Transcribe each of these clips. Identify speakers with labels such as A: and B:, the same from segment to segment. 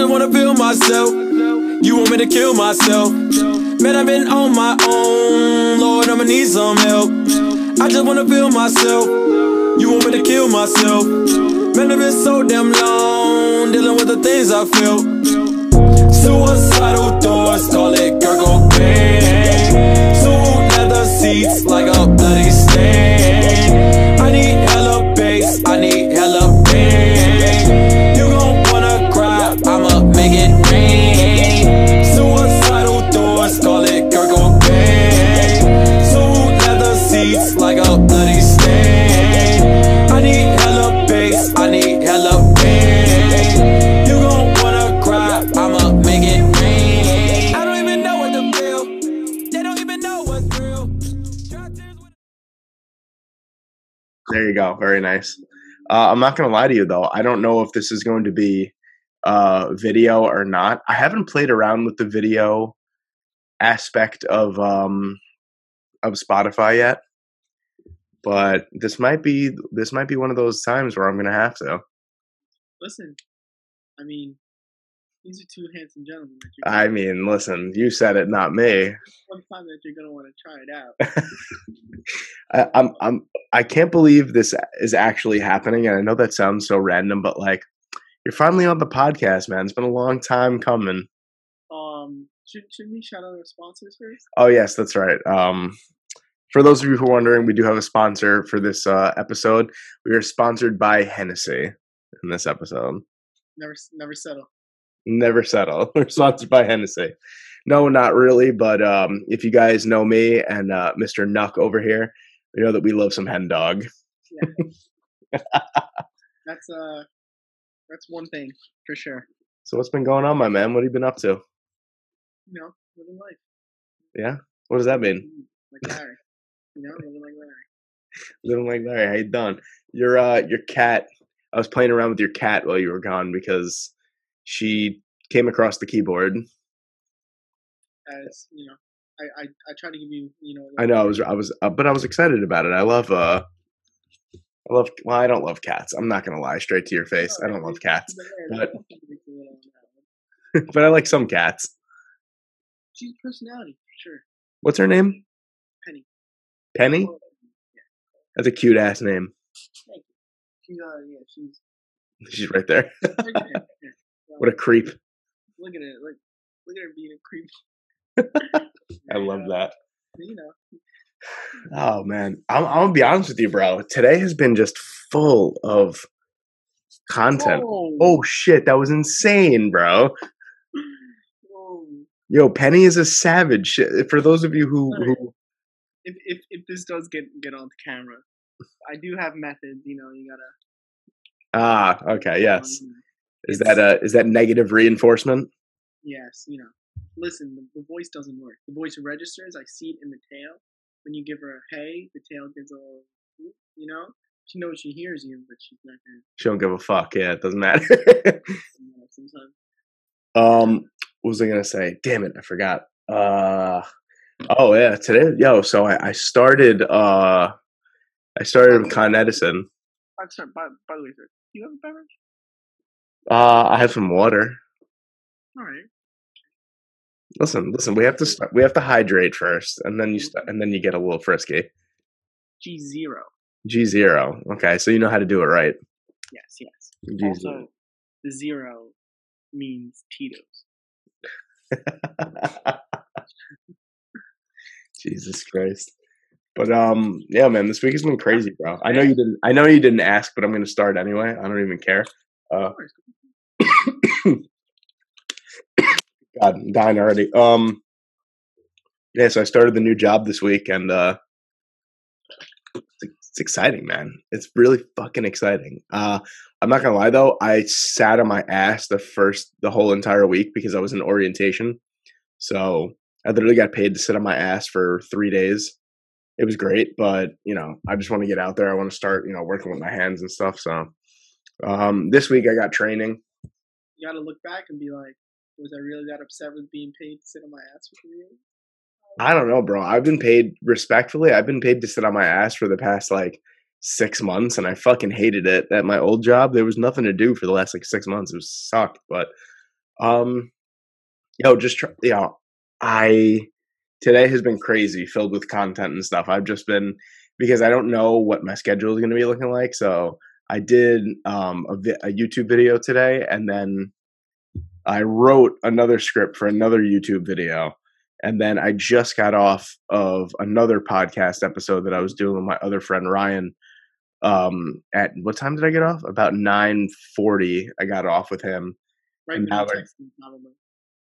A: just wanna feel myself. You want me to kill myself? Man, I've been on my own. Lord, I'ma need some help. I just wanna feel myself. You want me to kill myself? Man, I've been so damn long dealing with the things I feel. Suicidal thoughts, call it girl cocaine. Two leather seats like a bloody stain.
B: Nice. Uh, I'm not going to lie to you though. I don't know if this is going to be uh, video or not. I haven't played around with the video aspect of um, of Spotify yet, but this might be this might be one of those times where I'm going to have to.
C: Listen, I mean, these are two handsome gentlemen that you're
B: I mean, listen, you said it, not me.
C: one time that you're gonna want to try it out.
B: I, I'm I'm I can't believe this is actually happening, and I know that sounds so random, but like, you're finally on the podcast, man. It's been a long time coming.
C: Um, should should we shout out our sponsors first?
B: Oh yes, that's right. Um, for those of you who are wondering, we do have a sponsor for this uh, episode. We are sponsored by Hennessy in this episode.
C: Never never settle.
B: Never settle. We're sponsored by Hennessy. No, not really. But um, if you guys know me and uh, Mr. Nuck over here, you know that we love some hen dog.
C: That's uh, that's one thing for sure.
B: So what's been going on, my man? What have you been up to?
C: You know, living life
B: Yeah. What does that mean?
C: Like Larry. You know, living like Larry.
B: Living like Larry. How you done? Your uh, your cat. I was playing around with your cat while you were gone because she came across the keyboard.
C: As you know, I I, I try to give you you know.
B: I know I was I was, uh, but I was excited about it. I love uh, I love. Well, I don't love cats. I'm not gonna lie straight to your face. I don't love cats, but- but I like some cats.
C: She's personality for sure.
B: What's her name?
C: Penny.
B: Penny.
C: Oh,
B: That's a cute ass name.
C: Thank you. She's uh yeah she's.
B: She's right there.
C: right there, yeah.
B: what a creep.
C: Look at it. Look, look at her being a creep.
B: I love that.
C: You know,
B: Oh man, I'm, I'm gonna be honest with you, bro. Today has been just full of content.
C: Whoa.
B: Oh shit, that was insane, bro.
C: Whoa.
B: Yo, Penny is a savage. For those of you who, who
C: If, if if this does get get onto camera, I do have methods. You know, you gotta.
B: ah, okay, yes.
C: um,
B: Is that a is that negative reinforcement?
C: Yes, you know. Listen, the, the voice doesn't work. The voice registers. I see it in the tail. When you give her a hey, the tail gives a, little you know. She knows she hears you, but she's not gonna.
B: She don't give a fuck. Yeah, it doesn't matter.
C: Sometimes.
B: um, what was I gonna say? Damn it, I forgot. Uh, oh yeah, today, yo. So I, I started. Uh, I started with Con Edison.
C: I'm sorry. By, by the way, sir, do you have a beverage?
B: Uh, I have some water.
C: All right.
B: Listen, listen. We have to start. We have to hydrate first, and then you start, and then you get a little frisky.
C: G zero.
B: G zero. Okay, so you know how to do it right.
C: Yes, yes.
B: G zero.
C: Also, the zero means Tito's.
B: Jesus Christ. But um, yeah, man, this week has been crazy, bro. I know you didn't. I know you didn't ask, but I'm gonna start anyway. I don't even care. Uh,
C: Of course.
B: God, I'm dying already. Um, yeah, so I started the new job this week, and uh, it's, exciting, man. It's really fucking exciting. Uh, I'm not gonna lie though, I sat on my ass the first, the whole entire week because I was in orientation. So I literally got paid to sit on my ass for three days. It was great, but you know, I just want to get out there. I want to start, you know, working with my hands and stuff. So um, this week I got training.
C: You gotta look back and be like, was I really that upset with being paid to sit on my ass for three years?
B: I don't know, bro. I've been paid respectfully. I've been paid to sit on my ass for the past like six months, and I fucking hated it. At my old job, there was nothing to do for the last like six months. It was sucked, but Um, yo, just try, you know, I today has been crazy, filled with content and stuff. I've just been because I don't know what my schedule is going to be looking like. So I did um, a, vi- a YouTube video today, and then I wrote another script for another YouTube video. And then I just got off of another podcast episode that I was doing with my other friend Ryan. Um, at what time did I get off? About nine forty. I got off with him.
C: Right
B: And
C: now, probably.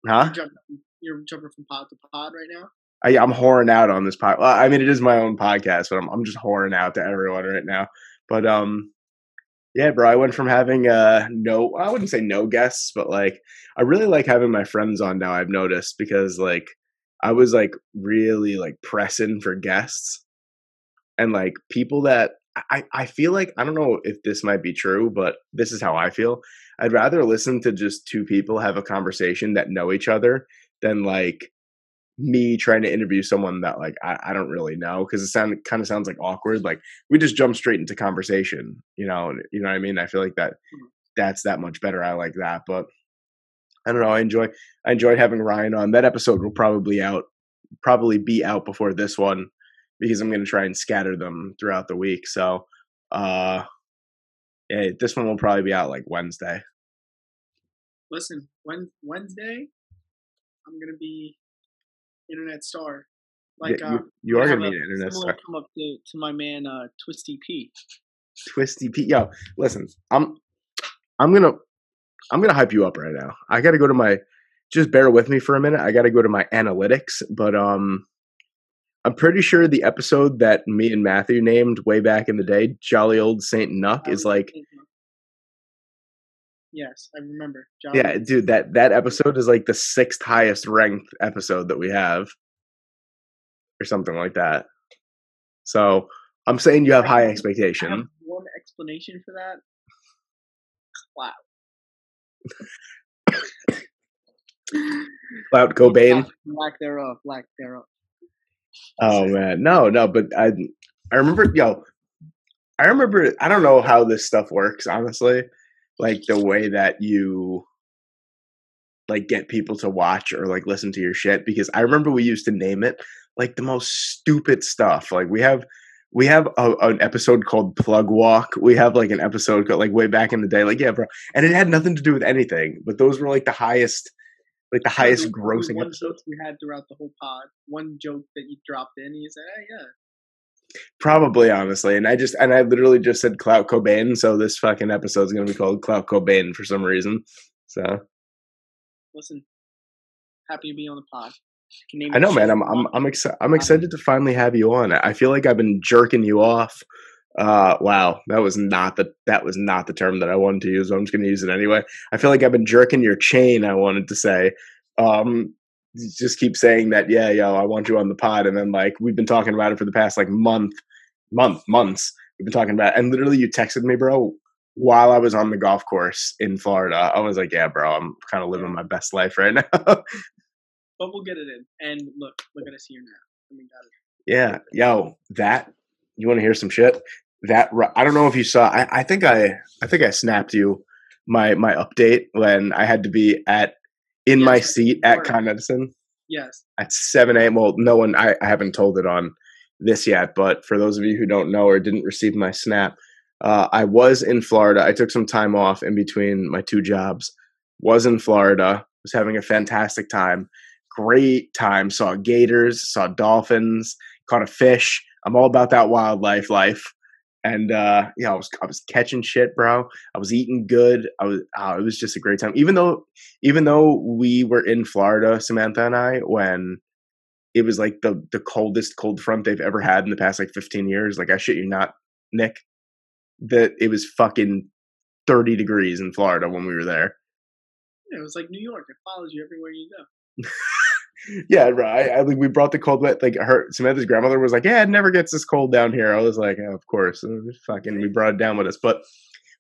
B: Huh?
C: You're jumping, you're jumping from pod to pod right now.
B: I, I'm whoring out on this pod. Well, I mean, it is my own podcast, but I'm I'm just whoring out to everyone right now. But um, yeah, bro, I went from having uh no, I wouldn't say no guests, but like I really like having my friends on now. I've noticed because like I was like really like pressing for guests and like people that I I feel like I don't know if this might be true, but this is how I feel. I'd rather listen to just two people have a conversation that know each other than like me trying to interview someone that like I, I don't really know because it sound kind of sounds like awkward. Like we just jump straight into conversation, you know. You know what I mean? I feel like that that's that much better. I like that, but I don't know. I enjoy I enjoyed having Ryan on. That episode will probably out probably be out before this one because I'm going to try and scatter them throughout the week. So, uh, yeah, this one will probably be out like Wednesday.
C: Listen, Wed- Wednesday, I'm gonna be internet star. Like
B: Yeah,
C: uh,
B: you, you are going to
C: a
B: need an internet star.
C: come up to, to my man uh, Twisty P.
B: Twisty P. Yo, listen, I'm I'm gonna I'm gonna hype you up right now. I gotta go to my just bear with me for a minute. I gotta go to my analytics, but um I'm pretty sure the episode that me and Matthew named way back in the day, Jolly Old Saint Nuck, is like
C: Yes, I remember. Jolly
B: yeah, dude, that that episode is like the sixth highest ranked episode that we have. Or something like that. So I'm saying you have high
C: I have
B: expectation.
C: one explanation for that. Wow.
B: Clout Cobain.
C: Lack thereof. Lack thereof.
B: Oh man, no, no, but I, I remember, yo, I remember. I don't know how this stuff works, honestly. Like the way that you, like, get people to watch or like listen to your shit. Because I remember we used to name it like the most stupid stuff. Like we have, we have a, an episode called Plug Walk. We have like an episode called, like way back in the day. Like yeah, bro, and it had nothing to do with anything. But those were like the highest, like the highest grossing
C: one
B: episodes.
C: we had throughout the whole pod. One joke that you dropped in, and you said, "Hey, yeah."
B: Probably, honestly, and I just and I literally just said Clout Cobain, so this fucking episode is gonna be called Clout Cobain for some reason. So
C: Listen, happy to be on the pod.
B: I know, man. I'm I'm. I'm excited. I'm excited to finally have you on. I feel like I've been jerking you off. Uh, wow, that was not the that was not the term that I wanted to use. But I'm just gonna use it anyway. I feel like I've been jerking your chain. I wanted to say. Um, just keep saying that. Yeah, yo, I want you on the pod, and then like we've been talking about it for the past like month, month, months. We've been talking about, it. and literally, you texted me, bro, while I was on the golf course in Florida. I was like, yeah, bro, I'm kind of living my best life right now.
C: But we'll get it in. And look, look at us here now. I mean, got it.
B: Yeah, yo, that you want to hear some shit? That I don't know if you saw. I, I think I I think I snapped you my my update when I had to be at in my seat at. Con Edison
C: Yes.
B: at seven a.m. Well, no one I, I haven't told it on this yet, but for those of you who don't know or didn't receive my snap, uh, I was in Florida. I took some time off in between my two jobs. Was in Florida. Was having a fantastic time. Great time. Saw gators. Saw dolphins. Caught a fish. I'm all about that wildlife life. And uh, yeah, I was I was catching shit, bro. I was eating good. I was oh, it was just a great time. Even though even though we were in Florida, Samantha and I, when it was like the the coldest cold front they've ever had in the past like 15 years. Like I shit you not, Nick. That it was fucking 30 degrees in Florida when we were there.
C: Yeah, it was like New York. It follows you everywhere you go.
B: Yeah, right. I think we brought the cold wet. Like her Samantha's grandmother was like, "Yeah, it never gets this cold down here." I was like, yeah, "Of course." Uh, fucking, we brought it down with us, but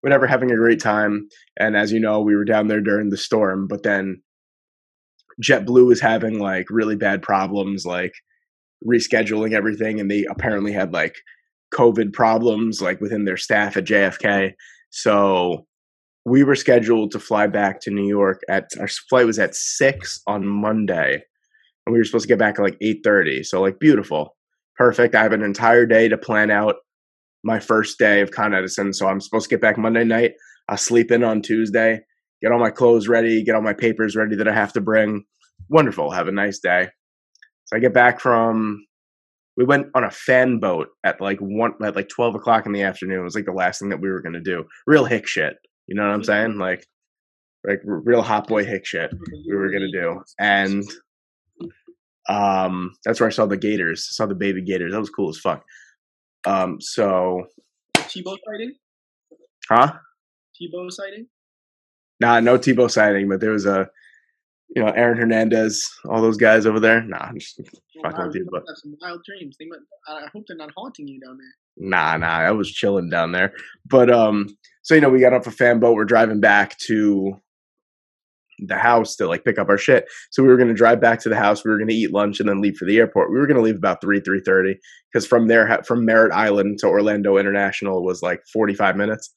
B: whatever. Having a great time, and as you know, we were down there during the storm. But then JetBlue was having like really bad problems, like rescheduling everything, and they apparently had like COVID problems, like within their staff at JFK. So we were scheduled to fly back to New York at our flight was at six on Monday, and we were supposed to get back at like eight thirty. So like beautiful, perfect. I have an entire day to plan out my first day of Con Edison. So I'm supposed to get back Monday night. I'll sleep in on Tuesday, get all my clothes ready, get all my papers ready that I have to bring. Wonderful. Have a nice day. So I get back from we went on a fan boat at like one at like twelve o'clock in the afternoon. It was like the last thing that we were gonna do. Real hick shit. You know what I'm mm-hmm. saying? Like like real hot boy hick shit we were gonna do. And um that's where I saw the gators. I saw the baby gators. That was cool as fuck. Um so
C: Tebow sighting.
B: huh?
C: Tebow sighting.
B: Nah, no Tebow sighting, but there was a you know, Aaron Hernandez, all those guys over there. Nah, I'm just
C: Well,
B: fucking with you, but
C: have some wild dreams. They might, I I hope they're not haunting you down there.
B: Nah, nah, I was chilling down there. But um, so you know, we got off a fan boat. We're driving back to the house to like pick up our shit. So we were gonna drive back to the house. We were gonna eat lunch and then leave for the airport. We were gonna leave about three three thirty because from there from Merritt Island to Orlando International was like forty five minutes.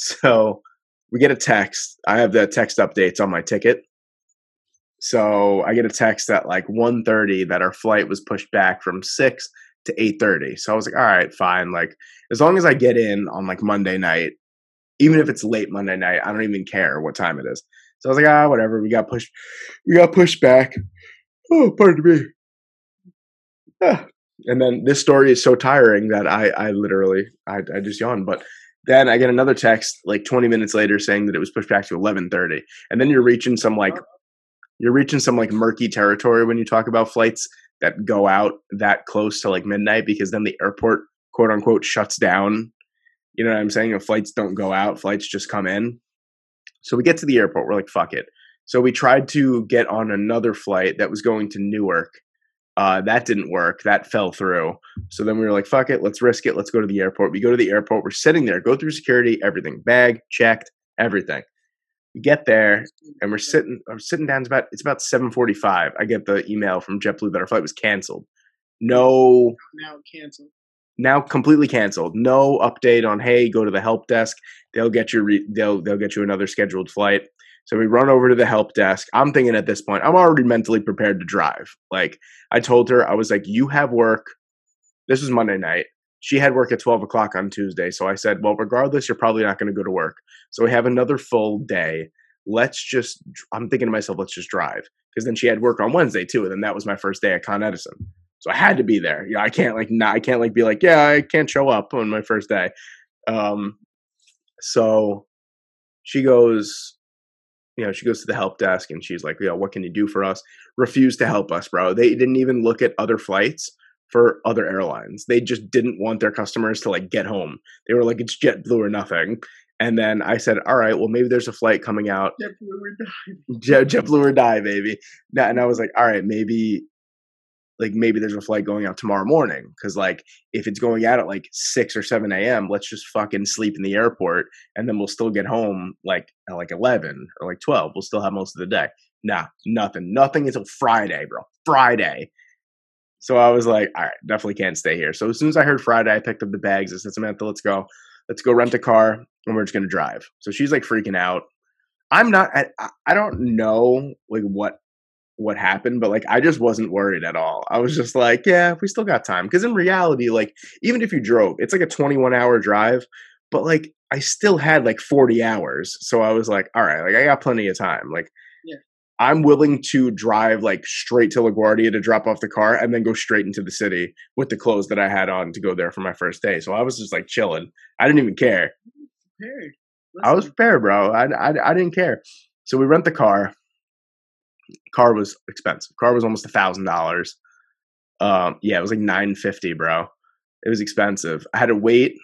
B: So we get a text. I have the text updates on my ticket. So I get a text at like 1.30 that our flight was pushed back from 6 to 8.30. So I was like, all right, fine. Like as long as I get in on like Monday night, even if it's late Monday night, I don't even care what time it is. So I was like, ah, whatever. We got pushed. We got pushed back. Oh, pardon me. Ah. And then this story is so tiring that I, I literally, I, I just yawned. But then I get another text like 20 minutes later saying that it was pushed back to 11:30. And then you're reaching some like, you're reaching some like murky territory when you talk about flights that go out that close to like midnight because then the airport quote unquote shuts down. You know what I'm saying? If flights don't go out, flights just come in. So we get to the airport, we're like, fuck it. So we tried to get on another flight that was going to Newark. Uh, that didn't work. That fell through. So then we were like, fuck it, let's risk it. Let's go to the airport. We go to the airport. We're sitting there, go through security, everything, bag checked, everything. We get there and we're sitting. I'm sitting down. It's about it's about 7:45. I get the email from JetBlue that our flight was canceled. No
C: Now canceled.
B: Now completely canceled. No update on hey, go to the help desk. They'll get you re- they'll they'll get you another scheduled flight. So we run over to the help desk. I'm thinking at this point, I'm already mentally prepared to drive. Like I told her, I was like, you have work. This was Monday night. She had work at 12 o'clock on Tuesday. So I said, well, regardless, you're probably not going to go to work. So we have another full day. Let's just, I'm thinking to myself, let's just drive. Because then she had work on Wednesday too. And then that was my first day at Con Edison. So I had to be there. You know, I can't like not I can't like be like, yeah, I can't show up on my first day. Um so she goes, you know, she goes to the help desk and she's like, yeah, what can you do for us? Refused to help us, bro. They didn't even look at other flights for other airlines. They just didn't want their customers to like get home. They were like, it's JetBlue or nothing. And then I said, all right, well, maybe there's a flight coming out
C: JetBlue or die.
B: JetBlue or die, baby. And I was like, all right, maybe, like maybe there's a flight going out tomorrow morning because like if it's going out at like six or seven a.m., let's just fucking sleep in the airport and then we'll still get home like at like eleven or like twelve. We'll still have most of the day. Nah, nothing, nothing until Friday, bro. Friday. So I was like, all right, definitely can't stay here. So as soon as I heard Friday, I picked up the bags. I said, Samantha, let's go. Let's go rent a car and we're just gonna drive. So she's like freaking out. I'm not. I- I don't know like what what happened, but like I just wasn't worried at all. I was just like, yeah, we still got time. Because in reality, like even if you drove, it's like a 21 hour drive, but like I still had like 40 hours. So I was like, all right, like I got plenty of time. Like
C: Yeah.
B: I'm willing to drive like straight to LaGuardia to drop off the car and then go straight into the city with the clothes that I had on to go there for my first day. So I was just like chilling. I didn't even care.
C: Prepared.
B: I was prepared, bro. I, I, I didn't care. So we rent the car. Car was expensive. Car was almost a thousand dollars. Um, yeah, it was like nine fifty, bro. It was expensive. I had to wait,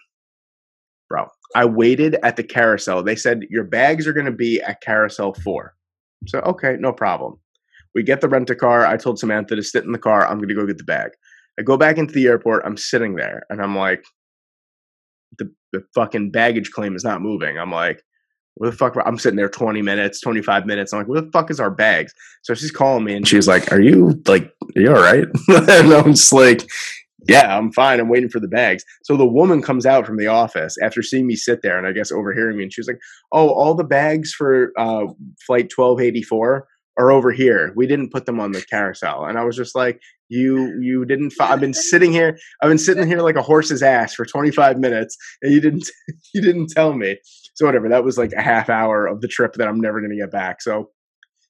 B: bro. I waited at the carousel. They said your bags are going to be at carousel four. So okay, no problem. We get the rent a car. I told Samantha to sit in the car. I'm going to go get the bag. I go back into the airport. I'm sitting there, and I'm like, the the fucking baggage claim is not moving. I'm like, where the fuck? I'm sitting there 20 minutes, 25 minutes. I'm like, where the fuck is our bags? So she's calling me and she's like, are you like, are you all right? and I'm just like, Yeah, I'm fine. I'm waiting for the bags. So the woman comes out from the office after seeing me sit there and I guess overhearing me, and she's like, "Oh, all the bags for uh, flight 1284 are over here. We didn't put them on the carousel." And I was just like, "You, you didn't. Fi- I've been sitting here. I've been sitting here like a horse's ass for 25 minutes, and you didn't, you didn't tell me." So whatever. That was like a half hour of the trip that I'm never going to get back. So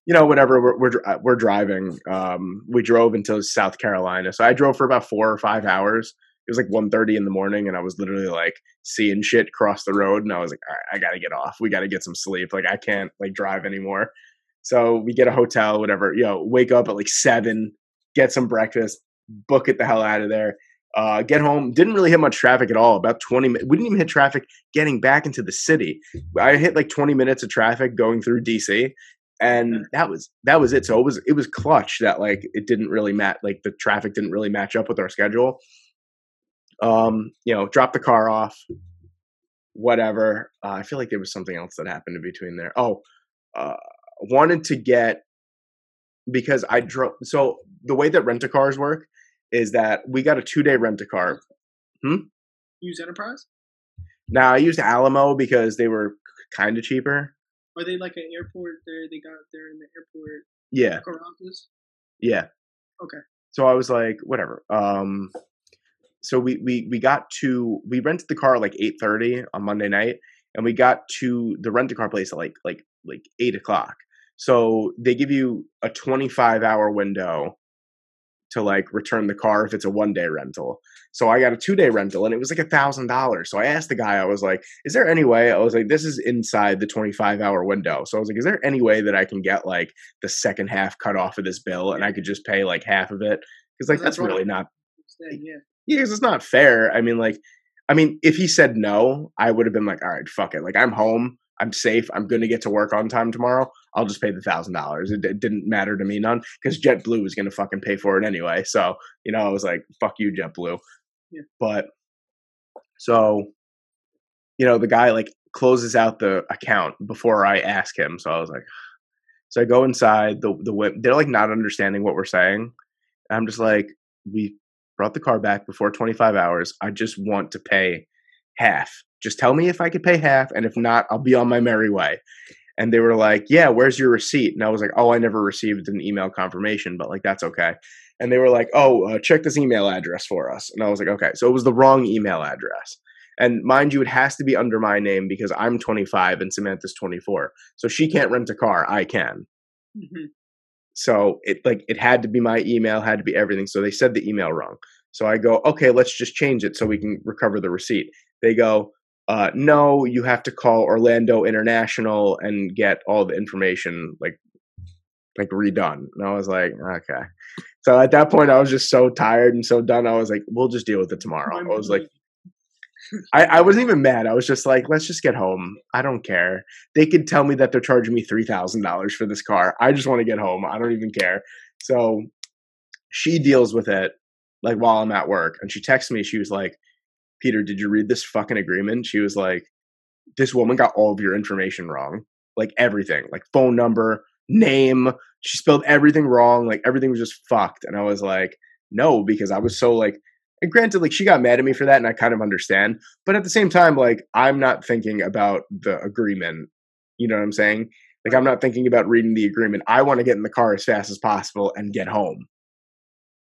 B: you know, whatever. We're we're, we're driving. Um, we drove into South Carolina, so I drove for about four or five hours. It was like 1.30 in the morning, and I was literally like seeing shit cross the road, and I was like, all right, I gotta get off. We gotta get some sleep. Like I can't like drive anymore. So we get a hotel, whatever. You know, wake up at like seven, get some breakfast, book it the hell out of there. Uh, get home. Didn't really hit much traffic at all. About twenty. mi- We didn't even hit traffic getting back into the city. I hit like twenty minutes of traffic going through DC, and that was that was it. So it was it was clutch that like it didn't really match. Like the traffic didn't really match up with our schedule. Um, you know, drop the car off. Whatever. Uh, I feel like there was something else that happened in between there. Oh, uh, wanted to get because I drove. So the way that rent a cars work is that we got a two day rent a car.
C: Use Enterprise?
B: Now I used Alamo because they were kind of cheaper.
C: Are they like an airport there? They got there in the airport
B: Yeah,
C: garages?
B: yeah.
C: Okay.
B: So I was like, whatever. Um, so we we we got to we rented the car at like eight thirty on Monday night, and we got to the rent a car place at like like like eight o'clock. So they give you a twenty five hour window to like return the car if it's a one day rental. So I got a two day rental and it was like a thousand dollars. So I asked the guy, I was like, is there any way? I was like, this is inside the 25 hour window. So I was like, is there any way that I can get like the second half cut off of this bill and I could just pay like half of it? Because like
C: That's
B: that's really not
C: yeah.
B: yeah, because it's not fair. I mean, like, I mean, if he said no, I would have been like, all right, fuck it. Like, I'm home. I'm safe. I'm going to get to work on time tomorrow. I'll just pay the thousand dollars. It didn't matter to me none because JetBlue was going to fucking pay for it anyway. So you know, I was like, fuck you, JetBlue.
C: Yeah.
B: But so, you know, the guy like closes out the account before I ask him. So I was like, so I go inside. The the wo- they're like not understanding what we're saying. I'm just like, we brought the car back before 25 hours. I just want to pay half. Just tell me if I could pay half, and if not, I'll be on my merry way. And they were like, "Yeah, where's your receipt?" And I was like, "Oh, I never received an email confirmation, but like that's okay." And they were like, "Oh, uh, check this email address for us." And I was like, "Okay." So it was the wrong email address. And mind you, it has to be under my name because I'm 25 and Samantha's 24. So she can't rent a car. I can.
C: hmm
B: So it like it had to be my email, had to be everything. So they said the email wrong. So I go, okay, let's just change it so we can recover the receipt. They go, uh, no, you have to call Orlando International and get all the information like like redone. And I was like, okay. So at that point, I was just so tired and so done. I was like, we'll just deal with it tomorrow. I was like, I, I wasn't even mad. I was just like, let's just get home. I don't care. They could tell me that they're charging me three thousand dollars for this car. I just want to get home. I don't even care. So she deals with it like while I'm at work, and she texts me. She was like, "Peter, did you read this fucking agreement?" She was like, "This woman got all of your information wrong, like everything, like phone number, name. She spelled everything wrong. Like everything was just fucked." And I was like, "No," because I was so like. And granted, like she got mad at me for that, and I kind of understand. But at the same time, like I'm not thinking about the agreement. You know what I'm saying? Like I'm not thinking about reading the agreement. I want to get in the car as fast as possible and get home.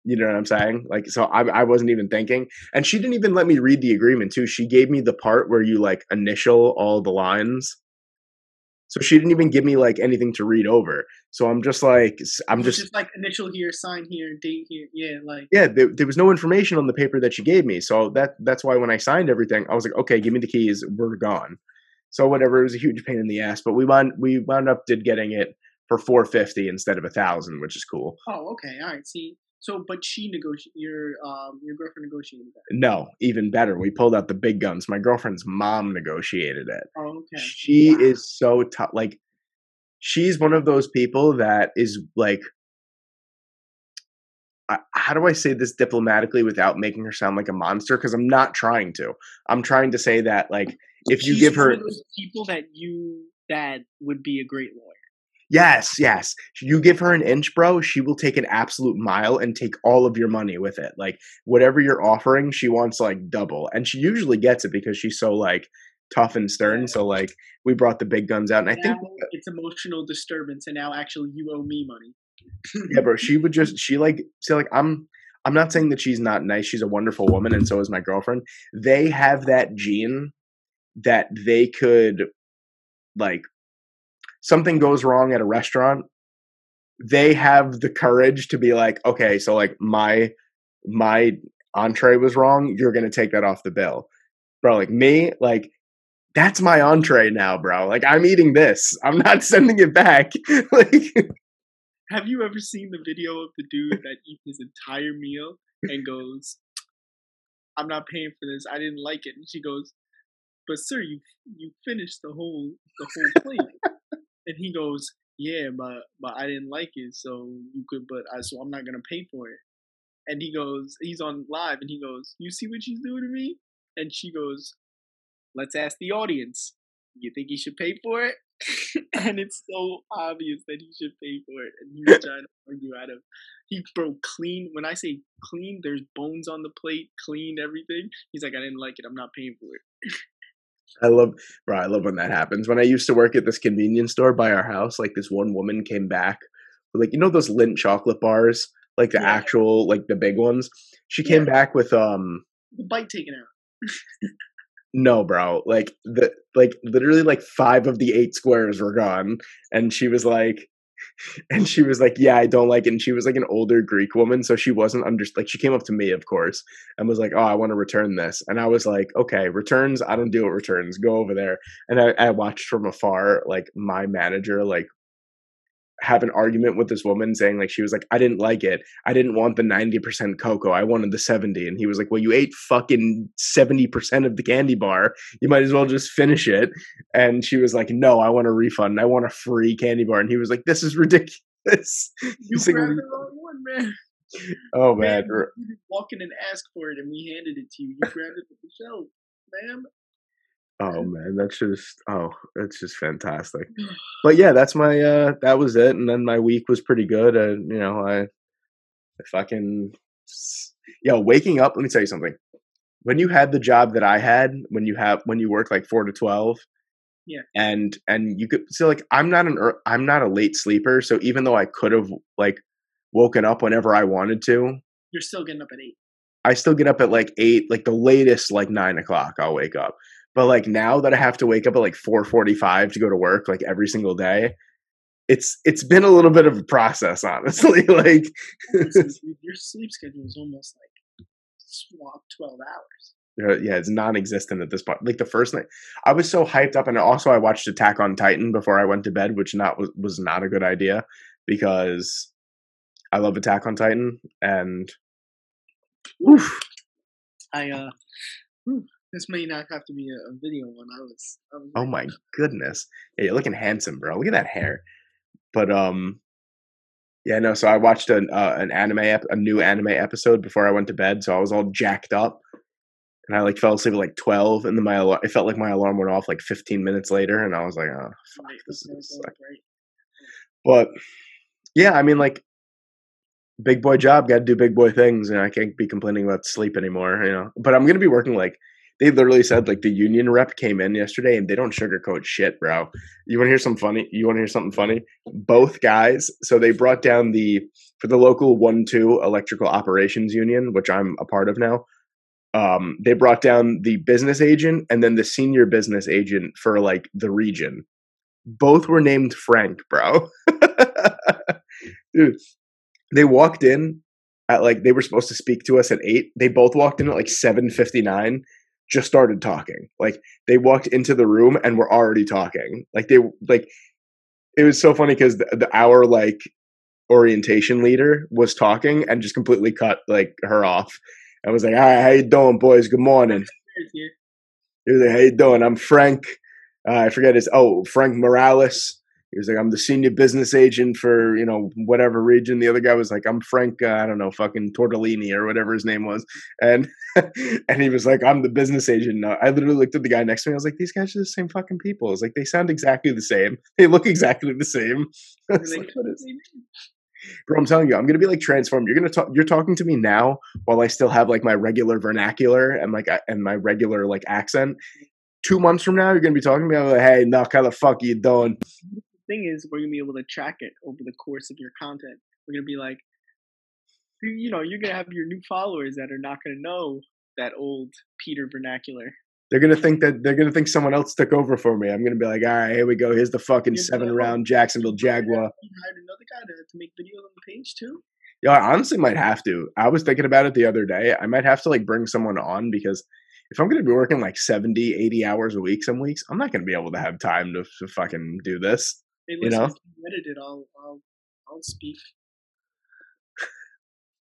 B: You know what I'm saying? Like so I I wasn't even thinking. And she didn't even let me read the agreement too. She gave me the part where you like initial all the lines. So she didn't even give me like anything to read over. So I'm just like I'm
C: Which
B: just
C: like initial here, sign here, date here. Yeah, like
B: yeah, there, there was no information on the paper that she gave me. So that that's why when I signed everything, I was like, okay, give me the keys, we're gone. So whatever, it was a huge pain in the ass, but we wound we wound up did getting it for four fifty instead of a thousand, which is cool.
C: oh, okay, all right. See, so but she negotiated your um your girlfriend negotiated that.
B: No, even better, we pulled out the big guns. My girlfriend's mom negotiated it.
C: Oh, okay.
B: She
C: Wow.
B: is so tough. Like she's one of those people that is like. I- How do I say this diplomatically without making her sound like a monster? Because I'm not trying to. I'm trying to say that like if you
C: She's
B: give
C: one
B: her
C: of those people that you that would be a great lawyer.
B: Yes, yes. You give her an inch, bro, she will take an absolute mile and take all of your money with it. Like whatever you're offering, she wants like double. And she usually gets it because she's so like tough and stern. So like we brought the big guns out and I think uh
C: it's emotional disturbance, and now actually you owe me money.
B: yeah, bro, she would just she like say like I'm I'm not saying that she's not nice. She's a wonderful woman and so is my girlfriend. They have that gene that they could like something goes wrong at a restaurant they have the courage to be like okay so like my my entree was wrong you're gonna take that off the bill bro like me like that's my entree now bro like i'm eating this i'm not sending it back like
C: Have you ever seen the video of the dude that eats his entire meal and goes, "I'm not paying for this. I didn't like it." And she goes, "But sir, you you finished the whole the whole plate." And he goes, "Yeah, but but I didn't like it, so you could, but I so I'm not gonna pay for it." And he goes, he's on live, and he goes, "You see what she's doing to me?" And she goes, "Let's ask the audience. You think he should pay for it?" and it's so obvious that he should pay for it. And he was trying to argue out of he broke clean. When I say clean, there's bones on the plate, clean everything. He's like, I didn't like it. I'm not paying for it.
B: I love, bro. I love when that happens. When I used to work at this convenience store by our house, like this one woman came back, with, like you know those Lindt chocolate bars, like the
C: Yeah.
B: actual, like the big ones. She came
C: Yeah.
B: back with um,
C: The bite taken out.
B: no, bro, like the like literally like five of the eight squares were gone, and she was like, and she was like, yeah, I don't like it. And she was like an older Greek woman, so she wasn't under like she came up to me, of course, and was like, oh, I want to return this, and I was like, okay, returns, I don't deal with returns, go over there. And I, I watched from afar, like my manager, like have an argument with this woman saying like she was like i didn't like it. I didn't want the 90% cocoa. I wanted the 70 and he was like well you ate fucking 70% of the candy bar. You might as well just finish it. And she was like no i want a refund. I want a free candy bar. And he was like this is ridiculous.
C: You
B: like,
C: grabbed the wrong one, man.
B: oh man
C: Man, you didn't walk in and ask for it, and we handed it to you. You grabbed it from the shelf, ma'am.
B: Oh man that's just oh it's just fantastic but yeah that's my uh that was it and then my week was pretty good and you know i if i can yo waking up let me tell you something when you had the job that i had when you have when you work like 4 to 12
C: Yeah.
B: and and you could so like i'm not an i'm not a late sleeper so even though i could have like woken up whenever i wanted to
C: You're still getting up at eight.
B: I still get up at like eight, like the latest, like nine o'clock. I'll wake up. But like now that I have to wake up at like four forty-five to go to work, like every single day, it's it's been a little bit of a process, honestly. like,
C: your sleep schedule is almost like swap twelve hours.
B: uh, yeah, it's non-existent at this point. Like the first night, I was so hyped up, and also I watched Attack on Titan before I went to bed, which not was was not a good idea because I love Attack on Titan, and oof,
C: I uh, this may not have to be a, a video one. I was. I was
B: Oh my goodness. Yeah, you're looking handsome, bro. Look at that hair. But um yeah, no, so I watched an uh, an anime ep- a new anime episode before I went to bed, so I was all jacked up. And I like fell asleep at like 12 and then my alarm, it felt like my alarm went off like 15 minutes later and I was like, "Oh, fuck, this is
C: okay,
B: like
C: right.
B: but yeah, I mean, like, big boy job, got to do big boy things, and I can't be complaining about sleep anymore, you know. But I'm gonna be working like they literally said like the union rep came in yesterday, and they don't sugarcoat shit, bro. You want to hear some funny? You want to hear something funny? Both guys, so they brought down the for the local one two electrical operations union, which I'm a part of now. Um, they brought down the business agent and then the senior business agent for like the region. Both were named Frank, bro. Dude, they walked in at like they were supposed to speak to us at eight. They both walked in at like seven fifty nine. Just started talking. Like they walked into the room and were already talking. Like they like it was so funny because the, the our like orientation leader was talking and just completely cut like her off. I was like, "All right, how you doing, boys? Good morning." He was like, "How you doing? I'm Frank. Uh, I forget his. Oh, Frank Morales. He was like, I'm the senior business agent for, you know, whatever region. The other guy was like, I'm Frank, uh, I don't know, fucking Tortellini or whatever his name was. And and he was like, I'm the business agent. I literally looked at the guy next to me. I was like, these guys are the same fucking people. It's like, they sound exactly the same. They look exactly the same. Like, what is Bro, I'm telling you, I'm gonna be like transformed. You're gonna talk. You're talking to me now while I still have like my regular vernacular and like and my regular like accent. Two months from now, you're gonna be talking to me. I'm like, hey, Nuck, how the fuck are you doing?
C: Thing is, we're gonna be able to track it over the course of your content. We're gonna be like, you know, you're gonna have your new followers that are not gonna know that old Peter vernacular.
B: They're gonna think that they're gonna think someone else took over for me. I'm gonna be like, all right, here we go. Here's the fucking seven round Jacksonville Jaguar.
C: You hired another guy to, to make videos on the page too.
B: Yeah, I honestly might have to. I was thinking about it the other day. I might have to like bring someone on because if I'm going to be working like 70, 80 hours a week some weeks, I'm not going to be able to have time to, to fucking do this.
C: Hey,
B: You know?
C: if you edit it, I'll, I'll, I'll speak.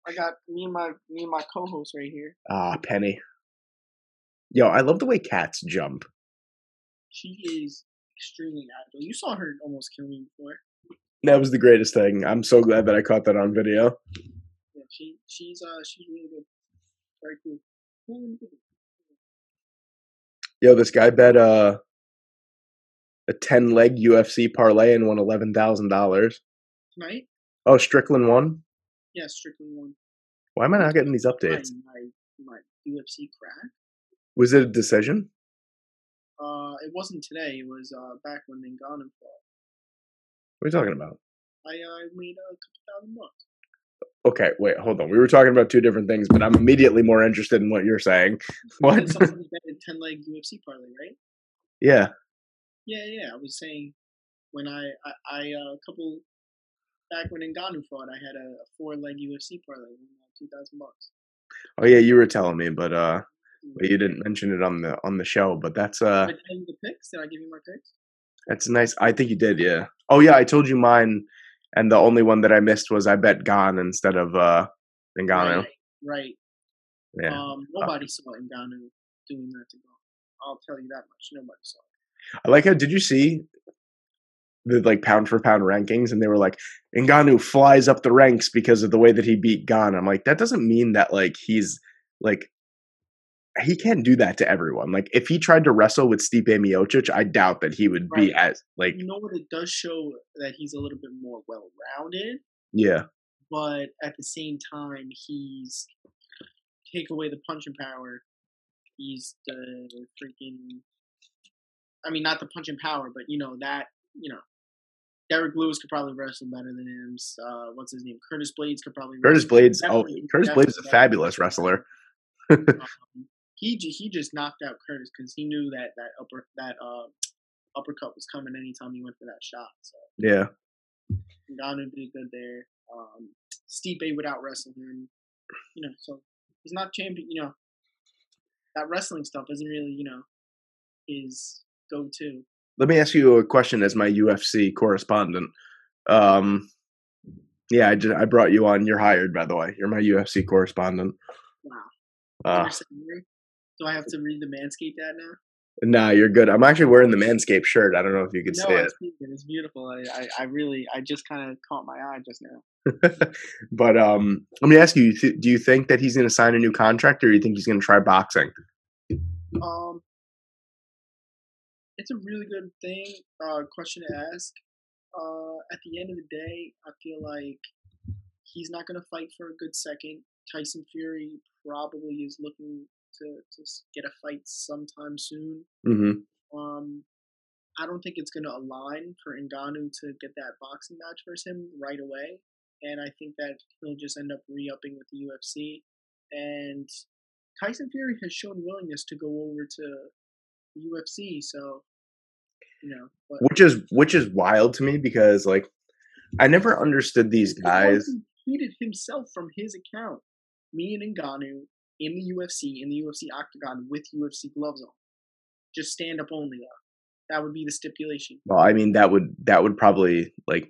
C: I got me and my me and my co-host right here.
B: Ah, Penny. Yo, I love the way cats jump.
C: She is extremely agile. You saw her almost kill me before.
B: That was the greatest thing. I'm so glad that I caught that on video.
C: Yeah, she she's uh she's really good. Very. Cool.
B: Yo, this guy bet uh, a 10 leg UFC parlay and won $11,000.
C: Tonight?
B: Oh, Strickland won?
C: Yeah, Strickland won.
B: Why am I not getting these updates?
C: my my UFC crack.
B: Was it a decision?
C: Uh, it wasn't today. It was uh back when they Ngannou fought.
B: What are you talking about?
C: I uh made a couple thousand bucks.
B: Okay, wait, hold on. We were talking about two different things, but I'm immediately more interested in what you're saying. What?
C: Did somebody bet ten leg UFC parlay, right?
B: yeah.
C: Yeah, yeah. I was saying when I I, I uh, a couple back when Ngannou fought, I had a, four leg UFC parlay, uh, two thousand bucks.
B: Oh yeah, you were telling me, but uh but you didn't mention it on the on the show, but that's uh
C: Did I the picks? Did I give you my picks?
B: that's nice. I think you did, yeah. Oh yeah, I told you mine and the only one that I missed was I bet Gane instead of uh Ngannou.
C: Right. Right.
B: Yeah.
C: Um, nobody saw Ngannou doing that to go. I'll tell you that much. Nobody saw it.
B: I like how did you see the like pound for pound rankings and they were like Ngannou flies up the ranks because of the way that he beat Gane. I'm like that doesn't mean that like he's like he can't do that to everyone. Like if he tried to wrestle with Stipe Miocic, I doubt that he would be as like
C: You know what? It does show that he's a little bit more well rounded,
B: yeah.
C: but at the same time, he's take away the punching power. He's the freaking. I mean, not the punching power, but you know that you know. Derrick Lewis could probably wrestle better than him. Uh, what's his name? Curtis Blaydes could probably.
B: Curtis Blaydes oh Curtis Blaydes is a fabulous wrestler.
C: Um, he he just knocked out Curtis because he knew that that upper that uh uppercut was coming anytime he went for that shot. So
B: Yeah.
C: Ngannou did good there. Um, Stipe would out wrestle him. You know, so he's not champion. You know, that wrestling stuff isn't really you know his go to.
B: Let me ask you a question as my UFC correspondent. Um yeah, I just I brought you on. You're hired, by the way. You're my UFC correspondent.
C: Wow.
B: Uh,
C: Do I have to read the Manscaped ad now?
B: nah, you're good. I'm actually wearing the Manscaped shirt. I don't know if you can
C: no,
B: see it.
C: it. It's beautiful. I, I, I really, I just kind of caught my eye just now.
B: but um, let me ask you: you Do you think that he's going to sign a new contract, or do you think he's going to try boxing?
C: Um, it's a really good thing, uh, question to ask. Uh, at the end of the day, I feel like he's not going to fight for a good second. Tyson Fury probably is looking to, to get a fight sometime soon.
B: Mm-hmm.
C: Um, I don't think it's going to align for Ngannou to get that boxing match versus him right away. And I think that he'll just end up re upping with the UFC. And Tyson Fury has shown willingness to go over to the UFC. So, but
B: Which is which is wild to me because like I never understood these guys.
C: also tweeted himself from his account, me and Ngannou in the UFC, in the UFC octagon with UFC gloves on. Just stand up only though. That would be the stipulation.
B: Well, I mean that would that would probably like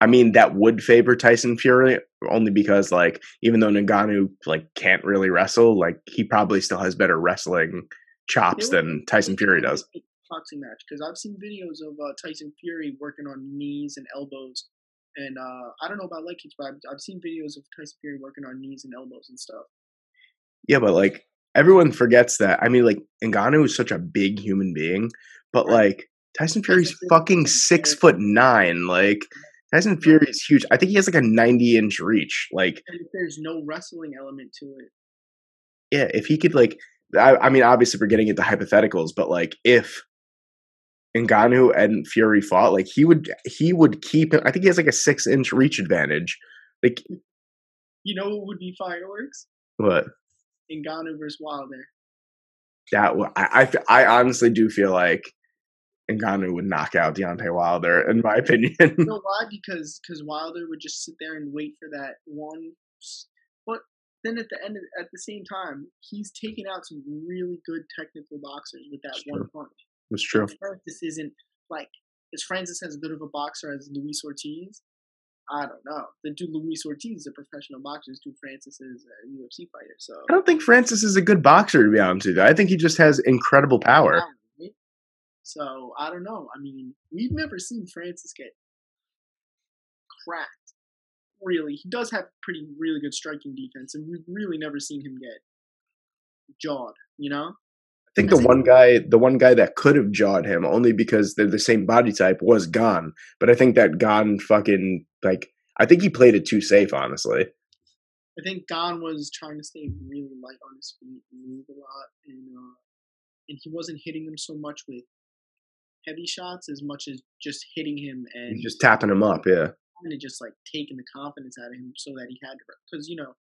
B: I mean that would favor Tyson Fury only because like even though Ngannou like can't really wrestle, like he probably still has better wrestling chops than Tyson Fury does.
C: Boxing match because I've seen videos of uh, Tyson Fury working on knees and elbows, and uh, I don't know about leg kicks, but I've, I've seen videos of Tyson Fury working on knees and elbows and stuff.
B: Yeah, but like everyone forgets that. I mean, like Ngannou is such a big human being, but like Tyson Fury's fucking six foot nine. Like Tyson Fury is huge. I think he has like a ninety inch reach. Like,
C: there's no wrestling element to it,
B: yeah, if he could like, I, I mean, obviously we're getting into hypotheticals, but like if Ngannou and Fury fought, like he would he would keep. I think he has like a six inch reach advantage. Like
C: you know what would be fireworks?
B: what?
C: Ngannou versus Wilder.
B: That I, I I honestly do feel like Ngannou would knock out Deontay Wilder, in my opinion.
C: You know why? Because because Wilder would just sit there and wait for that one. But then at the end, of, at the same time, he's taking out some really good technical boxers with that one punch.
B: It's true.
C: Francis isn't like is Francis as good of a boxer as Luis Ortiz? I don't know. The dude Luis Ortiz is a professional boxer. This dude Francis is a UFC fighter. So
B: I don't think Francis is a good boxer, to be honest with you. I think he just has incredible power.
C: So I don't know. I mean, we've never seen Francis get cracked. Really, he does have pretty really good striking defense, and we've really never seen him get jawed. You know,
B: I think the one guy, the one guy that could have jawed him, only because they're the same body type, was Gane. But I think that Gane fucking like, I think he played it too safe, honestly.
C: I think Gane was trying to stay really light on his feet and move a lot, and uh, and he wasn't hitting him so much with heavy shots as much as just hitting him and
B: He's just tapping him up, yeah.
C: and just like taking the confidence out of him so that he had to because you know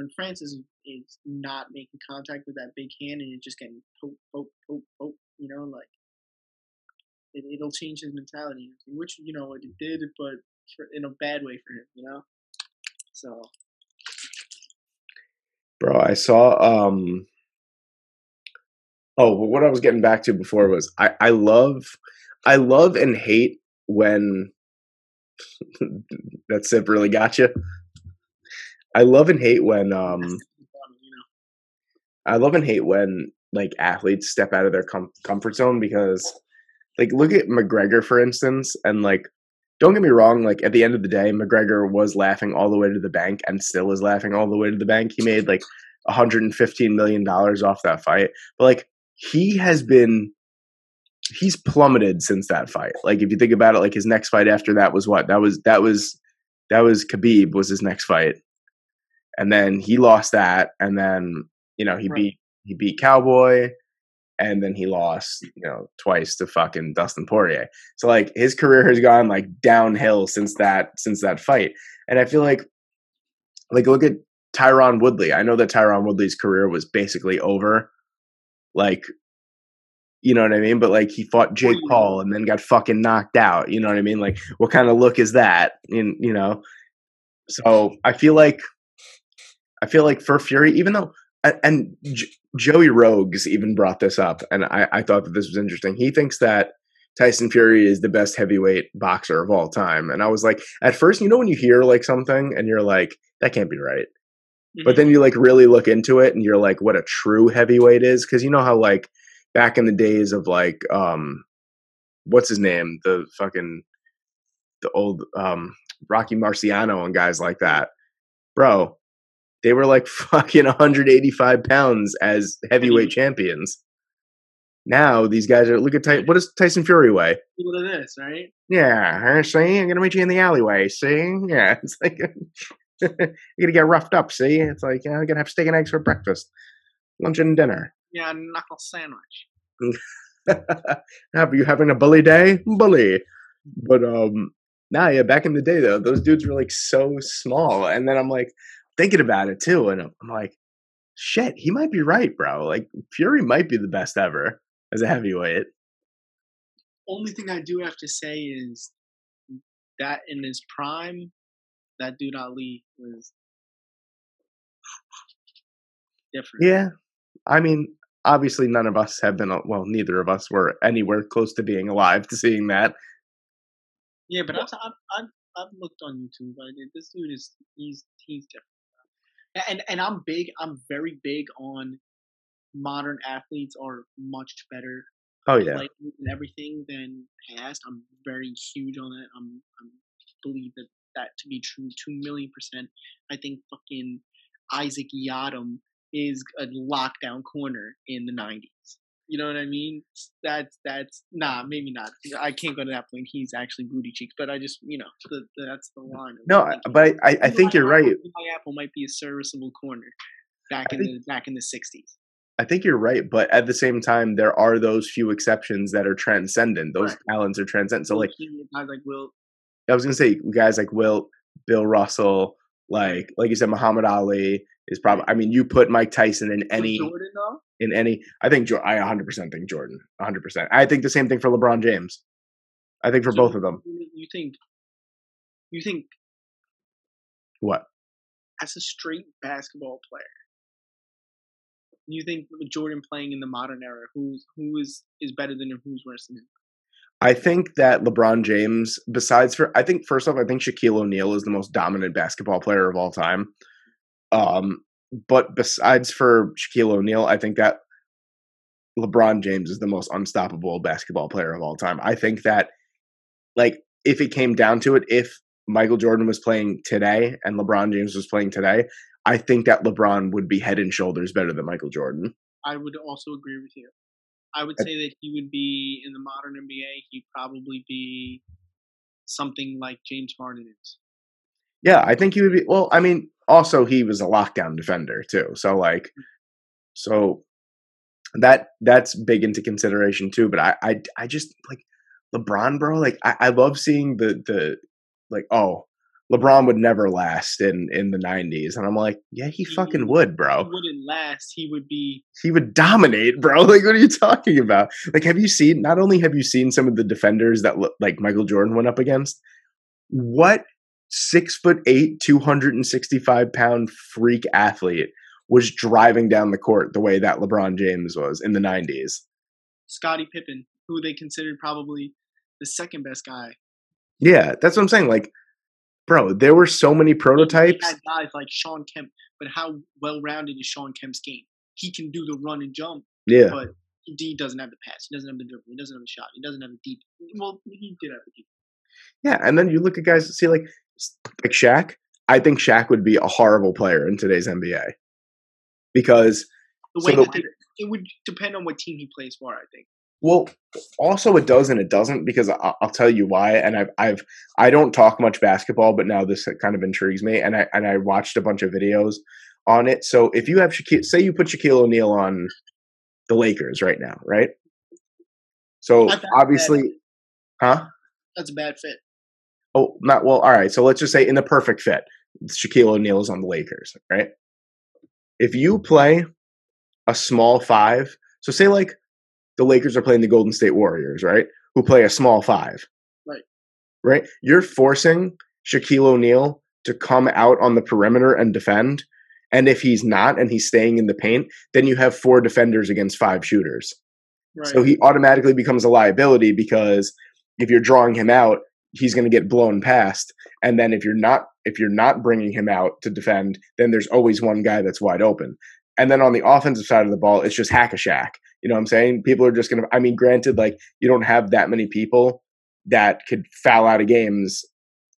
C: when Francis is- is not making contact with that big hand and it's just getting poke poke poke poke you know like it, it'll change his mentality which you know it did but for, in a bad way for him you know so
B: Bro, I saw um Oh, what I was getting back to before was I I love I love and hate when that sip really got you. I love and hate when um
C: that's funny, you know?
B: I love and hate when like athletes step out of their com- comfort zone because like look at McGregor for instance and like don't get me wrong like at the end of the day McGregor was laughing all the way to the bank and still is laughing all the way to the bank. He made like 115 million dollars off that fight but like he has been he's plummeted since that fight. Like if you think about it like his next fight after that was what? That was that was that was Khabib was his next fight and then he lost that and then you know he
C: Right.
B: beat he beat Cowboy and then he lost you know twice to fucking Dustin Poirier. So like his career has gone like downhill since that since that fight. And I feel like like look at Tyron Woodley. I know that Tyron Woodley's career was basically over like you know what I mean? But like he fought Jake Paul and then got fucking knocked out you know what I mean? Like what kind of look is that? In you know? So I feel like I feel like for Fury, even though and, J- Joe Rogan even brought this up, and I, I thought that this was interesting. He thinks that Tyson Fury is the best heavyweight boxer of all time, and I was like, at first, you know, when you hear like something and you're like, that can't be right, but then you like really look into it and you're like, what a true heavyweight is, because you know how like back in the days of like, um, what's his name, the fucking the old um Rocky Marciano and guys like that, bro. They were like fucking 185 pounds as heavyweight champions. Now these guys are look at Ty- what does Tyson Fury weigh?
C: look at this right
B: Yeah, huh, see, I'm gonna meet you in the alleyway. See, yeah, it's like you're gonna get roughed up. See, it's like yeah, I'm gonna have steak and eggs for breakfast, lunch and dinner.
C: yeah knuckle sandwich
B: Have you having a bully day? Bully. But um nah yeah, back in the day though, those dudes were like so small. And then I'm like thinking about it too, and I'm like, shit, he might be right, bro. Like Fury might be the best ever as a heavyweight.
C: only thing I do have to say is that in his prime, that dude Ali was different.
B: Yeah. I mean, obviously none of us have been well, neither of us were anywhere close to being alive to seeing that.
C: Yeah, but I've, I've, I've, I've looked on YouTube. I did. This dude is he's he's different. And and I'm big. I'm very big on modern athletes are much better
B: Oh uh, yeah.
C: like and everything than past. I'm very huge on that. I'm, I'm believe that that to be true two million percent. I think fucking Isaac Yiadom is a lockdown corner in the '90s. You know what I mean? That's that's nah, maybe not. I can't go to that point. He's actually booty cheeks, but I just you know the, the, that's the line.
B: No,
C: thinking.
B: but I, I think you're right.
C: Eli Apple might be a serviceable corner back
B: I
C: in the back in the '60s.
B: I think you're right, but at the same time, there are those few exceptions that are transcendent. Those
C: Right.
B: talents are transcendent. So, like,
C: guys like Will,
B: I was gonna say, guys like Wilt, Bill Russell, like, like you said, Muhammad Ali is probably. I mean, you put Mike Tyson in any,
C: Jordan
B: in any. I think I 100 percent think Jordan, 100. percent I think the same thing for LeBron James. I think for
C: So
B: both of them.
C: You think? You think
B: What?
C: as a straight basketball player, you think Jordan playing in the modern era, who's who is is better than him, who's worse than him?
B: I think that LeBron James, besides for, I think first off, I think Shaquille O'Neal is the most dominant basketball player of all time. Um, but besides for Shaquille O'Neal, I think that LeBron James is the most unstoppable basketball player of all time. I think that, like, if it came down to it, if Michael Jordan was playing today and LeBron James was playing today, I think that LeBron would be head and shoulders better than Michael Jordan.
C: I would also agree with you. I would say that he would be in the modern NBA. He'd probably be something like James Harden is.
B: Yeah, I think he would be. Well, I mean, also he was a lockdown defender too. So like, mm. so that that's big into consideration too. But I I I just like LeBron, bro. Like I, I love seeing the the like oh. LeBron would never last in in the '90s, and I'm like, yeah, he fucking would,
C: He
B: bro.
C: He wouldn't last. He would be
B: He would dominate, bro. Like, what are you talking about? Like, have you seen? Not only have you seen some of the defenders that like Michael Jordan went up against, what six foot eight, 265 pound freak athlete was driving down the court the way that LeBron James was in the 90s?
C: Scottie Pippen, who they considered probably the second best guy.
B: Yeah, that's what I'm saying. Like, bro, there were so many prototypes.
C: had guys like Shawn Kemp, but how well rounded is Shawn Kemp's game? He can do the run and jump,
B: Yeah,
C: but he doesn't have the pass. He doesn't have the dribble. He doesn't have the shot. He doesn't have the deep. Well, he did have the deep.
B: yeah. And then you look at guys, see, like, like Shaq. I think Shaq would be a horrible player in today's NBA because
C: The
B: So
C: way
B: the-
C: that they, it would depend on what team he plays for. I think.
B: Well, also it does and it doesn't because I- I'll tell you why. And I've I've I don't talk much basketball, but now this kind of intrigues me. And I and I watched a bunch of videos on it. So if you have Shaquille, say you put Shaquille O'Neal on the Lakers right now, right? So obviously, huh?
C: That's a bad fit.
B: Oh, not well. All right. So let's just say in the perfect fit, Shaquille O'Neal is on the Lakers, right? If you play a small five, so say like the Lakers are playing the Golden State Warriors, right? Who play a small five,
C: Right.
B: Right. You're forcing Shaquille O'Neal to come out on the perimeter and defend. And if he's not and he's staying in the paint, then you have four defenders against five shooters.
C: Right.
B: So he automatically becomes a liability because if you're drawing him out, he's going to get blown past. And then if you're not if you're not bringing him out to defend, then there's always one guy that's wide open. And then on the offensive side of the ball, it's just hack a Shaq. You know what I'm saying? People are just going to. I mean, granted, like you don't have that many people that could foul out of games,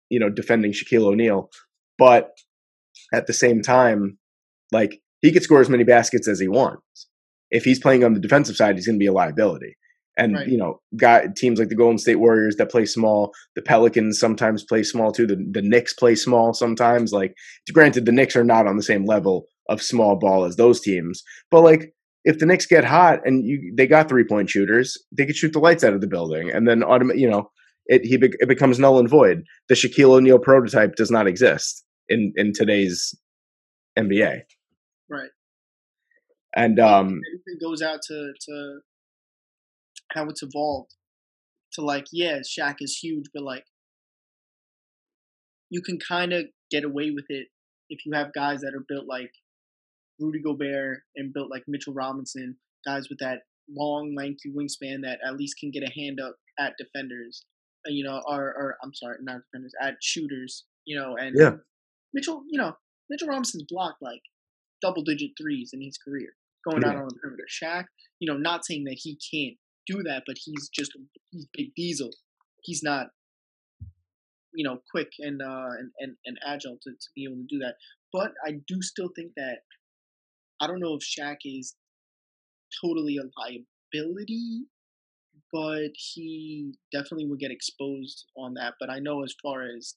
B: you know, defending Shaquille O'Neal, but at the same time, like he could score as many baskets as he wants. If he's playing on the defensive side, he's going to be a liability. And
C: Right.
B: you know, got teams like the Golden State Warriors that play small. The Pelicans sometimes play small too. The the Knicks play small sometimes. Like, granted, the Knicks are not on the same level of small ball as those teams, but like if the Knicks get hot and you they got three point shooters, they could shoot the lights out of the building, and then automatic, you know, it he bec- it becomes null and void. The Shaquille O'Neal prototype does not exist in in today's NBA,
C: right.
B: and um,
C: Everything goes out to to how it's evolved. To like, yeah, Shaq is huge, but like, you can kind of get away with it if you have guys that are built like Rudy Gobert and built like Mitchell Robinson, guys with that long, lanky wingspan that at least can get a hand up at defenders, you know, or, or I'm sorry, not defenders, at shooters, you know, and
B: Yeah.
C: Mitchell, you know, Mitchell Robinson's blocked like double digit threes in his career going out on the perimeter. Shaq, you know, not saying that he can't do that, but he's just he's big diesel. He's not, you know, quick and uh and and, and agile to, to be able to do that. But I do still think that I don't know if Shaq is totally a liability, but he definitely would get exposed on that. But I know as far as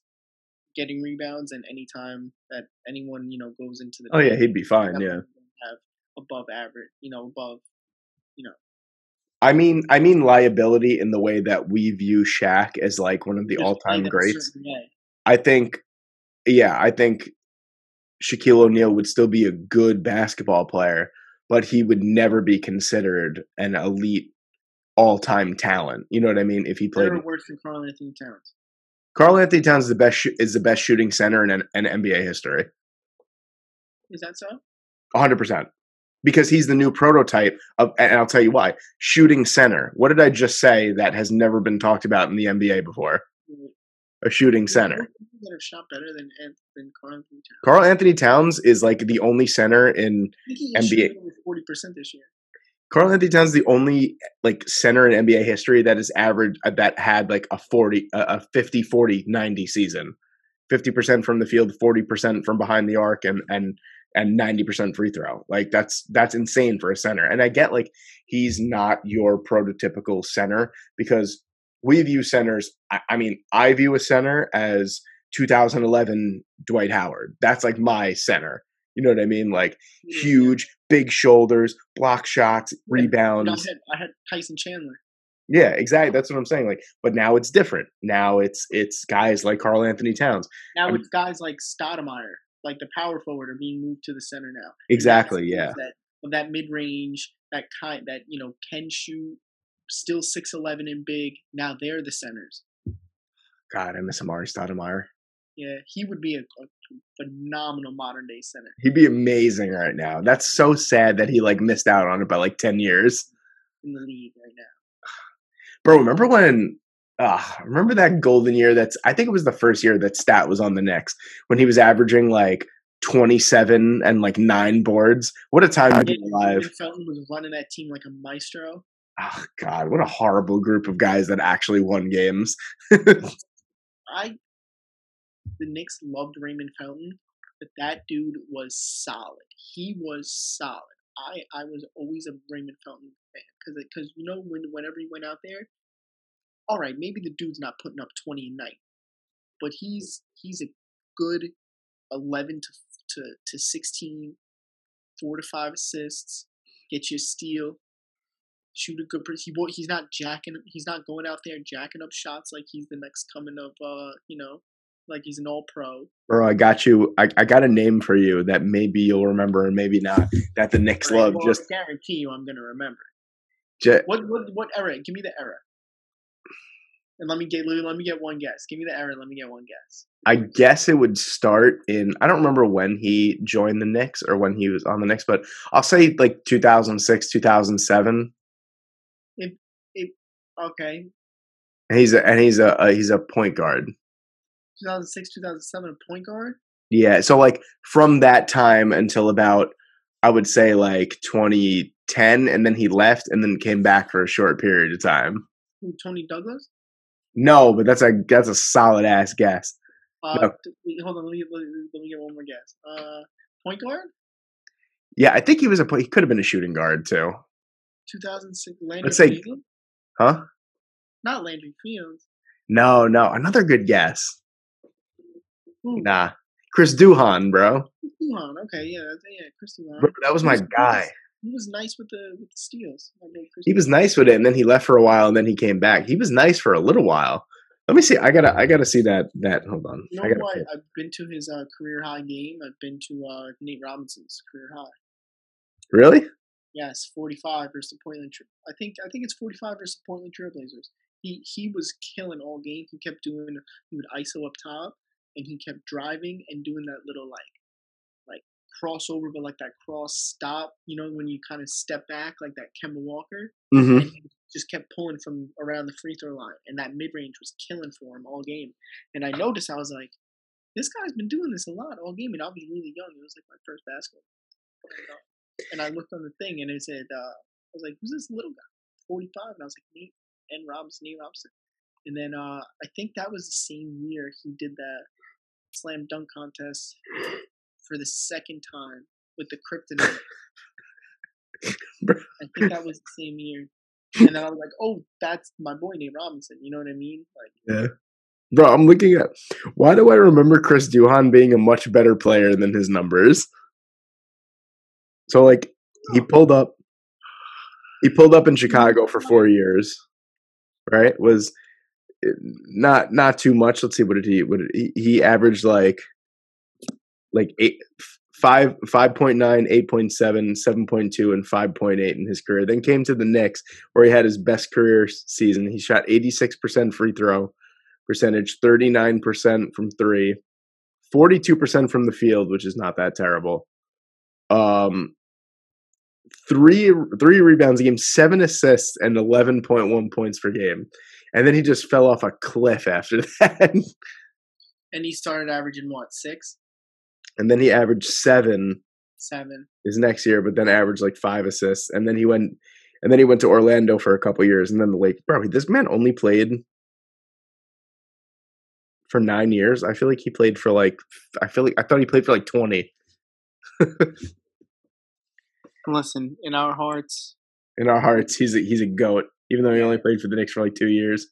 C: getting rebounds and anytime that anyone you know goes into the
B: Oh yeah, he'd be fine. Yeah.
C: have above average, you know, above you know
B: I mean, I mean liability in the way that we view Shaq as like one of the
C: all-time
B: greats. I think, yeah, I think Shaquille O'Neal would still be a good basketball player, but he would never be considered an elite all time talent. You know what I mean? If he played,
C: worse than Karl-Anthony Towns.
B: Karl-Anthony Towns is the best is the best shooting center in, in NBA history,
C: Is that so?
B: hundred percent. Because he's the new prototype of, and I'll tell you why. Shooting center. What did I just say that has never been talked about in the NBA before? Mm. A shooting center.
C: Have shot better than than Karl-Anthony Towns.
B: Karl-Anthony Towns is like the only center in NBA.
C: forty percent this year.
B: Karl-Anthony Towns is the only like center in NBA history that is average uh, that had like a 40 a a 50 40 90 season. 50% from the field, 40% from behind the arc and and and 90% free throw. Like that's that's insane for a center. And I get like he's not your prototypical center because we view centers I, I mean, I view a center as 2011 Dwight Howard. That's like my center. You know what I mean? Like huge, big shoulders, block shots,
C: know, I
B: rebounds.
C: had I had Tyson Chandler.
B: Yeah, exactly. That's what I'm saying. Like, but now it's different. Now it's it's guys like Karl-Anthony Towns.
C: Now
B: And-
C: it's guys like Stoudemire, like the power forward, are being moved to the center now.
B: Exactly. Yeah.
C: That, of that mid range, that kind that you know can shoot, still six eleven and big. Now they're the centers.
B: God, I miss Amar'e Stoudemire.
C: Yeah, he would be a, a phenomenal modern day center.
B: He'd be amazing right now. That's so sad that he like missed out on it by like ten years.
C: in the league right now.
B: Bro, remember when? Uh, remember that golden year? That's I think it was the first year that Stat was on the Knicks when he was averaging like 27 and like nine boards. What a time to be alive!
C: Felton was running that team like a maestro.
B: Oh God, what a horrible group of guys that actually won games.
C: I the Knicks loved Raymond Felton, but that dude was solid. He was solid. I I was always a Raymond Felton fan because because you know when whenever he went out there, all right, maybe the dude's not putting up twenty a night, but he's he's a good eleven to to to 16, four to five assists, get you a steal, shoot a good. He he's not jacking. He's not going out there jacking up shots like he's the next coming of uh you know like he's an all pro.
B: Bro, I got you. I, I got a name for you that maybe you'll remember and maybe not. That the Knicks
C: Right,
B: love.
C: well,
B: Just,
C: I guarantee you, I'm gonna remember.
B: ju-
C: What what what era? Give me the era. And let me get let me let me get one guess. Give me the era. Let me get one guess.
B: I guess it would start in. I don't remember when he joined the Knicks or when he was on the Knicks, but I'll say like 2006, 2007.
C: Okay,
B: And he's a and he's a, a he's a point guard.
C: 2006, 2007, a point guard.
B: Yeah, so like from that time until about I would say like 2010, and then he left and then came back for a short period of time.
C: Who, Toney Douglas.
B: No, but that's a that's a solid ass guess.
C: Uh,
B: No.
C: th- hold on. Let me, let me get one more guess. Uh, point guard.
B: Yeah, I think he was a he could have been a shooting guard too.
C: 2006. Landry
B: Let's say-
C: Fields.
B: Huh?
C: Not Landry Fields.
B: No, no, another good guess.
C: Who?
B: Nah, Chris Duhon, bro.
C: Duhon. Okay, yeah, yeah, Chris Duhon.
B: Bro, That was my guy.
C: He was nice with the with the steals. I
B: He was nice with it, and then he left for a while, and then he came back. He was nice for a little while. Let me see. I gotta, I gotta see that. That hold on.
C: You
B: I
C: know
B: gotta.
C: what? I've been to his uh, career high game. I've been to uh, Nate Robinson's career high.
B: Really?
C: Yes, forty-five versus the Portland. I think I think it's forty-five versus the Portland Trailblazers. He he was killing all game. He kept doing. He would ISO up top, and he kept driving and doing that little like like crossover, but like that cross stop. You know when you kind of step back like that Kemba Walker,
B: hmm
C: and he just kept pulling from around the free throw line, and that mid range was killing for him all game. And I noticed I was like, this guy's been doing this a lot all game, and I was really young. It was like my first basketball. And, I looked on the thing, and it said, uh, I was like, who's this little guy? 45, and I was like, Nate and Robinson, Nate Robinson. And then uh, I think that was the same year he did that slam dunk contest for the second time with the kryptonite. I think that was the same year. And then I was like, oh, that's my boy Nate Robinson. You know what I mean? Like,
B: Yeah. Bro, I'm looking at why do I remember Chris Duhon being a much better player than his numbers? So like he pulled up he pulled up in Chicago for four years. Right? Was eh, not not too much. Let's see what did he what did he, he averaged like like eight five five point nine, eight point seven, seven point two, and five point eight in his career. Then came to the Knicks where he had his best career season. He shot eighty six percent free throw percentage, thirty nine percent from three, 42 percent from the field, which is not that terrible. Um, three three rebounds a game, seven assists, and eleven point one points per game. And then he just fell off a cliff after that.
C: and he started averaging what, six,
B: and then he averaged seven
C: seven?
B: his next year, but then averaged like five assists. And then he went and then he went to Orlando for a couple years and then the Lake bro, this man only played for nine years. I feel like he played for like I feel like I thought he played for like twenty.
C: Listen, in our hearts,
B: In our hearts, he's a he's a goat, even though he only played for the Knicks for like two years.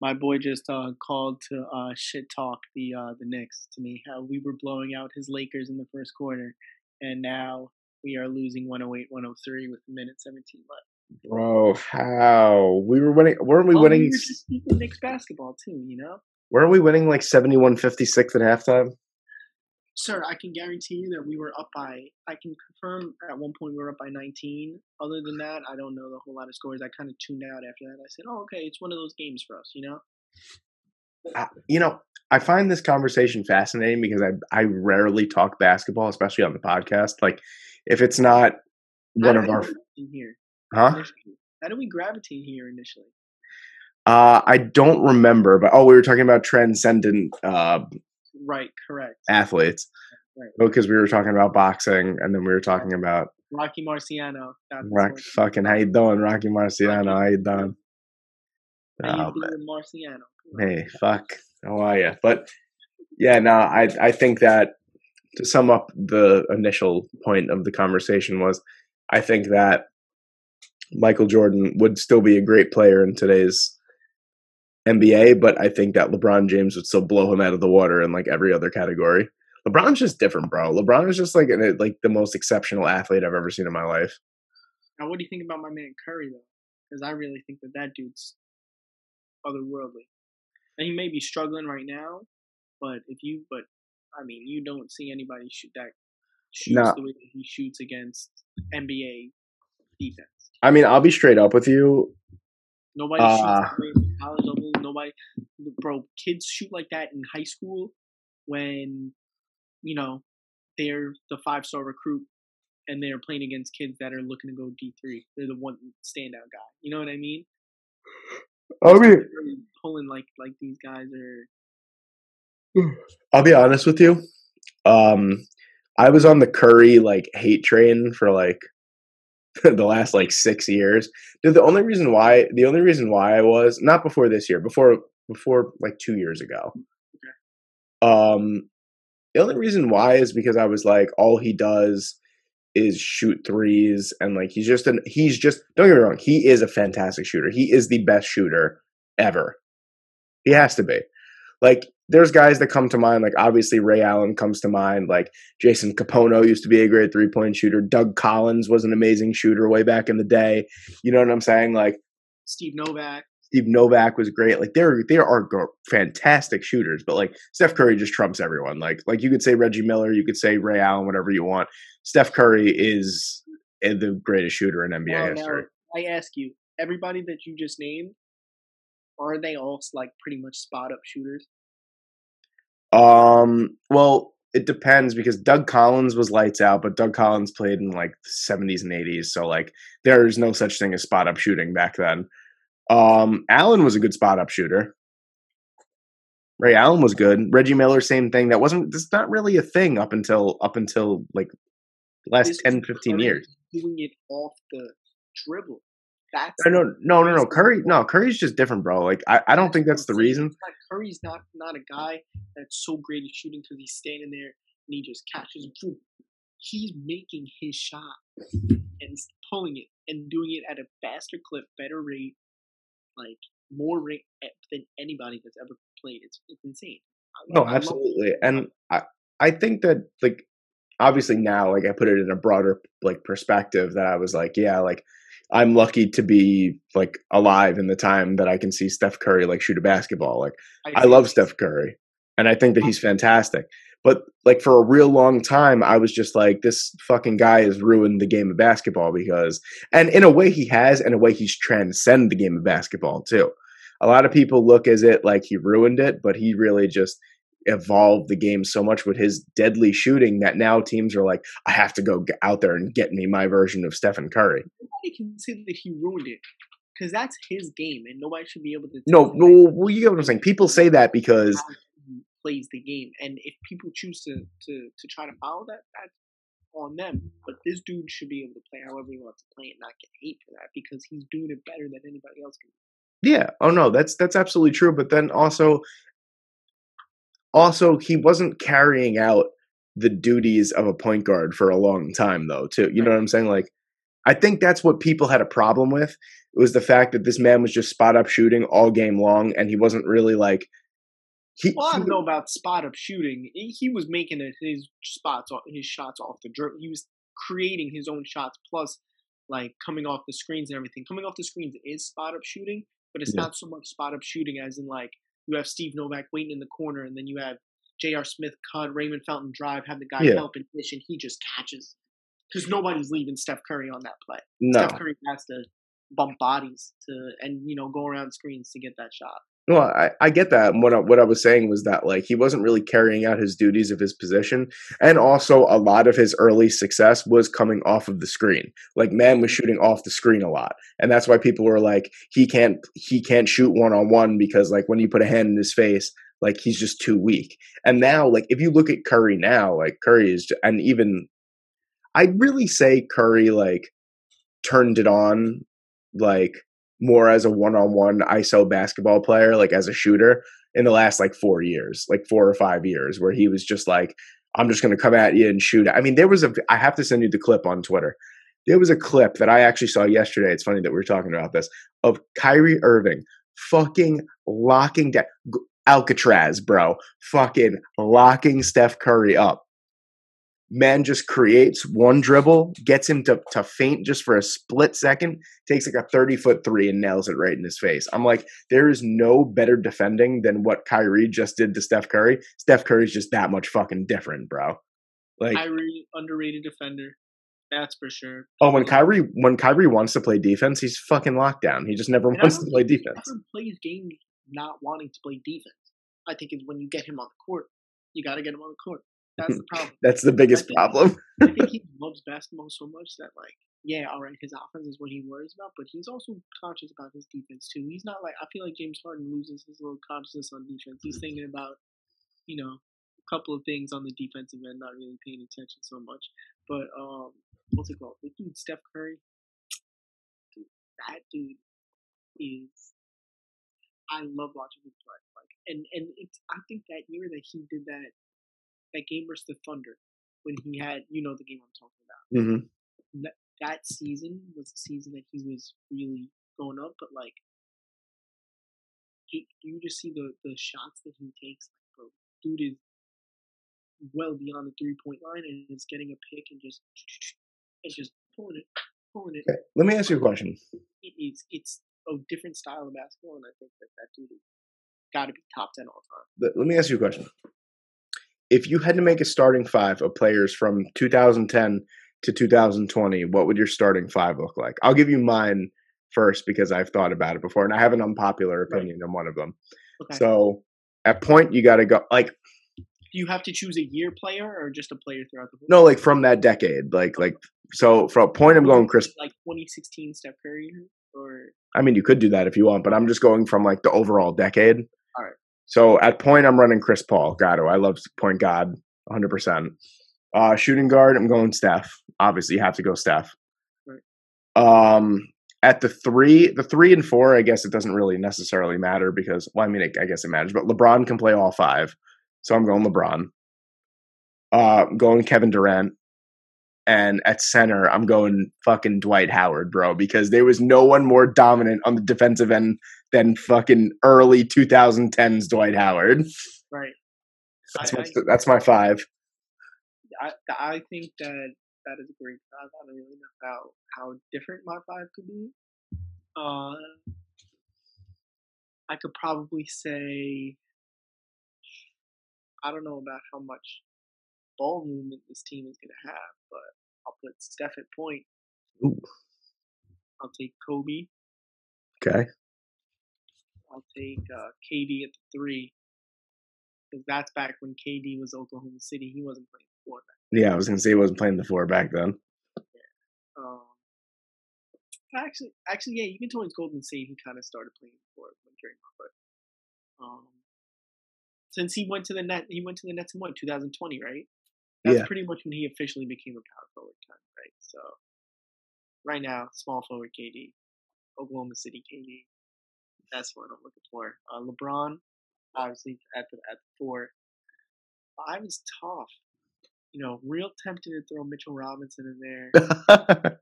C: my boy just uh, called to uh, shit talk the uh, the Knicks to me. How we were blowing out his Lakers in the first quarter, and now we are losing 108-103 with a minute 17 left.
B: Bro, how we were winning? Weren't we
C: Well,
B: winning?
C: We were just Knicks basketball too, you know.
B: Weren't we winning like 71-56 at halftime?
C: Sir, I can guarantee you that we were up by. I can confirm at one point we were up by 19. Other than that, I don't know the whole lot of scores. I kind of tuned out after that. I said, "Oh, okay, it's one of those games for us," you know.
B: I, you know, I find this conversation fascinating because I I rarely talk basketball, especially on the podcast. Like, if it's not one of our,
C: here
B: huh?
C: initially? How do we gravitate here initially?
B: Uh, I don't remember, but oh, we were talking about transcendent uh,
C: Right, correct.
B: athletes.
C: Right.
B: Oh, because we were talking about boxing, and then we were talking about
C: Rocky Marciano. That's
B: Rock, fucking how you doing, Rocky Marciano? How you doing?
C: How
B: Oh,
C: you doing, Marciano?
B: Hey, fuck. How are you? But yeah, no, I I think that to sum up the initial point of the conversation was, I think that Michael Jordan would still be a great player in today's NBA, but I think that LeBron James would still blow him out of the water in like every other category. LeBron's just different, bro. LeBron is just like an, like the most exceptional athlete I've ever seen in my life.
C: Now, what do you think about my man Curry though? Because I really think that that dude's otherworldly, and he may be struggling right now, but if you, but I mean, you don't see anybody shoot that shoots
B: No.
C: the way that he shoots against NBA defense.
B: I mean, I'll be straight up with you.
C: Nobody
B: Uh,
C: shoots at college level. Nobody, bro. Kids shoot like that in high school when you know they're the five star recruit and they're playing against kids that are looking to go D three. They're the one standout guy. You know what I mean?
B: I mean,
C: Really pulling like like these guys are.
B: I'll be honest with you. Um, I was on the Curry like hate train for like the last like six years. Dude, the only reason why the only reason why I was not before this year, before before like two years ago. Um, the only reason why is because I was like, all he does is shoot threes, and like he's just an he's just don't get me wrong, he is a fantastic shooter. He is the best shooter ever. He has to be. Like there's guys that come to mind, like obviously Ray Allen comes to mind, like Jason Kapono used to be a great three point shooter. Doug Collins was an amazing shooter way back in the day. You know what I'm saying? Like
C: Steve Novak.
B: Steve Novak was great. Like there, there are fantastic shooters, but like Steph Curry just trumps everyone. Like, like you could say Reggie Miller, you could say Ray Allen, whatever you want. Steph Curry is uh, the greatest shooter in NBA
C: now,
B: history.
C: I ask you, everybody that you just named, are they all like pretty much spot up shooters?
B: Um, well, it depends because Doug Collins was lights out, but Doug Collins played in like the 70s and 80s, so like there's no such thing as spot up shooting back then. Um, Allen was a good spot up shooter. Ray Allen was good. Reggie Miller, same thing. That wasn't. That's not really a thing up until up until like last
C: This
B: 10, 15
C: Curry
B: years.
C: Doing it off the dribble. That's
B: No, no, no, no, no. Curry, no, Curry's just different, bro. Like, I, I don't think that's the reason.
C: Curry's not not a guy that's so great at shooting because he's standing there and he just catches boom. He's making his shot and pulling it and doing it at a faster clip, better rate, like more rate than anybody that's ever played. It's it's insane.
B: No,
C: I
B: absolutely. And I, I think that like obviously now like I put it in a broader like perspective that I was like, yeah, like I'm lucky to be like alive in the time that I can see Steph Curry like shoot a basketball. Like I
C: agree.
B: love Steph Curry and I think that he's fantastic. But like for a real long time I was just like this fucking guy has ruined the game of basketball because and in a way he has in a way he's transcended the game of basketball too. A lot of people look as it like he ruined it, but he really just evolved the game so much with his deadly shooting that now teams are like, I have to go out there and get me my version of Stephen Curry.
C: Nobody can say that he ruined it because that's his game, and nobody should be able to.
B: No, no, well, you get what I'm saying. People say that because
C: he plays the game, and if people choose to to to try to follow that, that's on them. But this dude should be able to play however he wants to play and not get hate for that because he's doing it better than anybody else can.
B: Yeah. Oh no, that's that's absolutely true. But then also, also he wasn't carrying out the duties of a point guard for a long time, though. Too, you know what I'm saying? Like, I think that's what people had a problem with. It was the fact that this man was just spot up shooting all game long, and he wasn't really like. He,
C: Well, I don't know about spot up shooting. He was making his spots, off- his shots off the dribble. He was creating his own shots, plus like coming off the screens and everything. Coming off the screens is spot up shooting, but it's
B: Yeah.
C: not so much spot up shooting as in like you have Steve Novak waiting in the corner, and then you have J.R. Smith cut, Raymond Fountain drive, have the guy
B: Yeah.
C: help and dish, and he just catches. Because nobody's leaving Steph Curry on that play.
B: no.
C: Steph Curry has to bump bodies to and you know go around screens to get that shot.
B: Well, I, I get that. What I, what I was saying was that like he wasn't really carrying out his duties of his position, and also a lot of his early success was coming off of the screen. Like man was shooting off the screen a lot, and that's why people were like he can't he can't shoot one on one because like when you put a hand in his face, like he's just too weak. And now like if you look at Curry now, like Curry is, and even I'd really say Curry like turned it on like more as a one-on-one ISO basketball player, like as a shooter in the last like four years, like four or five years, where he was just like, I'm just going to come at you and shoot. I mean, there was a, I have to send you the clip on Twitter. There was a clip that I actually saw yesterday. It's funny that we are talking about this of Kyrie Irving fucking locking down Alcatraz, bro, fucking locking Steph Curry up man just creates one dribble, gets him to, to faint just for a split second, takes like a 30 foot three and nails it right in his face. I'm like, there is no better defending than what Kyrie just did to Steph Curry. Steph Curry's just that much fucking different, bro. Like,
C: Kyrie underrated defender. That's for sure.
B: oh, when Kyrie when Kyrie wants to play defense, he's fucking locked down. He just never
C: And
B: wants to play
C: think he
B: defense.
C: Plays games not wanting to play defense. I think is when you get him on the court, you got to get him on the court. That's the problem.
B: That's the biggest
C: think-
B: problem.
C: I think he loves basketball so much that like, yeah, all right, his offense is what he worries about, but he's also conscious about his defense too. He's not like I feel like James Harden loses his little consciousness on defense. He's thinking about, you know, a couple of things on the defensive end, not really paying attention so much. But um, what's it called? The dude Steph Curry. Dude, that dude is. I love watching him play. Like, and and it's. I think that year that he did that, that game versus the Thunder, when he had, you know, the game I'm talking about.
B: hmm
C: That, that season was the season that he was really going up, but like, you, you just see the the shots that he takes. Like, bro, dude is well beyond the three point line and is getting a pick and just and just pulling it, pulling it.
B: Okay, let me ask you a question.
C: It is it's a different style of basketball, and I think that that dude is got to be top ten all time.
B: Let let me ask you a question. If you had to make a starting five of players from 2010 to 2020, what would your starting five look like? I'll give you mine first because I've thought about it before and I have an unpopular
C: Right.
B: opinion on one of them.
C: Okay.
B: So at point, you got to go like,
C: Do you have to choose a year player or just a player throughout the
B: no, like from that decade. Like, like, so from point, I'm going Chris.
C: Like 2016 Steph Curry or
B: I mean, you could do that if you want, but I'm just going from like the overall decade. So at point, I'm running Chris Paul. Gatto. I love point God 100%. Uh, shooting guard, I'm going Steph. Obviously, you have to go Steph.
C: Right.
B: Um, at the three, the three and four, I guess it doesn't really necessarily matter because, well, I mean, it, I guess it matters, but LeBron can play all five, so I'm going LeBron. Uh, I'm going Kevin Durant, and at center, I'm going fucking Dwight Howard, bro, because there was no one more dominant on the defensive end than fucking early 2010s Dwight Howard.
C: Right.
B: That's
C: I-
B: my, that's my five.
C: I I think that that is a great five. I don't really know how how different my five could be. Uh, I could probably say I don't know about how much ball movement this team is gonna have, but I'll put Steph at point.
B: Ooh.
C: I'll take Kobe.
B: Okay.
C: I'll take uh, KD at the three. Because that's back when KD was Oklahoma City. He wasn't playing the four back. Then.
B: Yeah, I was gonna say he wasn't playing the four back then.
C: Um, actually, actually, yeah, you can towards Golden State. He kind of started playing for when Draymond, but um, since he went to the net, he went to the Nets in what 2020, right? That's
B: Yeah.
C: pretty much when he officially became a power forward, kind of, right? So right now, small forward KD, Oklahoma City KD. That's what I'm looking for. Uh, LeBron, obviously at the at the four. Five is tough. You know, real tempted to throw Mitchell Robinson in there.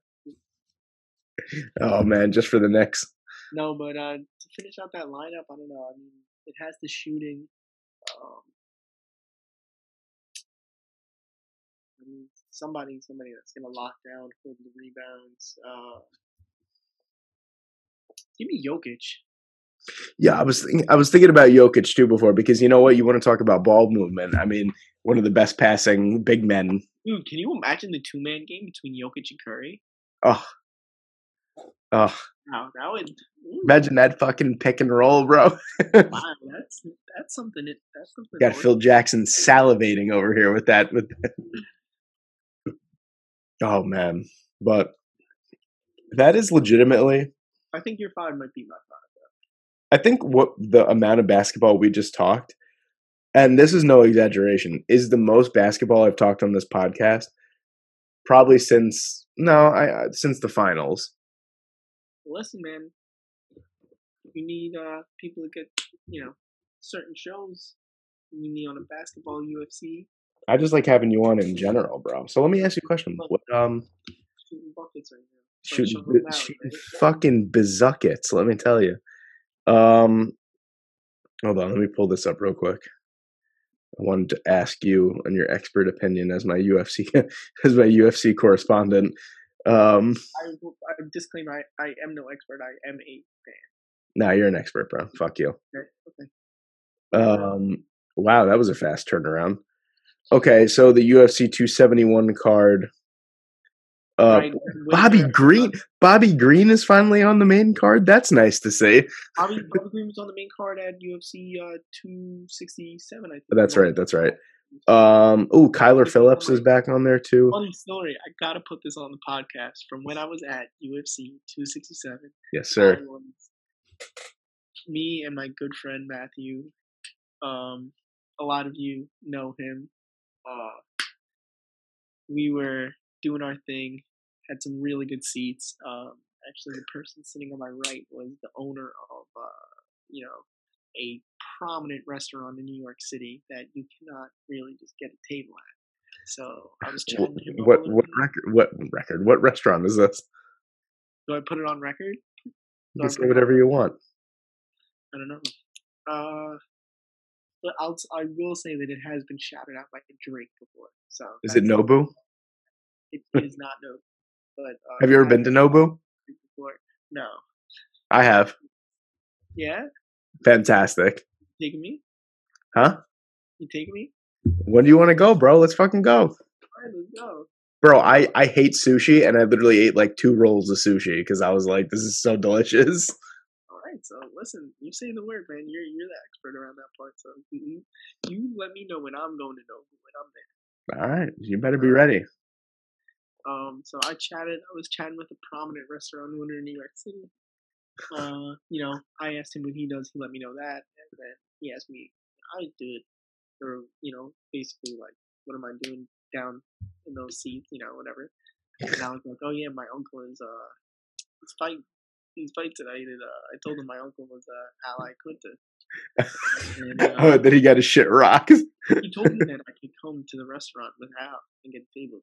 B: oh man, just for the Knicks.
C: No, but uh, to finish out that lineup, I don't know. I mean, it has the shooting. Um, I mean, somebody, somebody that's gonna lock down, hold the rebounds. Uh, give me Jokic.
B: Yeah, I was thinking, I was thinking about Jokic too before because you know what? You want to talk about ball movement. I mean, one of the best passing big men.
C: Dude, can you imagine the two man game between Jokic and Curry?
B: Oh, oh,
C: Wow, that would. ooh,
B: imagine that fucking pick and roll, bro.
C: wow, that's that's something. It, that's something.
B: Got Phil Jackson salivating over here with that. With that. oh man, but that is legitimately.
C: I think your five might be my five.
B: I think what the amount of basketball we just talked, and this is no exaggeration, is the most basketball I've talked on this podcast, probably since no, I uh, since the finals.
C: listen, man, you need uh people to get you know certain shows. You need on a basketball UFC
B: I just like having you on in general, bro. So let me ask you a question. What um
C: shooting buckets right now.
B: Shooting,
C: Sean O'Malley,
B: shooting
C: right?
B: fucking bazuckets, let me tell you. Um hold on, let me pull this up real quick. I wanted to ask you on your expert opinion as my UFC as my UFC correspondent. Um
C: I, I disclaim I, I am no expert. I am a fan.
B: nah, you're an expert, bro. Fuck you.
C: Okay.
B: Um, wow, that was a fast turnaround. Okay, so the UFC 271 card. Uh, Bobby Green. Bobby Green is finally on the main card. That's nice to see.
C: Bobby, Bobby Green was on the main card at UFC uh, 267. I think.
B: That's right. That's right. Um, oh, Kyler Phillips is back on there too.
C: Funny story. I gotta put this on the podcast from when I was at UFC 267.
B: Yes, sir.
C: Was- me and my good friend Matthew. Um, a lot of you know him. Uh, we were doing our thing, had some really good seats. Um, actually, the person sitting on my right was the owner of, uh, you know, a prominent restaurant in New York City that you cannot really just get a table at. So I was chatting.
B: What what record? What record? What restaurant is this?
C: Do I put it on record?
B: You can say whatever you want.
C: I don't know. Uh, but I'll I will say that it has been shouted out like a drink before. So
B: Is it Nobu?
C: It, is not no. But uh,
B: Have you ever
C: it
B: been to Nobu?
C: Before? No.
B: I have.
C: Yeah.
B: Fantastic.
C: Taking me?
B: Huh?
C: You taking me?
B: When do you want to go, bro? Let's fucking go.
C: Right, let's go.
B: Bro, I, I hate sushi and I literally ate like two rolls of sushi because I was like, this is so delicious.
C: All right. So listen, you say the word, man. You're you're the expert around that part. So you you let me know when I'm going to know when I'm there.
B: All right, you better be ready.
C: Um, so I chatted. I was chatting with a prominent restaurant owner in New York City. Uh, you know, I asked him what he does. He let me know that, and then he asked me I do it, or you know, basically like, what am I doing down in those seats? You know, whatever. And I was like, oh yeah, my uncle is uh he's fight, these fight tonight, and uh, I told him my uncle was uh, Al Iaquinta. And, uh,
B: oh, that he got his shit rocked.
C: he told me that I could come to the restaurant with Al and get a table.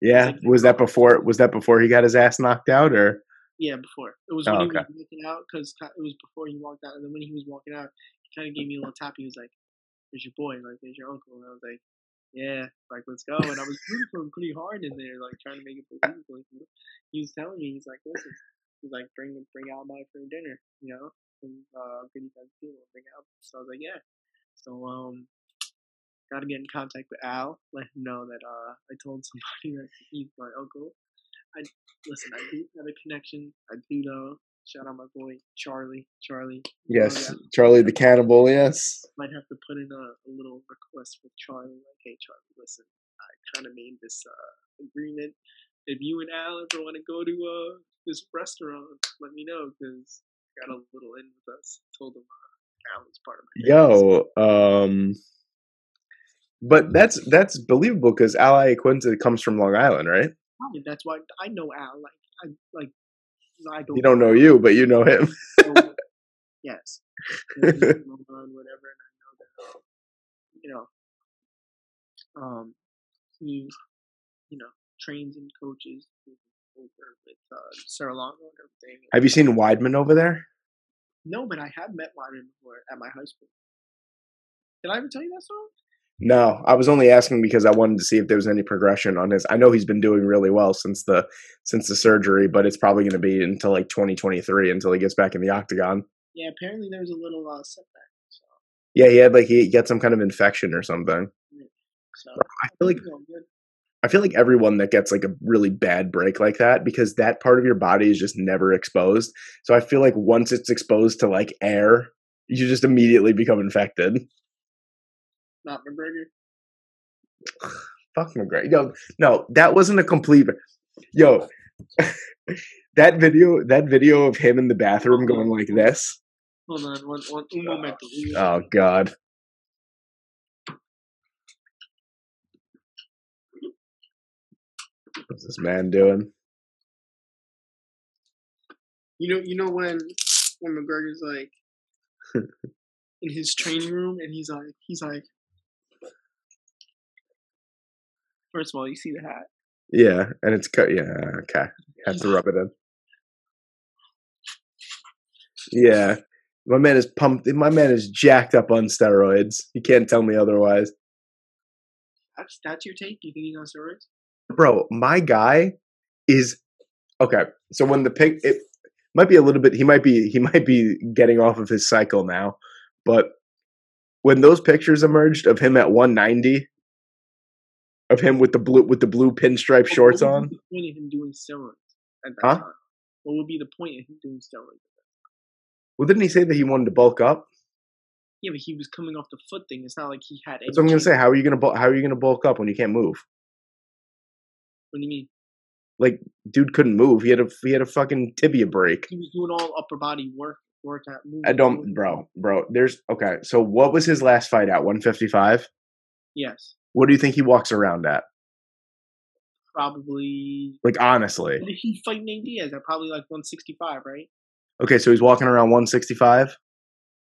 B: Yeah, was that before? Was that before he got his ass knocked out, or
C: Yeah, before it was
B: Oh,
C: when he was walking out because it was before he walked out, and then when he was walking out, he kind of gave me a little tap. He was like, "There's your boy, like there's your uncle," and I was like, "Yeah, like let's go." And I was rooting for him pretty hard in there, like trying to make it believable. He was telling me, he's like, "Listen," he's like, "Bring bring out my for dinner, you know." And uh, good you guys do bring Al. So I was like, "Yeah." So um, got to get in contact with Al, let him know that uh, I told somebody that he's my uncle. I listen, I do have a connection. I do know. Shout out my boy Charlie. Charlie. you know
B: yes. Charlie the cannibal? Yes.
C: Might have to put in a, a little request with Charlie, like, hey Charlie, listen, I kind of made this uh, agreement. If you and Al ever want to go to uh, this restaurant, let me know because got a little in with us. Told him uh, Al was part of my
B: Yo, um, but that's that's believable because Al Iaquinta comes from Long Island, right?
C: Probably that's why I know Al. Like I like I don't.
B: He don't know you, but you know him.
C: yes. And he's from Long Island, whatever, and I know that you know, um, he you know trains and coaches over with uh, Serra Longo and everything.
B: Have you seen Weidman over there?
C: No, but I have met Weidman before at my high school. Did I ever tell you that story?
B: No, I was only asking because I wanted to see if there was any progression on his. I know he's been doing really well since the since the surgery, but it's probably going to be until like 2023 until he gets back in the octagon.
C: Yeah, apparently there was a little uh, setback. So,
B: Yeah, he had like he got some kind of infection or something.
C: so
B: I feel like
C: think he's all good.
B: I feel like everyone that gets like a really bad break like that because that part of your body is just never exposed. So I feel like once it's exposed to like air, you just immediately become infected.
C: Not McGregor.
B: Fuck McGregor. Yo, no, that wasn't a complete. Yo, that video, that video of him in the bathroom going like this.
C: Hold on, one, one, un momento.
B: Oh God. What's this man doing?
C: You know, you know when when McGregor's like in his training room and he's like, he's like. First of all, you see the hat.
B: Yeah, and it's cut. Yeah, okay. Have to rub it in. Yeah, my man is pumped. My man is jacked up on steroids. You can't tell me otherwise,
C: That's that's your take. You think he's on steroids?
B: bro. My guy is okay. So when the pic, it might be a little bit. He might be. He might be getting off of his cycle now, but when those pictures emerged of him at 190, of him with the blue with the blue pinstripe shorts
C: what would
B: on,
C: be the point of him doing steroids at that
B: Huh?
C: time? What would be the point of him doing steroids?
B: well, didn't he say that he wanted to bulk up?
C: Yeah, but he was coming off the foot thing. It's not like he had.
B: That's what I'm gonna say. How are you gonna how are you gonna bulk up when you can't move?
C: What do you mean?
B: Like, dude couldn't move. He had a he had a fucking tibia break.
C: He was doing all upper body work, workout. Movement,
B: I don't, bro, bro. There's okay. So what was his last fight at? 155.
C: Yes,
B: What do you think he walks around at?
C: probably.
B: Like honestly.
C: What did he fight Nate Diaz at? Probably like 165, right?
B: Okay, so he's walking around 165.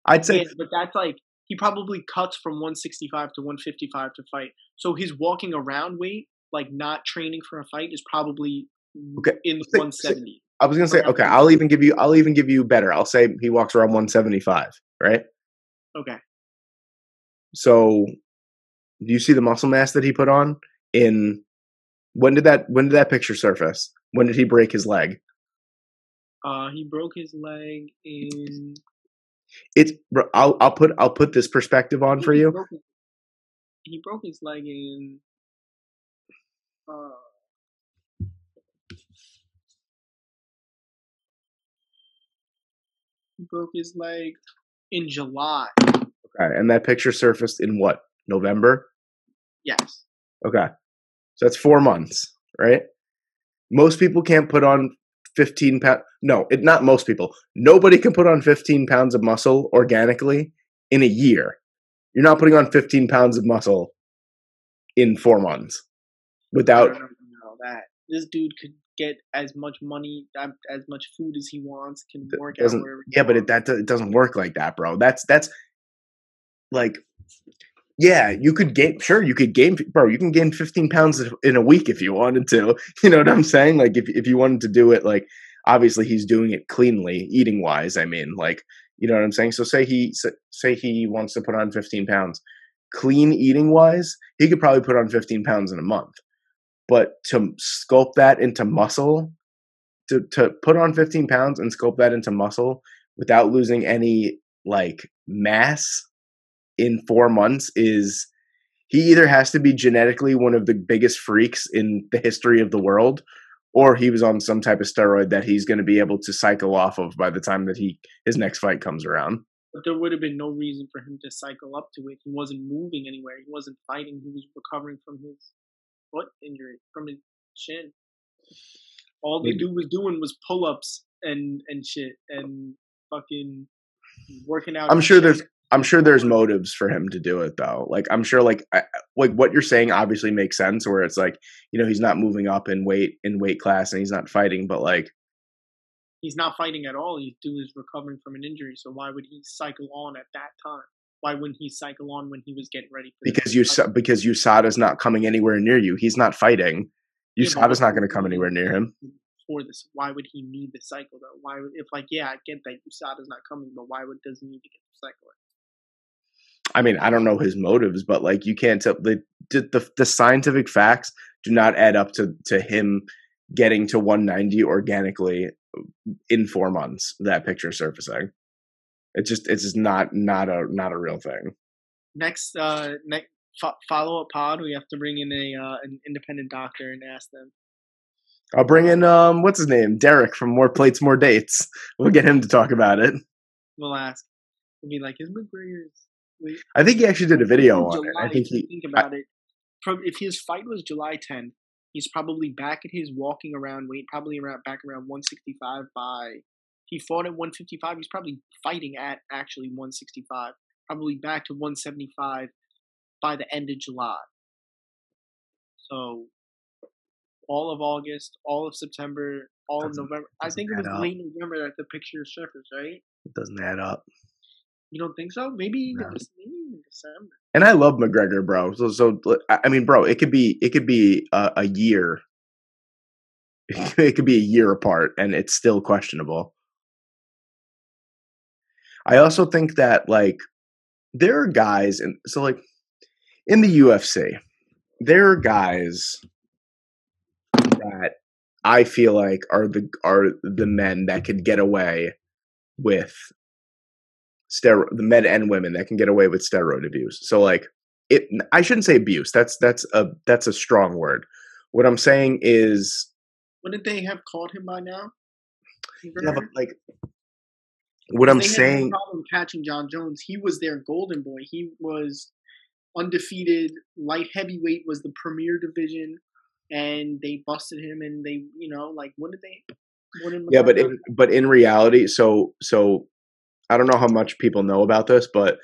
B: I'd say
C: Yeah, but that's like he probably cuts from 165 to 155 to fight. So his walking around weight, like not training for a fight, is probably
B: Okay,
C: in the 170.
B: I was gonna say okay. I'll even give you I'll even give you better. I'll say he walks around 175. Right.
C: Okay.
B: So, do you see the muscle mass that he put on in? When did that when did that picture surface? When did he break his leg?
C: Uh, he broke his leg in.
B: It's I'll I'll put I'll put this perspective on for you.
C: broke he broke his leg in. Uh, he broke his leg in July.
B: Okay, and that picture surfaced in what November?
C: Yes.
B: Okay, so that's four months, right? Most people can't put on fifteen pound. No, it not most people. Nobody can put on fifteen pounds of muscle organically in a year. You're not putting on fifteen pounds of muscle in four months without
C: know that this dude could get as much money, um, as much food as he wants, can work out wherever. he
B: Yeah, but it, that it doesn't work like that, bro. That's that's like, yeah, you could gain. Sure, you could gain, bro. You can gain 15 pounds in a week if you wanted to. You know what I'm saying? Like, if if you wanted to do it, like, obviously he's doing it cleanly, eating wise. I mean, like, you know what I'm saying? So say he say he wants to put on 15 pounds, clean eating wise, he could probably put on 15 pounds in a month. But to sculpt that into muscle, to to put on 15 pounds and sculpt that into muscle without losing any like mass in four months is he either has to be genetically one of the biggest freaks in the history of the world or he was on some type of steroid that he's going to be able to cycle off of by the time that he his next fight comes around
C: But there would have been no reason for him to cycle up to it. He wasn't moving anywhere. He wasn't fighting. He was recovering from his foot injury, from his shin. All the dude was doing was pull ups and and shit and fucking working out.
B: i'm sure there's i'm sure there's motives for him to do it though like i'm sure like I, like what you're saying obviously makes sense where it's like you know he's not moving up in weight in weight class and he's not fighting but like
C: he's not fighting at all. He's dude is recovering from an injury. So why would he cycle on at that time? Why wouldn't he cycle on when he was getting ready for
B: because you
C: fight?
B: because USADA's not coming anywhere near you. He's not fighting.
C: Yeah,
B: USADA's
C: what
B: not going to come anywhere near him.
C: For this, why would he need the cycle though? Why would if like yeah, I get that USADA's not coming, but why would does he need to get the cycle?
B: I mean, I don't know his motives, but like you can't tell the the, the scientific facts do not add up to to him getting to 190 organically in four months. That picture surfacing, it just it's just not not a not a real thing.
C: Next, uh, next fo- follow up pod, we have to bring in a uh, an independent doctor and ask them.
B: I'll bring in um what's his name Derek from More Plates More Dates. We'll get him to talk about it.
C: We'll ask. We'll be like, is McGregor's?
B: I think he actually did a video on it. I think he
C: think about it. From if his fight was July 10th, he's probably back at his walking around weight, probably around back around 165 by. He fought at 155. He's probably fighting at actually 165. Probably back to 175 by the end of July. So, all of August, all of September, all of
B: Doesn't-
C: November. I think it was late November that the picture surfaced, right?
B: it doesn't add up.
C: You don't think so? Maybe
B: No.
C: Even December.
B: And I love McGregor, bro. So, so I I mean, bro, it could be it could be a, a year. It could be a year apart, and it's still questionable. I also think that like there are guys, and so like in the UFC, there are guys that I feel like are the are the men that could get away with steroid the men and women that can get away with steroid abuse. So like it I shouldn't say abuse. That's that's a that's a strong word. What I'm saying is
C: Wouldn't they have caught him by now?
B: yeah, but like what I'm
C: had no
B: saying
C: problem catching Jon Jones. He was their golden boy. He was undefeated. Light heavyweight was the premier division, and they busted him. And they, you know, like what did they? What did
B: yeah, but in, but in reality, so so I don't know how much people know about this, but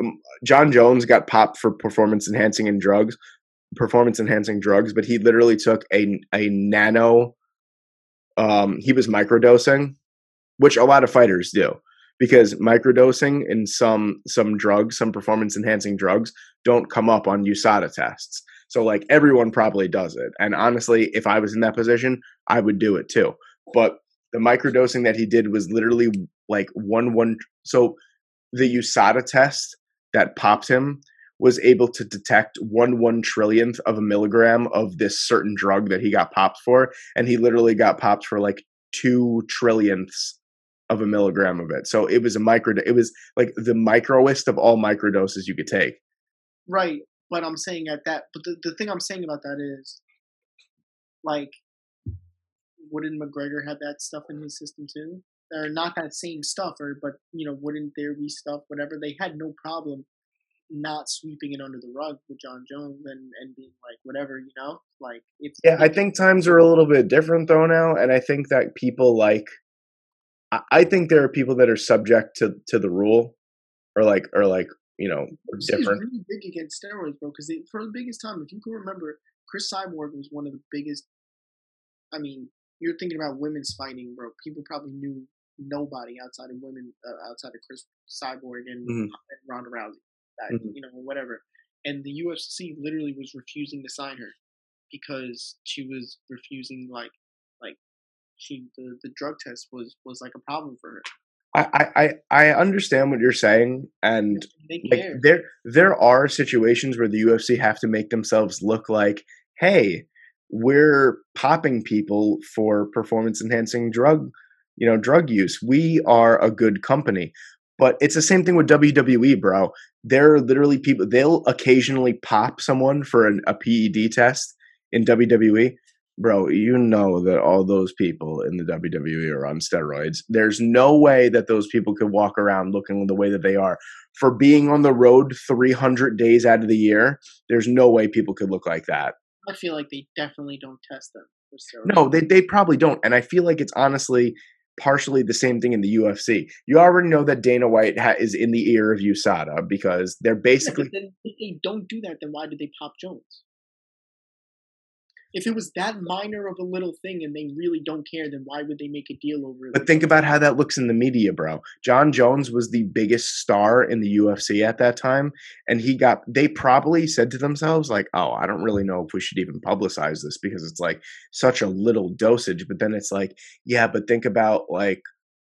B: um, Jon Jones got popped for performance enhancing and drugs, performance enhancing drugs, but he literally took a a nano. Um, he was microdosing, which a lot of fighters do, because microdosing in some some drugs, some performance enhancing drugs, don't come up on USADA tests. So like everyone probably does it, and honestly, if I was in that position, I would do it too. But the microdosing that he did was literally like one one. So the USADA test that popped him was able to detect one one trillionth of a milligram of this certain drug that he got popped for, and he literally got popped for like two trillionths of a milligram of it. So it was a micro. It was like the microest of all microdoses you could take.
C: right? But I'm saying at that. But the the thing I'm saying about that is, like, wouldn't McGregor have that stuff in his system too? Or not that same stuff, or but you know, wouldn't there be stuff? Whatever they had no problem not sweeping it under the rug with Jon Jones and and being like whatever, you know, like it's
B: Yeah, I think times are a little bit different though now, and I think that people like, I, I think there are people that are subject to to the rule, or like or like you know
C: This is
B: different.
C: really big against steroids, bro. Because for the biggest time, if you can remember, Cris Cyborg was one of the biggest I mean, you're thinking about women's fighting, bro. People probably knew nobody outside of women, uh, outside of Cris Cyborg and,
B: Mhm.
C: and Ronda Rousey, that,
B: Mhm.
C: you know, whatever. And the UFC literally was refusing to sign her because she was refusing, like, like she the, the drug test was was like a problem for her.
B: I, I I I understand what you're saying, and
C: They
B: like there there are situations where the UFC have to make themselves look like, hey, we're popping people for performance enhancing drug, you know, drug use. We are a good company. But it's the same thing with WWE, bro. There are literally people they'll occasionally pop someone for an, a PED test in WWE. Bro, you know that all those people in the WWE are on steroids. There's no way that those people could walk around looking the way that they are for being on the road 300 days out of the year, there's no way people could look like that.
C: I feel like they definitely don't test them for.
B: No, they, they probably don't. And I feel like it's honestly partially the same thing in the UFC. You already know that Dana White ha- is in the ear of USADA because they're basically.
C: but then if they don't do that, then why did they pop Jones? If it was that minor of a little thing and they really don't care, then why would they make a deal over it?
B: But think about how that looks in the media, bro. Jon Jones was the biggest star in the UFC at that time. And he got, they probably said to themselves, like, oh, I don't really know if we should even publicize this because it's like such a little dosage. But then it's like, yeah, but think about like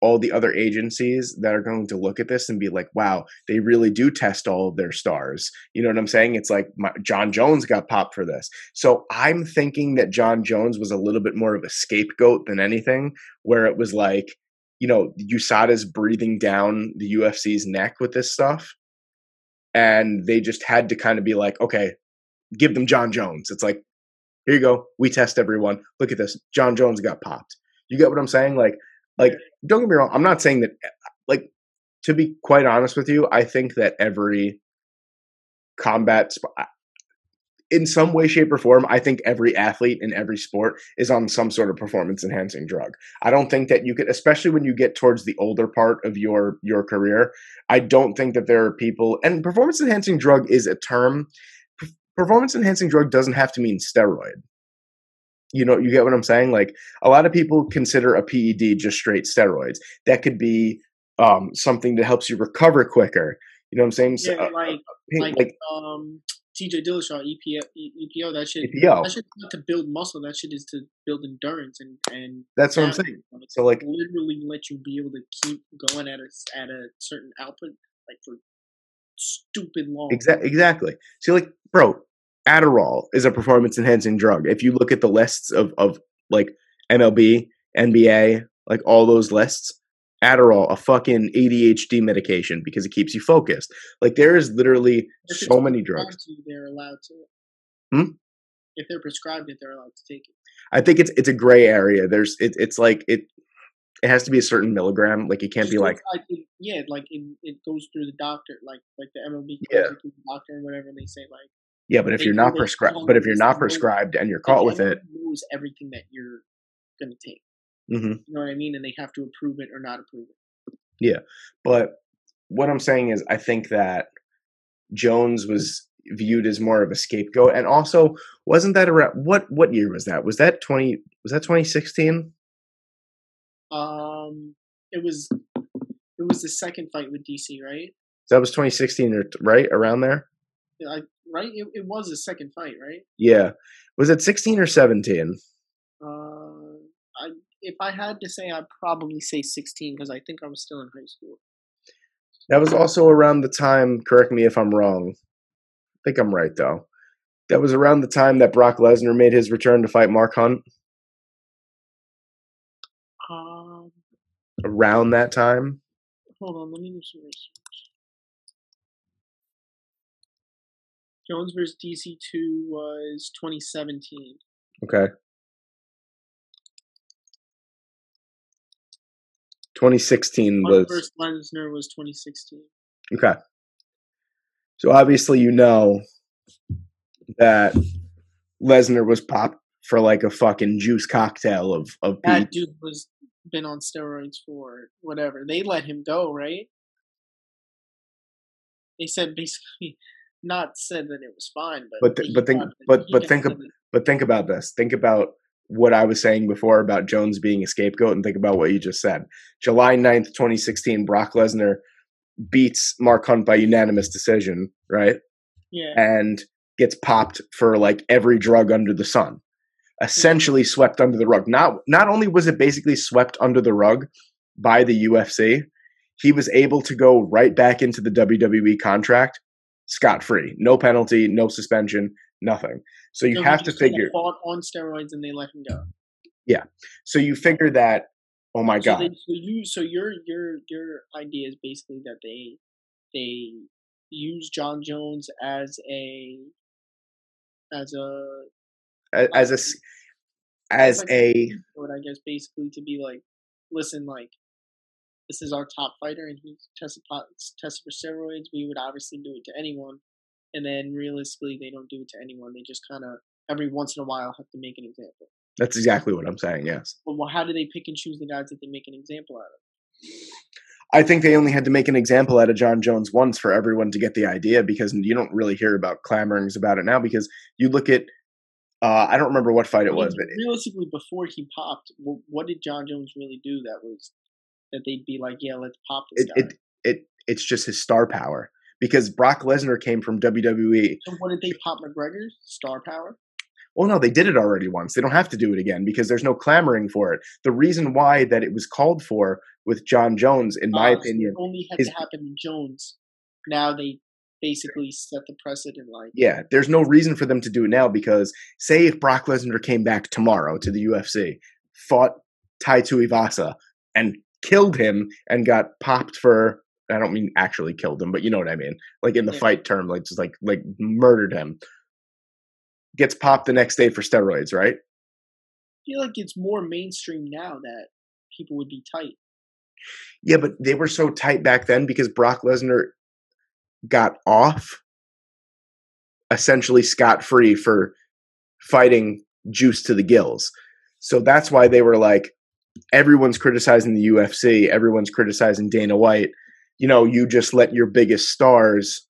B: all the other agencies that are going to look at this and be like, wow, they really do test all of their stars. You know what I'm saying? It's like my, Jon Jones got popped for this. So I'm thinking that Jon Jones was a little bit more of a scapegoat than anything, where it was like, you know, USADA's breathing down the UFC's neck with this stuff. And they just had to kind of be like, okay, give them Jon Jones. It's like, here you go. We test everyone. Look at this. Jon Jones got popped. You get what I'm saying? Like, like, don't get me wrong. I'm not saying that, like, to be quite honest with you, I think that every combat, sp- in some way, shape, or form, I think every athlete in every sport is on some sort of performance enhancing drug. I don't think that you could, especially when you get towards the older part of your your career. I don't think that there are people, and performance enhancing drug is a term. P- Performance enhancing drug doesn't have to mean steroid. You know, you get what I'm saying? Like a lot of people consider a PED just straight steroids. That could be um, something that helps you recover quicker. You know what I'm saying? So,
C: yeah,
B: uh,
C: like
B: like,
C: like um TJ Dillashaw EPO, EPO that shit
B: EPO.
C: that shit is not to build muscle that shit is to build endurance and and
B: That's what I'm saying.
C: Like,
B: So like
C: literally let you be able to keep going at a at a certain output like for stupid long
B: Exactly. exactly. See, like, bro, Adderall is a performance enhancing drug. If you look at the lists of, of like MLB, NBA, like all those lists, Adderall, a fucking ADHD medication because it keeps you focused. Like, there is literally
C: If
B: so many drugs.
C: to they're allowed to
B: Hmm?
C: if they're prescribed it they're allowed to take it
B: I think it's it's a gray area. There's it, it's like it it has to be a certain milligram. Like, it can't
C: Just
B: be like
C: like it, yeah like it, it goes through the doctor like like the MLB goes
B: Yeah.
C: through the doctor and whatever and they say like
B: yeah, but if you're not prescribed, but if you're not prescribed and you're caught with it,
C: knows everything that you're gonna take
B: hmm
C: you know what I mean and they have to approve it or not approve it Yeah,
B: But what I'm saying is, I think that Jones was viewed as more of a scapegoat, and also wasn't that around what what year was that? Was that twenty? Was that 2016?
C: um it was it was the second fight with DC right
B: That was 2016, or right around there.
C: I, right it, it was a second fight right
B: Yeah, was it 16 or 17?
C: uh I if I had to say I'd probably say 16 because I think I was still in high school
B: That was also around the time. Correct me if I'm wrong. I think I'm right though. That was around the time that Brock Lesnar made his return to fight Mark Hunt.
C: um
B: Around that time,
C: Hold on, let me do some research. Jones versus DC two was 2017.
B: okay. 2016
C: Hunt
B: was
C: First Lesnar was 2016.
B: Okay. So obviously you know that Lesnar was popped for like a fucking juice cocktail of of
C: That
B: beat.
C: dude was been on steroids for whatever. They let him go, right? They said basically not said that it was fine, but
B: But th- but think- but- but think But think about this. Think about what I was saying before about Jones being a scapegoat and think about what you just said. July 9th, 2016, Brock Lesnar beats Mark Hunt by unanimous decision, right?
C: Yeah.
B: And gets popped for like every drug under the sun. Mm-hmm. Essentially swept under the rug. Not not only was it basically swept under the rug by the UFC, he was able to go right back into the WWE contract scot free. No penalty, no suspension, nothing. So you
C: So
B: have to figure
C: fought on steroids and they let him go. Yeah.
B: So you figure that oh my
C: So,
B: god.
C: they, so you so your your your idea is basically that they they use Jon Jones as a as a
B: as a as
C: like
B: a
C: what I guess basically to be like, listen, like this is our top fighter and he tested tested for steroids. We would obviously do it to anyone, and then realistically they don't do it to anyone. They just kind of every once in a while have to make an example.
B: that's exactly what I'm saying, yes.
C: But well, how do they pick and choose the guys that they make an example out of?
B: I think they only had to make an example out of Jon Jones once for everyone to get the idea because you don't really hear about clamorings about it now because you look at uh, I don't remember what fight it was, but
C: realistically, before he popped, what did Jon Jones really do that was that they'd be like, yeah, let's pop this
B: it,
C: guy?
B: it it it's just his star power because Brock Lesnar came from WWE.
C: so what did they pop McGregor's star power?
B: Well, no, they did it already once. They don't have to do it again because there's no clamoring for it. The reason why that it was called for with Jon Jones, in my
C: Uh, so
B: opinion,
C: it only had
B: is-
C: to happen to Jones. Now they basically set the precedent. Like,
B: yeah, there's no reason for them to do it now because say if Brock Lesnar came back tomorrow to the UFC, fought Tai Tuivasa and killed him and got popped for I don't mean actually killed him, but you know what I mean. Like in the
C: Yeah.
B: fight term, like just like like murdered him. Gets popped the next day for steroids, right?
C: I feel like it's more mainstream now that people would be tight.
B: Yeah, but they were so tight back then because Brock Lesnar got off essentially scot free for fighting juice to the gills. So that's why they were like, everyone's criticizing the UFC, everyone's criticizing Dana White. You know, you just let your biggest stars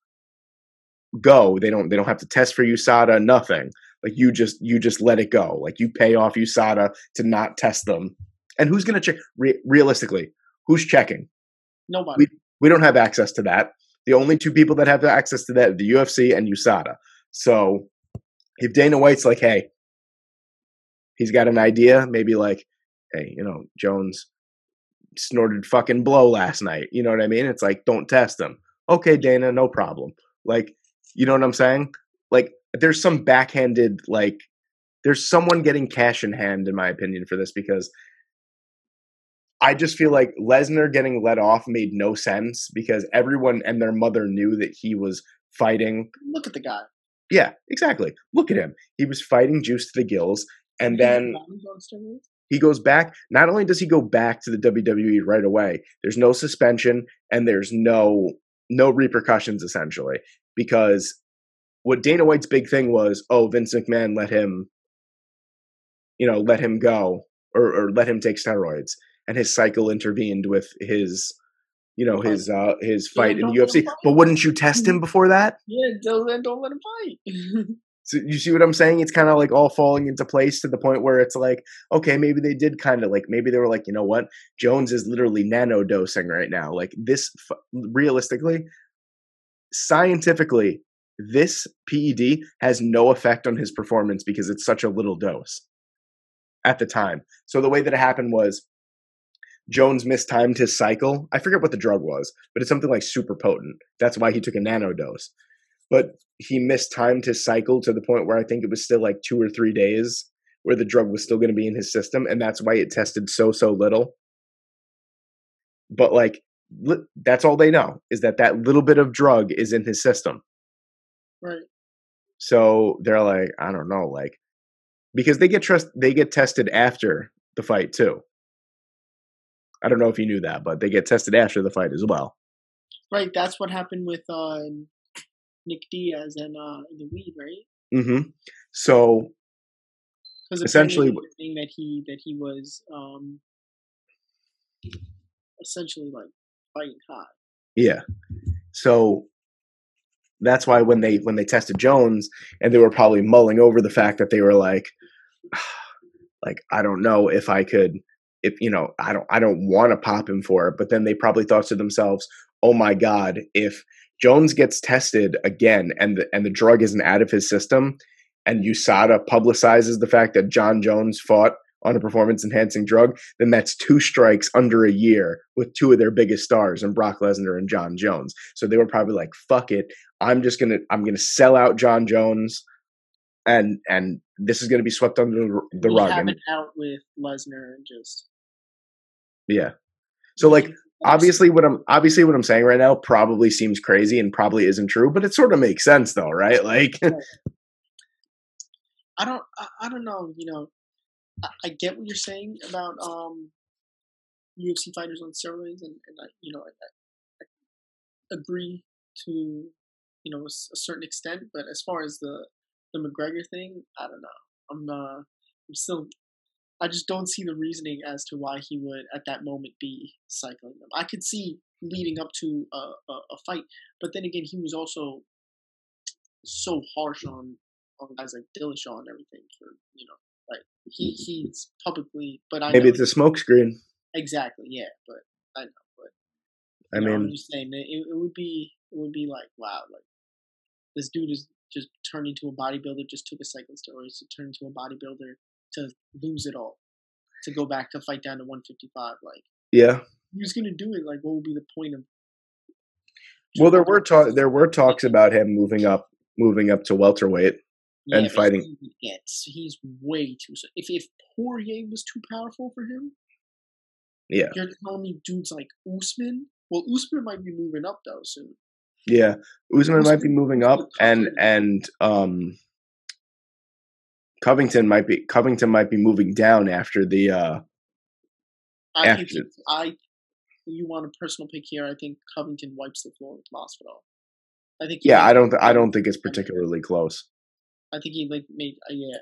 B: go. They don't they don't have to test for USADA, nothing. Like you just you just let it go. Like you pay off USADA to not test them. And who's going to check re- realistically? Who's checking?
C: Nobody.
B: We don't have access to that. The only two people that have access to that are the UFC and USADA. So if Dana White's like, hey, he's got an idea, maybe like, hey, you know, Jones snorted fucking blow last night. You know what I mean? It's like, don't test him. Okay, Dana, no problem. Like, you know what I'm saying? Like, there's some backhanded, like, there's someone getting cash in hand, in my opinion, for this because I just feel like Lesnar getting let off made no sense because everyone and their mother knew that he was fighting.
C: Look at the guy.
B: Yeah, exactly. Look at him. He was fighting juice to the gills. And then? He goes back. Not only does he go back to the WWE right away, there's no suspension and there's no no repercussions essentially because what Dana White's big thing was, oh, Vince McMahon let him, you know, let him go or, or let him take steroids, and his cycle intervened with his, you know, his uh his
C: Yeah,
B: fight in the UFC. But wouldn't you test him before that?
C: Yeah, don't, don't let him fight.
B: So you see what I'm saying? It's kind of like all falling into place to the point where it's like, okay, maybe they did kind of like, maybe they were like, you know what? Jones is literally nano dosing right now. Like this, f- realistically, scientifically, this PED has no effect on his performance because it's such a little dose at the time. So the way that it happened was Jones mistimed his cycle. I forget what the drug was, but it's something like super potent. That's why he took a nano dose. But he mistimed his cycle to the point where I think it was still like two or three days where the drug was still going to be in his system, and that's why it tested so so little. But like, li- that's all they know is that that little bit of drug is in his system.
C: right.
B: So they're like, I don't know, like, because they get trust, they get tested after the fight too. I don't know if you knew that, but they get tested after the fight as well.
C: Right. That's what happened with uh, Nick Diaz and uh, the weed, right?
B: Mm hmm So Essentially-
C: saying that he that he was um, essentially like fighting hot.
B: Yeah. So that's why when they when they tested Jones and they were probably mulling over the fact that they were like like I don't know if I could if you know I don't I don't want to pop him for it, but then they probably thought to themselves, "Oh my god, if Jones gets tested again and the, and the drug isn't out of his system and USADA publicizes the fact that Jon Jones fought on a performance enhancing drug, then that's two strikes under a year with two of their biggest stars and Brock Lesnar and Jon Jones. So they were probably like, fuck it. I'm just gonna I'm gonna sell out Jon Jones and and this is gonna be swept under the, the rug.
C: have
B: And
C: it out with Lesnar and just
B: yeah. So like obviously what I'm obviously what I'm saying right now probably seems crazy and probably isn't true, but it sort of makes sense though, right? Like
C: I don't I, I don't know, you know, I, I get what you're saying about um UFC fighters on steroids and, and I, you know, I, agree to you know a certain extent, but as far as the the McGregor thing, I don't know. I'm uh I'm still I just don't see the reasoning as to why he would at that moment be cycling them. I could see leading up to a, a, a fight, but then again, he was also so harsh on on guys like Dillashaw and everything for you know like he he's publicly, but I
B: maybe it's a smokescreen.
C: exactly yeah, but I know, but
B: I
C: you know, I'm
B: mean,
C: just saying it, it would be it would be like wow, like this dude is just turned into a bodybuilder, just took a cycling steroids to turn into a bodybuilder to lose it all, to go back to fight down to 155. Like
B: yeah.
C: was gonna do it. Like what would be the point of?
B: Well, there were talk there were talks about him moving up moving up to welterweight. and fighting.
C: he gets he's way too. So if if Poirier was too powerful for him,
B: Yeah.
C: you're telling me dudes like Usman. Well, Usman might be moving up though soon.
B: Yeah. Usman might be moving up and and um Covington might be Covington might be moving down after the uh
C: I think
B: After-
C: he- I. You want a personal pick here? I think Covington wipes the floor with Masvidal. I think.
B: yeah, I don't I don't think it's particularly close.
C: I think he like made uh, yeah.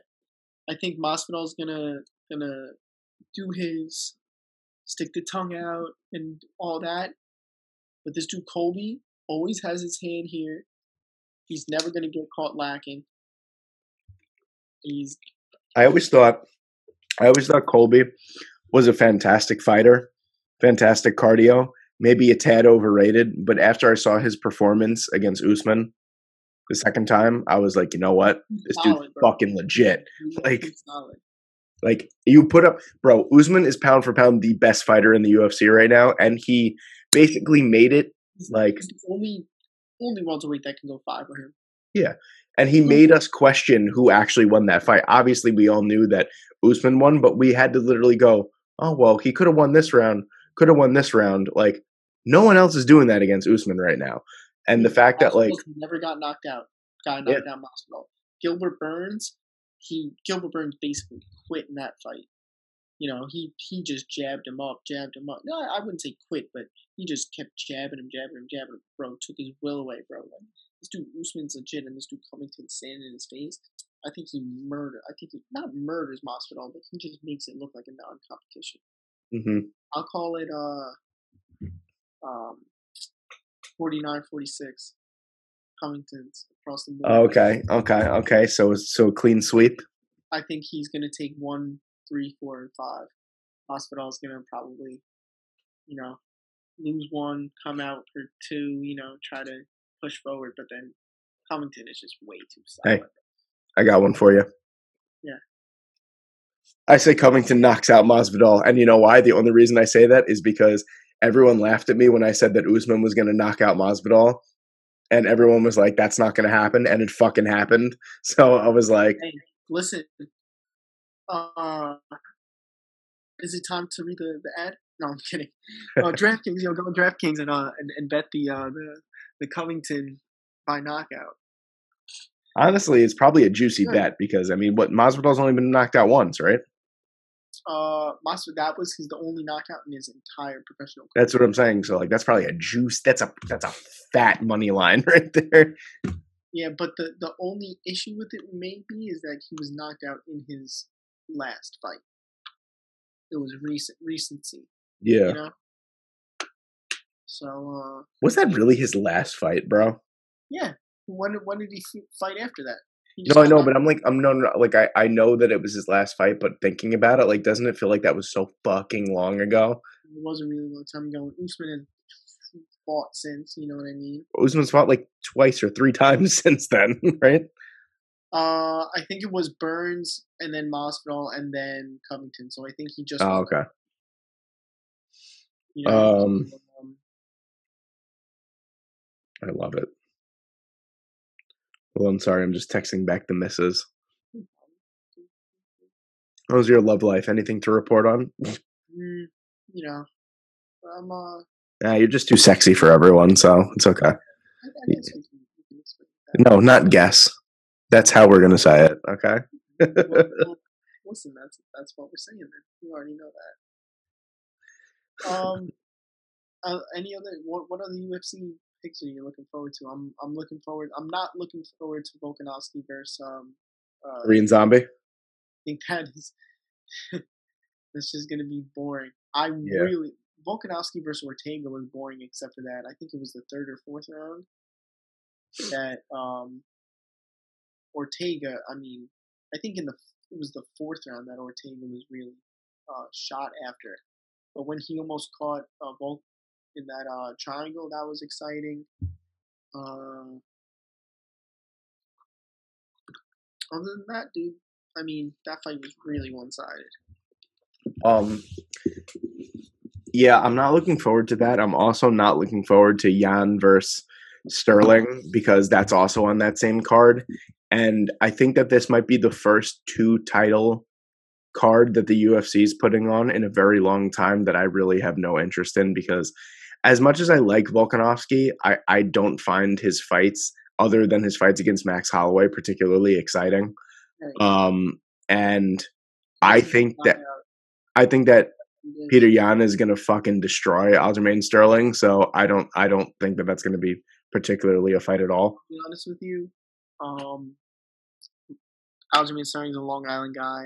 C: I think Masvidal's gonna gonna do his stick the tongue out and all that. But this dude Colby always has his hand here. He's never gonna get caught lacking. He's
B: I always thought I always thought Colby was a fantastic fighter, fantastic cardio, maybe a tad overrated, but after I saw his performance against Usman the second time, I was like, you know what? This dude's
C: bro.
B: fucking legit. Like- Like you put up, bro. Usman is pound for pound the best fighter in the UFC right now, and he basically made it.
C: He's-
B: like-
C: only only welterweight that can go five for him.
B: And he hmm. made us question who actually won that fight. Obviously, we all knew that Usman won, but we had to literally go, "Oh well, he could have won this round. Could have won this round." Like no one else is doing that against Usman right now. And the fact that like
C: never got knocked out. Got
B: Yeah.
C: knocked out Masvidal. Gilbert Burns, he Gilbert Burns basically quit in that fight. You know, he he just jabbed him up, jabbed him up. No, I wouldn't say quit, but he just kept jabbing him, jabbing him, jabbing him. Bro, took his will away, bro. Like, this dude Usman's legit, and this dude Covington standing in his face. I think he murdered. I think he not murders Masvidal, but he just makes it look like a non-competition.
B: mhm.
C: I'll call it uh um 49-46 Covington's across the board.
B: Okay, okay, okay. So so clean sweep.
C: I think he's gonna take one, three, four, and five. Masvidal's gonna probably, you know, lose one, come out for two, you know, try to push forward, but then Covington is just way too
B: Hey. I got one for you.
C: Yeah.
B: I say Covington knocks out Masvidal, and you know why? The only reason I say that is because everyone laughed at me when I said that Usman was going to knock out Masvidal, and everyone was like, "That's not going to happen," and it fucking happened. So I was like,
C: Listen, uh, is it time to read the, the ad? No, I'm kidding. Uh, DraftKings, yo, go on DraftKings and uh and, and bet the uh the the Covington by knockout.
B: honestly, it's probably a juicy
C: Good.
B: bet because I mean, what Masvidal's only been knocked out once, right?
C: Uh, that was his the only knockout in his entire professional. career.
B: That's what I'm saying. So like, that's probably a juice. That's a that's a fat money line right there.
C: Yeah, but the the only issue with it maybe is that he was knocked out in his last fight. It was recent recency,
B: Yeah.
C: you know. So uh,
B: Was that really his last fight, bro?
C: yeah, when when did he fight after that?
B: No, I know, but I'm like, I'm no, no, like I, I know that it was his last fight, but thinking about it, like, doesn't it feel like that was so fucking long ago?
C: it wasn't really a long time ago. Usman has fought since, you know what I mean?
B: Usman's fought like twice or three times since then, right?
C: Uh, I think it was Burns and then Masvidal and then Covington. So I think he just.
B: Oh, okay.
C: You know,
B: Um,
C: um,
B: I love it. Well, I'm sorry, I'm just texting back the misses. How's your love life? Anything to report on?
C: mm, you know, I'm uh.
B: Nah, you're just too sexy for everyone, so it's okay.
C: I, I guess we can, we can explain that.
B: No, not guess. That's how we're gonna say it. Okay.
C: Well, listen, that's that's what we're saying. Then you already know that. Um, uh, any other what what other UFC picks are you looking forward to? I'm I'm looking forward. I'm not looking forward to Volkanovski versus um. Uh,
B: Korean zombie.
C: I think that is that's just gonna be boring. I
B: Yeah.
C: really Volkanovski versus Ortega was boring, except for that. I think it was the third or fourth round that um Ortega. I mean, I think in the it was the fourth round that Ortega was really uh, shot after. But when he almost caught uh, Volk in that uh, triangle, that was exciting. Uh, other than that, dude, I mean, that fight was really one sided.
B: Um, yeah, I'm not looking forward to that. I'm also not looking forward to Jan versus Sterling because that's also on that same card. And I think that this might be the first two title card that the UFC is putting on in a very long time that I really have no interest in because as much as I like Volkanovski, I, I don't find his fights other than his fights against Max Holloway particularly exciting. Um and I think that I think that Peter Yan is gonna fucking destroy Aljamain Sterling. So I don't I don't think that that's gonna be particularly a fight at all.
C: To be honest with you, um, Aljamain Sterling's a Long Island guy.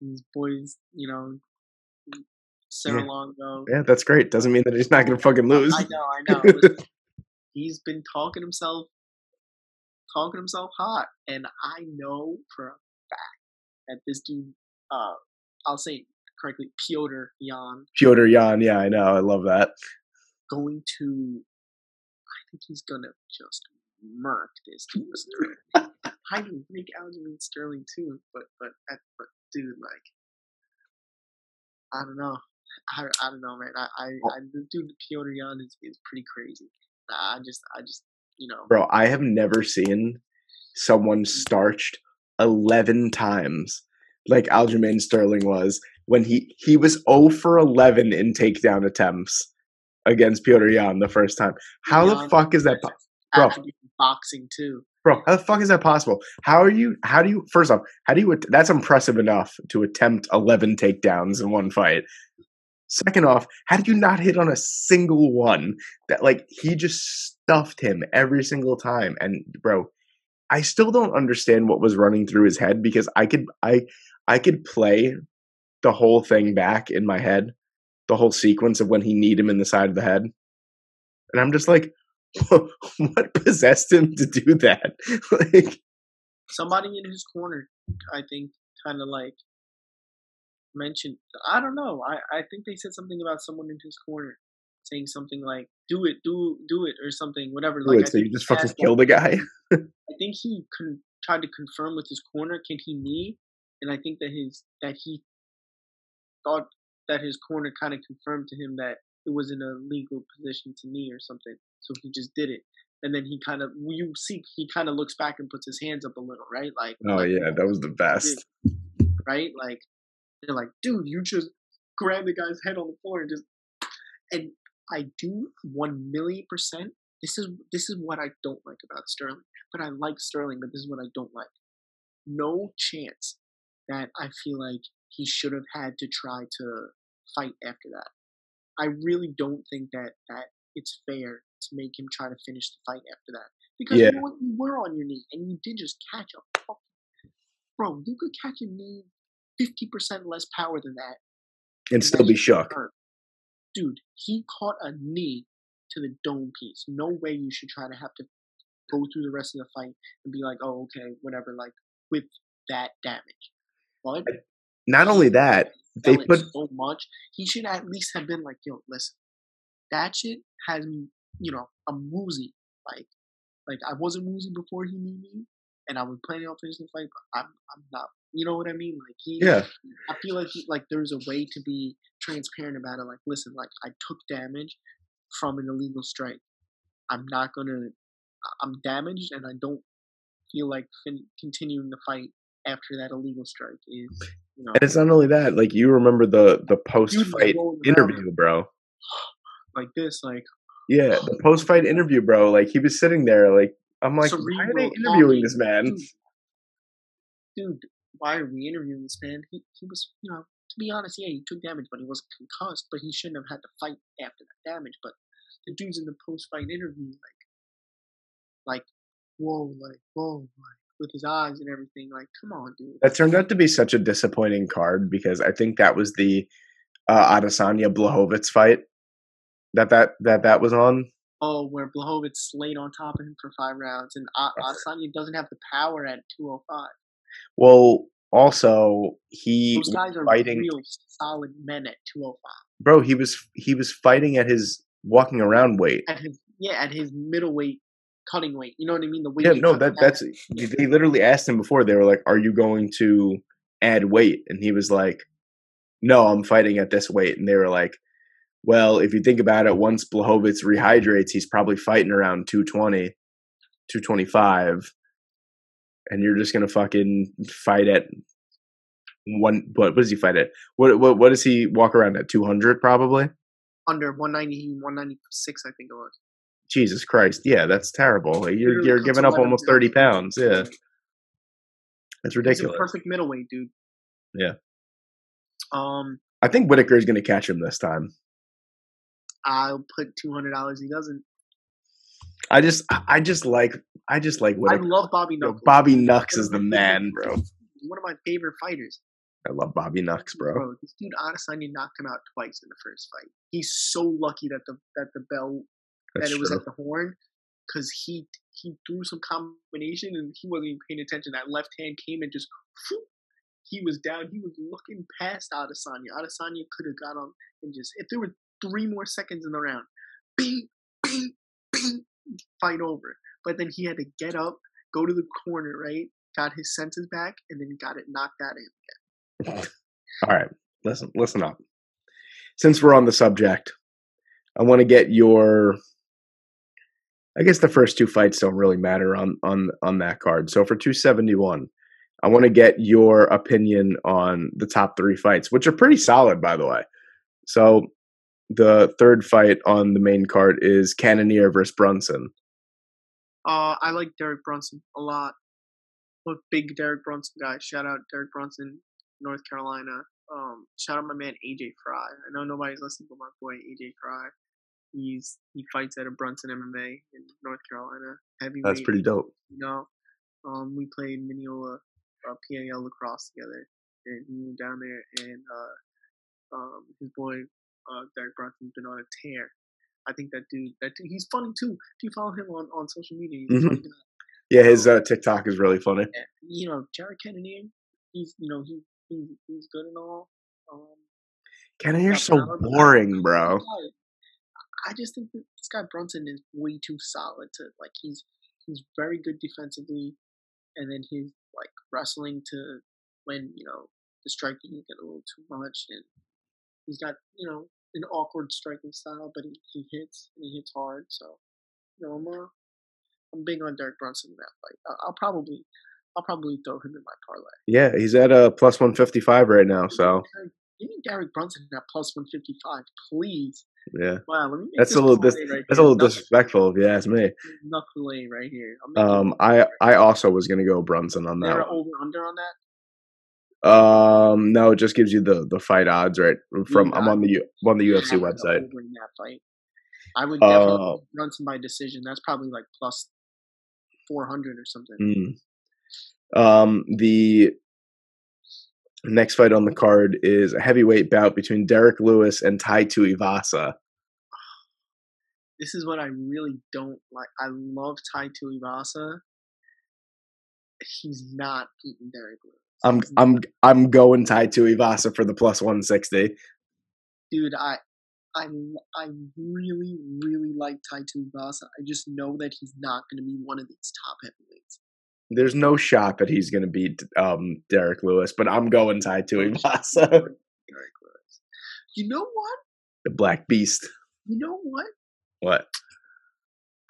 C: These boys, you know, Serra
B: Yeah.
C: Longo.
B: Yeah, that's great. Doesn't mean that he's not gonna fucking lose.
C: I know, I know. He's been talking himself, talking himself hot, and I know for a fact that this dude, uh, I'll say correctly, Piotr Jan,
B: Piotr Yan, yeah, I know. I love that.
C: going to, I think he's gonna just murk this dude. Sterling. I can make Aljamain Sterling too, but but but dude, like, I don't know. I, I don't know, man. I, I, I the dude Piotr Jan is, is pretty crazy. I just I just you know
B: Bro, I have never seen someone starched eleven times like Aljamain Sterling was when he he was 0 for eleven in takedown attempts against Piotr Yan the first time. How the fuck is that po- bro.
C: boxing too.
B: Bro, how the fuck is that possible? How are you? How do you? First off, how do you? That's impressive enough to attempt eleven takedowns in one fight. Second off, how did you not hit on a single one? That like he just stuffed him every single time. And bro, I still don't understand what was running through his head because I could I I could play the whole thing back in my head, the whole sequence of when he kneed him in the side of the head, and I'm just like, what possessed him to do that? like,
C: Somebody in his corner, I think, kind of like mentioned. I don't know. I I think they said something about someone in his corner saying something like "do it, do do it" or something, whatever.
B: do
C: Like
B: it,
C: I
B: so you
C: think
B: just fucking kill the guy.
C: I think he con- tried to confirm with his corner, can he knee? And I think that his that he thought that his corner kind of confirmed to him that it was in a legal position to knee or something. So he just did it. And then he kind of you see he kind of looks back and puts his hands up a little, right? Like
B: Oh
C: like,
B: yeah, that was the best.
C: right? Like they're like, dude, you just grab the guy's head on the floor and just and I do one million percent. This is this is what I don't like about Sterling. But I like Sterling, but this is what I don't like. No chance that I feel like he should have had to try to fight after that. I really don't think that that it's fair to make him try to finish the fight after that. Because
B: Yeah.
C: you, know what? you were on your knee and you did just catch a fucking bro, you could catch a knee fifty percent less power than that.
B: And still be shocked.
C: hurt. Dude, he caught a knee to the dome piece. No way you should try to have to go through the rest of the fight and be like, oh, okay, whatever, like with that damage. But
B: Not only that, they put
C: so much. He should at least have been like, yo, listen, that shit has me, you know, I'm woozy. Like, like I wasn't woozy before he knew me, and I was planning on finishing the fight, but I'm, I'm not. You know what I mean? Like he,
B: yeah.
C: I feel like he, like there's a way to be transparent about it. Like, listen, like I took damage from an illegal strike. I'm not gonna. I'm damaged, and I don't feel like fin- continuing the fight after that illegal strike is. You know,
B: And it's not only that, like you remember the the post fight interview, bro.
C: like this, like
B: Yeah, the post fight interview, bro. Like he was sitting there, like I'm like, why are they interviewing this man?
C: dude, dude, why are we interviewing this man? He he was, you know, to be honest, yeah, he took damage, but he wasn't concussed. But he shouldn't have had to fight after that damage. But the dude's in the post fight interview, like, like, whoa, like, whoa, like, with his eyes and everything. Like, come on, dude.
B: That turned out to be such a disappointing card because I think that was the uh, Adesanya Blachowicz fight that that that that was on.
C: Oh, where Blachowicz laid on top of him for five rounds, and A- Adesanya doesn't have the power at 205.
B: Well, also he
C: Those guys are
B: fighting-
C: real solid men at 205.
B: bro, he was he was fighting at his walking around weight.
C: At his yeah, at his middleweight cutting weight. You know what I mean? The weight.
B: Yeah, no, that that's they literally asked him before. They were like, "Are you going to add weight?" And he was like, "No, I'm fighting at this weight." And they were like, "Well, if you think about it, once Blachowicz rehydrates, he's probably fighting around 220, 225, and you're just gonna fucking fight at one. What, what does he fight at? What what what does he walk around at? 200 probably.
C: under 190, 196, I think it was.
B: Jesus Christ, yeah, that's terrible. You're you're giving up almost 30 pounds. Yeah, that's
C: He's
B: ridiculous.
C: a perfect middleweight, dude.
B: Yeah.
C: Um,
B: I think Whittaker is going to catch him this time.
C: I'll put two hundred dollars. He doesn't.
B: I just, I just like, I just like
C: I
B: Whittaker.
C: love Bobby Knuckles.
B: Bobby Nux is the man, bro.
C: One of my favorite fighters.
B: I love Bobby Nux, bro.
C: this dude Adesanya knocked him out twice in the first fight. He's so lucky that the that the bell
B: That's
C: that it was
B: true.
C: at the horn because he he threw some combination and he wasn't even paying attention. That left hand came and just whoop, he was down. He was looking past Adesanya. Adesanya could have got him and just if there were three more seconds in the round, bing bing bing, fight over. But then he had to get up, go to the corner, right? Got his senses back, and then got it knocked out of him. again.
B: All right, listen, listen up. Since we're on the subject, I want to get your. I guess the first two fights don't really matter on on on that card. So for 271, I want to get your opinion on the top three fights, which are pretty solid, by the way. So the third fight on the main card is Cannonier versus Brunson.
C: Uh, I like Derek Brunson a lot. I'm a big Derek Brunson guy. Shout out Derek Brunson, North Carolina. Um, shout out my man AJ Fry. I know nobody's listening, but my boy AJ Fry. He's he fights at a Brunson MMA in North Carolina. Heavyweight.
B: That's pretty dope.
C: You know, um, we played Mineola uh, PAL lacrosse together, and he went down there, and uh, um, his boy uh, Derek Brunson's been on a tear. I think that dude, that dude, he's funny too. If you follow him on, on social media,
B: Mhm.
C: funny.
B: Yeah, his uh, TikTok is really funny.
C: And, you know, Jared Kennedy, he's you know he, he he's good and all. Um, Yeah,
B: so boring, bro.
C: I just think that this guy Brunson is way too solid to like he's he's very good defensively, and then his like wrestling to when you know the striking get a little too much, and he's got you know an awkward striking style, but he, he hits and he hits hard. So you know I'm uh, I'm big on Derek Brunson in that fight. I, I'll probably I'll probably throw him in my parlay.
B: Yeah, he's at a plus 155 right now. So
C: Give me Derek Brunson at plus one fifty five, please.
B: yeah,
C: Wow, let me make
B: that's a little dis-
C: right
B: that's a little
C: Knuckle-
B: disrespectful if you ask me.
C: Knuckle A right here.
B: Um, I I also was gonna go Brunson on that.
C: over under on that.
B: Um, no, it just gives you the the fight odds right from. I'm on the I'm on the UFC website.
C: that fight. I would definitely
B: Uh,
C: Brunson by decision. That's probably like plus four hundred or something.
B: Mm. Um, the next fight on the card is a heavyweight bout between Derrick Lewis and Tai Tuivasa.
C: this is what I really don't like. I love Tai Tuivasa. He's not beating Derrick Lewis.
B: I'm I'm I'm going Tai Tuivasa for the plus one sixty.
C: dude, I, I, I really, really like Tai Tuivasa. I just know that he's not going to be one of these top heavyweights.
B: There's no shot that he's gonna beat um Derrick Lewis, but I'm going Tai Tuivasa,
C: Derrick Lewis. You know what?
B: the Black Beast.
C: You know what?
B: What?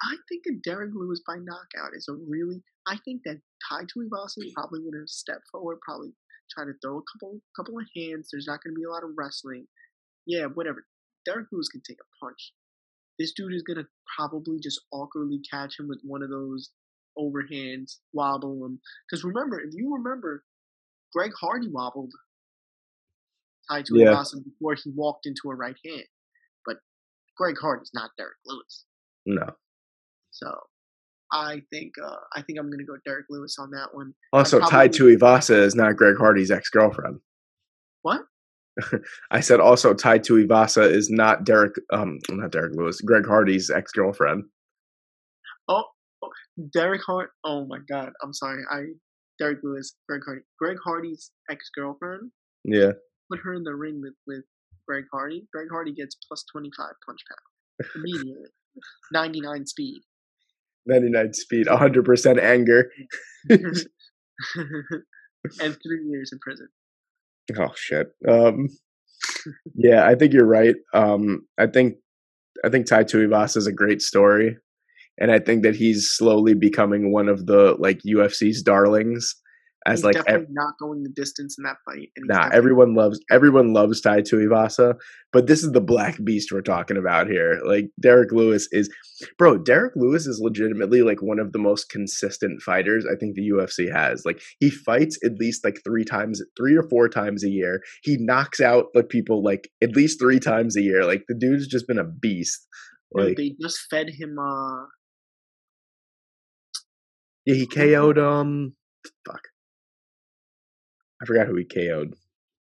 C: I think a Derrick Lewis by knockout is a really. I think that Tai Tuivasa is probably would have stepped forward, probably try to throw a couple couple of hands. There's not going to be a lot of wrestling. Yeah, whatever. Derrick Lewis can take a punch. This dude is going to probably just awkwardly catch him with one of those overhands, wobble him. Because remember, if you remember, Greg Hardy wobbled Tai
B: Yeah.
C: Tuivasa before he walked into a right hand. But Greg Hardy's not Derrick Lewis.
B: No.
C: So I think uh, I think I'm gonna go Derrick Lewis on that one.
B: Also, Tai
C: probably-
B: Tuivasa is not Greg Hardy's ex girlfriend.
C: What?
B: I said also Tai Tuivasa is not Derek um not Derrick Lewis, Greg Hardy's ex girlfriend.
C: Oh, oh, Derek Hart. Oh my God, I'm sorry. I Derrick Lewis, Greg Hardy, Greg Hardy's ex girlfriend.
B: Yeah.
C: Put her in the ring with with Greg Hardy. Greg Hardy gets plus 25 punch power immediately. 99 speed.
B: 99 speed, 100% anger.
C: and three years in prison.
B: Oh shit. Um Yeah, I think you're right. Um I think I think Tai Tuivasa is a great story. And I think that he's slowly becoming one of the like UFC's darlings as
C: he's
B: like ev-
C: definitely not going the distance in that fight. And
B: Nah, everyone loves everyone loves Tai Tuivasa, but this is the black beast we're talking about here. Like Derrick Lewis is, bro. Derrick Lewis is legitimately like one of the most consistent fighters I think the UFC has. Like he fights at least like three times, three or four times a year. He knocks out like people like at least three times a year. Like the dude's just been a beast.
C: Dude,
B: Like
C: they just fed him. uh
B: yeah, he KO'd um, fuck, I forgot who he KO'd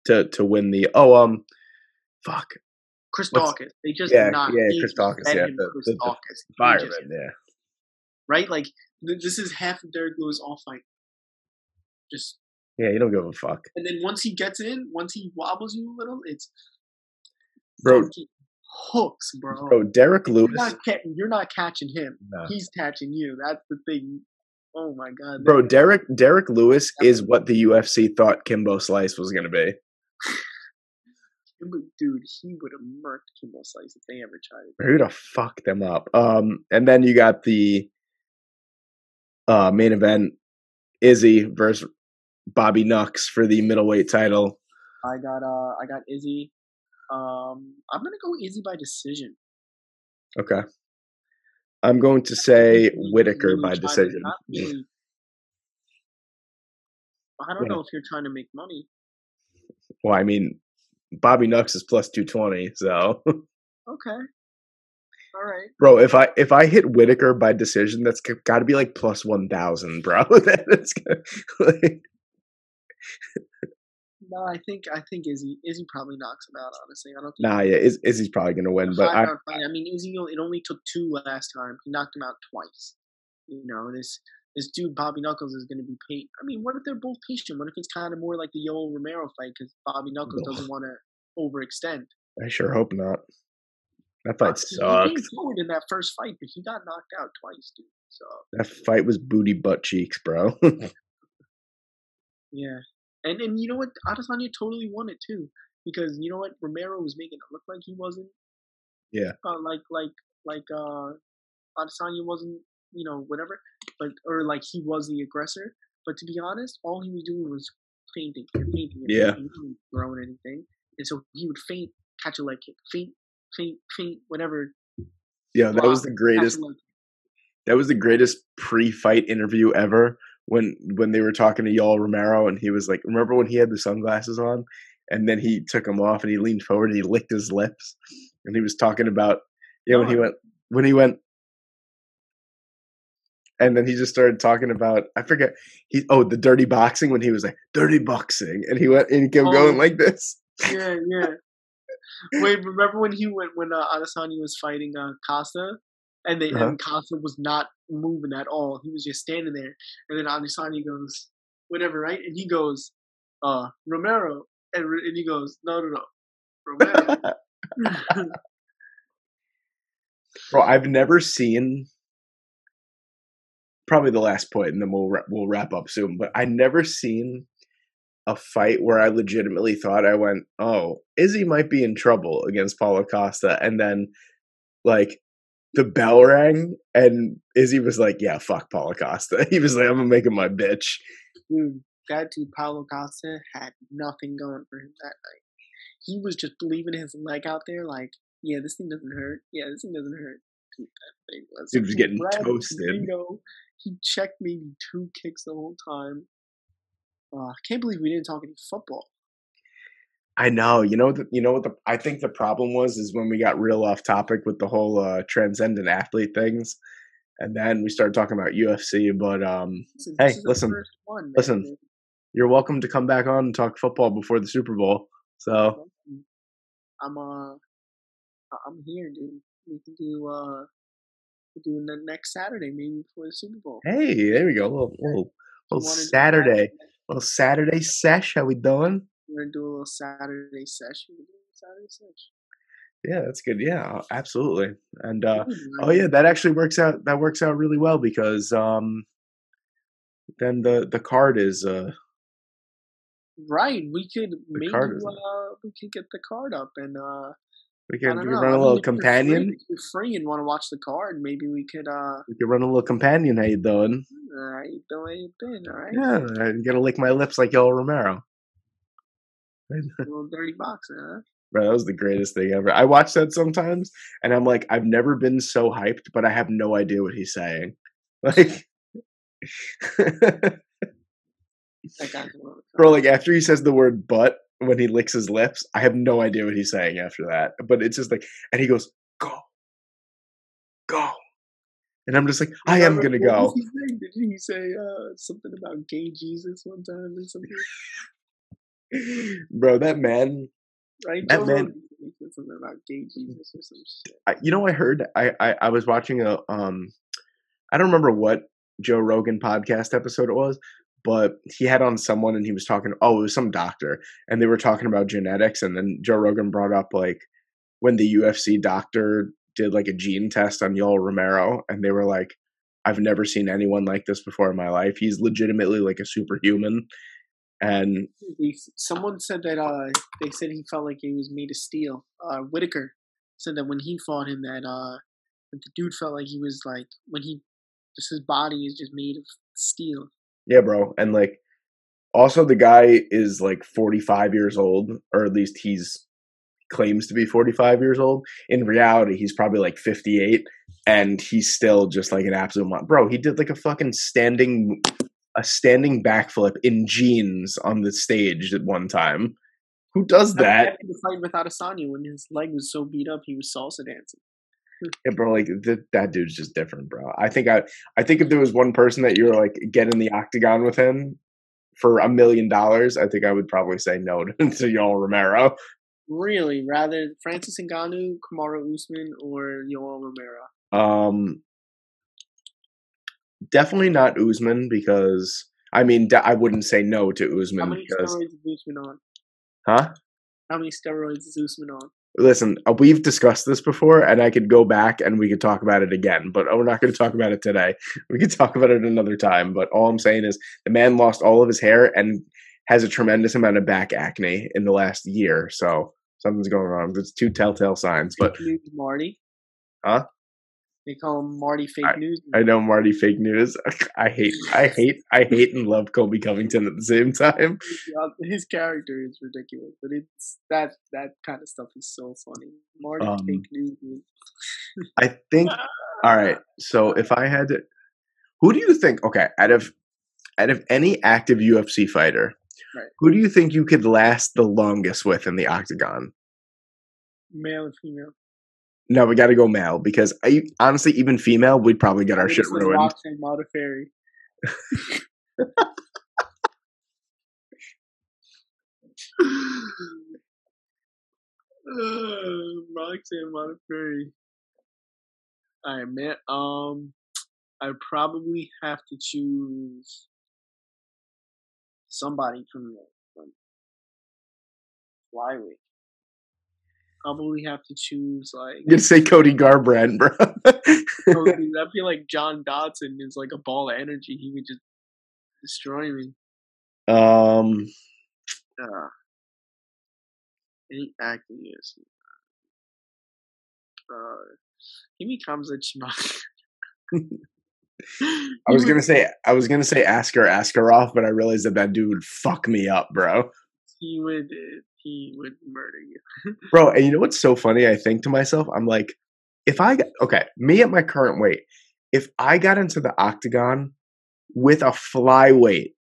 B: to to win the oh um, fuck.
C: Chris Daukaus. They just
B: Yeah,
C: not.
B: yeah, Chris
C: Daukaus,
B: yeah, the-
C: Chris
B: the- the
C: Daukaus. He
B: Fireman,
C: just-
B: yeah.
C: right? Like th- this is half of Derrick Lewis all fight. Just
B: Yeah, you don't give a fuck.
C: and then once he gets in, once he wobbles you a little, it's
B: Bro.
C: hooks, bro.
B: Bro, Derek
C: you're
B: Lewis.
C: not ca- you're not catching him.
B: Nah.
C: He's catching you. That's the thing. Oh my god,
B: Bro, Derek Derrick Lewis is what the UFC thought Kimbo Slice was gonna be.
C: Dude, he would have murked Kimbo Slice if they ever tried it.
B: Who to fuck them up? Um, and then you got the uh main event, Izzy versus Bobby Nux for the middleweight title.
C: I got uh, I got Izzy. Um, I'm gonna go Izzy by decision.
B: Okay. I'm going to say
C: Whittaker
B: by
C: to-
B: decision.
C: I don't
B: Yeah.
C: know if you're trying to make money.
B: Well, I mean, Bobby Nux is plus two twenty, so
C: Okay. All right.
B: bro, if I if I hit Whittaker by decision, that's got to be like plus one thousand, bro. that's gonna, like,
C: No, I think I think Izzy Izzy probably knocks him out. Honestly, I don't think.
B: nah, yeah, Iz, Izzy's probably gonna win, but I,
C: Five round fight. I mean, Izzy. It only took two last time. He knocked him out twice. You know this this dude Bobby Knuckles is going to be patient. I mean, what if they're both patient? What if it's kind of more like the Yoel Romero fight because Bobby Knuckles doesn't want to overextend.
B: I sure hope not. That fight
C: He- He
B: sucked.
C: came forward in that first fight, but he got knocked out twice, dude. So
B: That fight was booty butt cheeks, bro.
C: yeah, and and you know what? Adesanya totally won it too because you know what? Romero was making it look like he wasn't.
B: Yeah.
C: Uh, like like like uh, Adesanya wasn't you know whatever, but or like he was the aggressor. But to be honest, all he was doing was fainting, fainting, and
B: Yeah.
C: fainting. He wasn't throwing anything, and so he would faint, catch a leg kick, faint, faint, faint, whatever.
B: yeah, that was the greatest. That was the greatest pre-fight interview ever. When when they were talking to Yoel Romero, and he was like, "Remember when he had the sunglasses on?" And then he took them off, and he leaned forward, and he licked his lips, and he was talking about, you know, when he
C: Oh.
B: went when he went and then he just started talking about I forget he oh the dirty boxing when he was like dirty boxing and he went and he kept
C: Oh.
B: going like this.
C: yeah, yeah. Wait, remember when he went when uh, Adesanya was fighting uh, Costa, and they
B: Uh-huh.
C: and was not moving at all. He was just standing there, and then Adesanya goes, whatever, right? And he goes, uh, Romero, and, and he goes, no, no, no, Romero.
B: Bro, I've never seen. Probably the last point, and then we'll we'll wrap up soon. But I never seen a fight where I legitimately thought I went, "Oh, Izzy might be in trouble against Paulo Costa," and then like the bell rang, and Izzy was like, "Yeah, fuck Paulo Costa." He was like, "I'm gonna make him my bitch."
C: dude, that dude Paulo Costa had nothing going for him that night. He was just leaving his leg out there, like, yeah, this thing doesn't hurt. Yeah, this thing doesn't hurt. Dude, that thing was.
B: Dude was getting
C: Brad
B: toasted.
C: Pinto, He checked maybe two kicks the whole time. Uh, I can't believe we didn't talk any football.
B: I know. You know. The, you know what the I think the problem was is when we got real off topic with the whole uh, transcendent athlete things, and then we started talking about UFC. But um,
C: Listen,
B: Hey,
C: this is the
B: listen,
C: one,
B: listen. you're welcome to come back on and talk football before the Super Bowl. So
C: I'm uh, I'm here, dude. We can do uh, we can do the next Saturday, maybe before the Super Bowl.
B: hey, there we go. Little, little,
C: You
B: little
C: wanna do that?
B: Saturday, little Saturday sesh. How we doing?
C: We're gonna do a little Saturday session. We're doing a Saturday session.
B: Yeah, that's good. Yeah, absolutely. And uh, oh yeah, that actually works out. That works out really well because um, then the the card is uh
C: Right, we could maybe uh, we could get the card up and uh,
B: we can, we run a little
C: free-
B: companion.
C: If you're free and want to watch the card, maybe we could. uh
B: We can run a little companion. How you doing?
C: All right, the way you've been, all right.
B: Yeah, I'm gonna lick my lips like Yoel Romero.
C: Little dirty boxer, huh?
B: Bro, that was the greatest thing ever. I watch that sometimes, and I'm like, I've never been so hyped, but I have no idea what he's saying. Like,
C: That guy's a little-
B: bro, like after he says the word "but" when he licks his lips, I have no idea what he's saying after that. But it's just like, and he goes, "Go, go," and I'm just like, I am gonna go.
C: Did he say uh, something about gay Jesus one time or something?
B: Bro, that man.
C: Right?
B: That man-
C: something about gay Jesus or some shit.
B: I, you know, I heard. I, I I was watching a um, I don't remember what Joe Rogan podcast episode it was, but he had on someone and he was talking. Oh, it was some doctor, and they were talking about genetics, and then Joe Rogan brought up like when the UFC doctor did like a gene test on Yoel Romero, and they were like, "I've never seen anyone like this before in my life. He's legitimately like a superhuman." And
C: someone said that uh, they said he felt like he was made of steel. Uh, Whittaker said that when he fought him, that uh, that the dude felt like he was like when he just his body is just made of steel.
B: Yeah, bro. And like also the guy is like 45 years old or at least he's claims to be 45 years old. In reality, he's probably like 58 and he's still just like an absolute mon- bro, he did like a fucking standing a standing backflip in jeans on the stage at one time. Who does that?
C: After the fight with Adesanya, when his leg was so beat up, he was salsa dancing.
B: Yeah, bro, like th- that dude's just different, bro. I think I, I think if there was one person that you were like get in the octagon with him for a million dollars, I think I would probably say no to, to Yoel Romero.
C: Really, rather Francis Ngannou, Kamaru Usman, or Yoel Romero.
B: Um, definitely not Usman because I mean de- I wouldn't say no to Usman How
C: many
B: because
C: steroids is Usman on?
B: huh?
C: How many steroids is Usman on?
B: Listen, uh, we've discussed this before, and I could go back and we could talk about it again, but we're not going to talk about it today. We could talk about it another time. But all I'm saying is the man lost all of his hair and has a tremendous amount of back acne in the last year. So something's going wrong. There's two telltale signs. But
C: Marty.
B: Huh?
C: They call him Marty fake news.
B: I know Marty fake news. I hate, I hate, I hate and love Colby Covington at the same time.
C: His character is ridiculous, but it's that that kind of stuff is so funny. Marty
B: Um,
C: fake news.
B: I think. All right. So if I had to, who do you think? Okay, out of out of any active UFC fighter,
C: Right.
B: who do you think you could last the longest with in the octagon?
C: male and female.
B: No, we got to go male because I honestly, even female, we'd probably get our shit
C: is
B: ruined.
C: Roxanne Modafferi. Uh, Roxanne Modafferi. All right, man. Um, I probably have to choose somebody from the from flyweight. Probably have to choose like
B: You're gonna say Cody Garbrandt, bro.
C: Cody. I feel like John Dodson is like a ball of energy. He would just destroy me.
B: um,
C: Uh, any acting is. Uh, give me Kamza.
B: I was gonna say I was gonna say Askar Askarov, but I realized that that dude would fuck me up, bro.
C: He would. He would murder you.
B: Bro, and you know what's so funny? I think to myself, I'm like, if I got okay, me at my current weight, if I got into the octagon with a flyweight,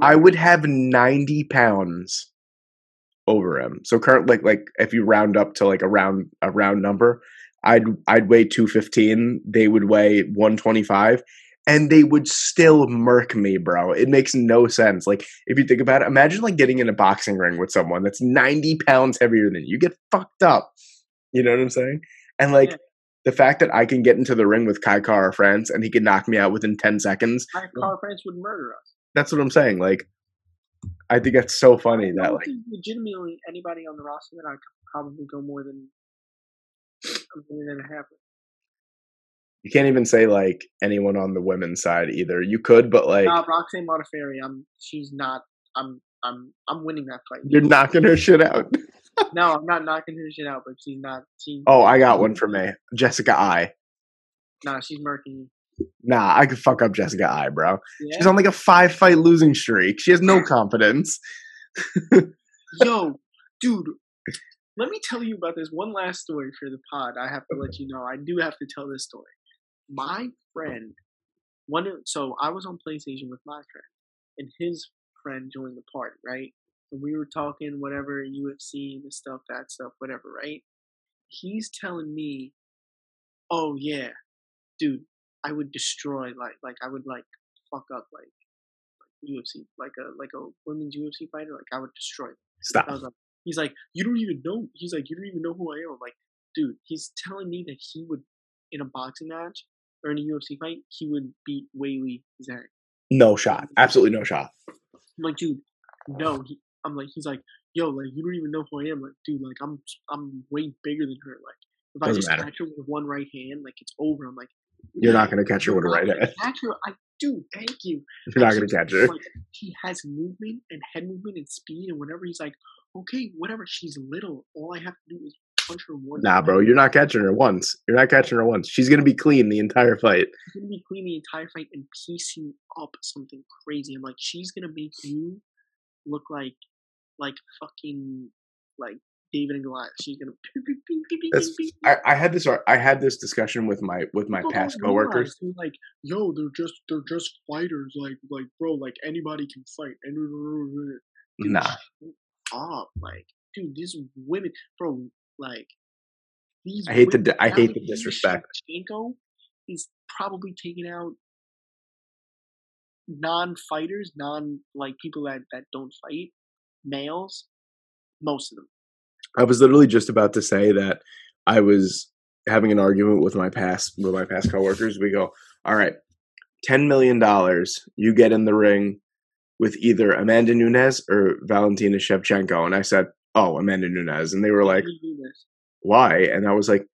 B: I would have 90 pounds over him. So current like like if you round up to like a round a round number, I'd I'd weigh 215, they would weigh 125 and they would still murk me, bro. It makes no sense. Like if you think about it, imagine like getting in a boxing ring with someone that's 90 pounds heavier than you. You get fucked up. You know what I'm saying? And like
C: Yeah.
B: the fact that I can get into the ring with Kai Kara France and he can knock me out within 10 seconds,
C: My car France would murder us.
B: that's what I'm saying. Like I think that's so funny that like
C: legitimately anybody on the roster that I could probably go more than a minute and a half. with.
B: You can't even say like anyone on the women's side either. You could, but like
C: Nah, Roxanne Modafferi. I'm. She's not. I'm. I'm. I'm winning that fight.
B: you're knocking her shit out.
C: No, I'm not knocking her shit out, but she's not. She.
B: Oh, I got one for me. Jessica Eye.
C: Nah, she's murking.
B: Nah, I could fuck up Jessica Eye, bro.
C: Yeah.
B: She's on like a five fight losing streak. She has no confidence.
C: Yo, dude. Let me tell you about this one last story for the pod. I have to let you know. I do have to tell this story. My friend, one of, so I was on PlayStation with my friend, and his friend joined the party, right? And we were talking whatever UFC, this stuff, that stuff, whatever, right? He's telling me, "Oh yeah, dude, I would destroy like like I would like fuck up like, like UFC, like a like a women's UFC fighter, like I would destroy." them."
B: Stop.
C: like, he's like, you don't even know. He's like, you don't even know who I am. I'm like, dude, he's telling me that he would, in a boxing match or in a UFC fight, he would beat Weili Zhang.
B: No shot. Absolutely no shot.
C: I'm like, dude, no. He, I'm like, he's like, yo, like you don't even know who I am. Like, dude, like I'm, I'm way bigger than her. Like, if I
B: Doesn't
C: just
B: matter.
C: catch her with one right hand, like it's over. I'm like,
B: You're not gonna catch her with a right hand.
C: Catch her, I do. Thank you.
B: You're not gonna catch her.
C: Like, she has movement and head movement and speed, and whenever he's like, okay, whatever, she's little. All I have to do is punch her one.
B: Nah, bro, you're not catching her once. You're not catching her once. She's gonna be clean the entire fight.
C: She's gonna be clean the entire fight and piece you up something crazy. I'm like, she's gonna make you look like, like fucking, like David and Goliath. She's gonna.
B: I, I had this I had this discussion with my with my
C: People
B: past
C: realize,
B: coworkers.
C: They're like, yo, they're just they're just fighters. Like like bro, like anybody can fight. And
B: Nah.
C: up. Like, dude, these women, bro, like, these.
B: I hate the
C: women-
B: I hate the disrespect.
C: Shevchenko is probably taking out non-fighters, non like people that that don't fight, males, most of them.
B: I was literally just about to say that I was having an argument with my past with my past coworkers. We go, all right, ten million dollars. You get in the ring with either Amanda Nunes or Valentina Shevchenko, and I said, oh, Amanda Nunes, and they were like,
C: Why do you do this?
B: why? And I was like,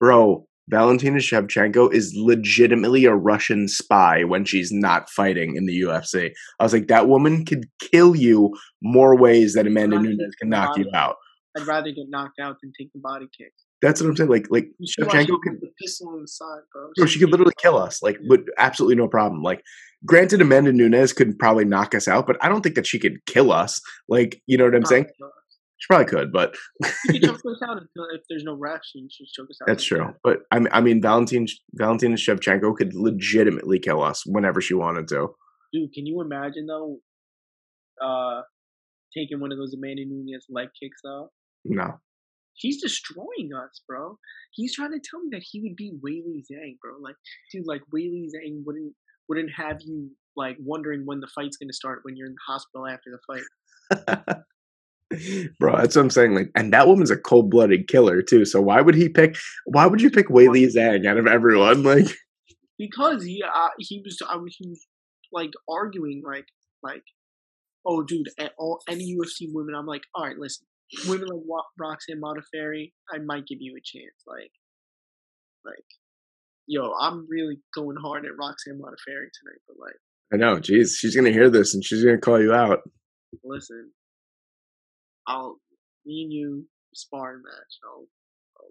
B: bro. Valentina Shevchenko is legitimately a Russian spy when she's not fighting in the UFC. I was like, that woman could kill you more ways than Amanda Nunes can knock you out.
C: I'd rather get knocked out than take the body kick.
B: That's what I'm saying. Like, like
C: You should watch her
B: Shevchenko
C: the pistol on the side, bro.
B: bro, she could literally kill us, like, with absolutely no problem. Like, granted, Amanda Nunes could probably knock us out, but I don't think that she could kill us. Like, you know what I'm saying? She probably could, but
C: choke us out if, if there's no refs. You should choke us out.
B: that's true. But I mean, I mean, Valentin Valentina Shevchenko could legitimately kill us whenever she wanted to.
C: Dude, can you imagine though? Uh, taking one of those Amanda Nunes leg kicks out.
B: No,
C: He's destroying us, bro. He's trying to tell me that he would be Weili Zhang, bro. Like, dude, like Weili Zhang wouldn't wouldn't have you like wondering when the fight's gonna start when you're in the hospital after the fight.
B: Bro, that's what I'm saying. Like, and that woman's a cold blooded killer too. So why would he pick? Why would you pick Weili Zhang out of everyone? Like,
C: because he uh, he was I was he was like arguing like like oh dude all any UFC women I'm like all right listen women like Roxanne Modafferi I might give you a chance like like yo I'm really going hard at Roxanne Modafferi tonight but like
B: I know, jeez, she's gonna hear this and she's gonna call you out.
C: listen I'll me and you sparring match I'll, I'll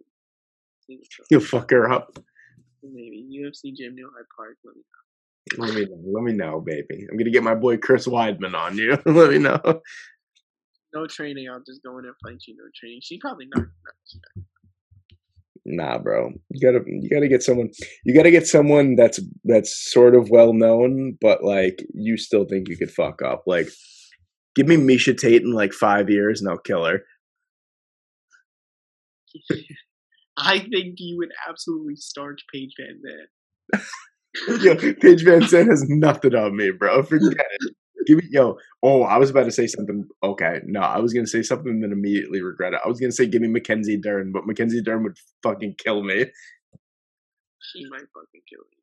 C: see.
B: You'll fuck her up.
C: maybe UFC gym New Hyde Park let me
B: Let me know. Let me know, baby. I'm gonna get my boy Chris Weidman on you. Let me know.
C: no training I'll just go in and fight you no training she probably not, not not
B: Nah, bro. You gotta you gotta get someone you gotta get someone that's that's sort of well known, but like you still think you could fuck up. Like give me Miesha Tate in like five years and I'll kill her.
C: I think you would absolutely starch Paige VanZant.
B: yo, Paige VanZant has nothing on me, bro. Forget it. Give me yo. Oh, I was about to say something. Okay, no, I was gonna say something and then immediately regret it. I was gonna say give me Mackenzie Dern, but Mackenzie Dern would fucking kill me.
C: She might fucking kill me.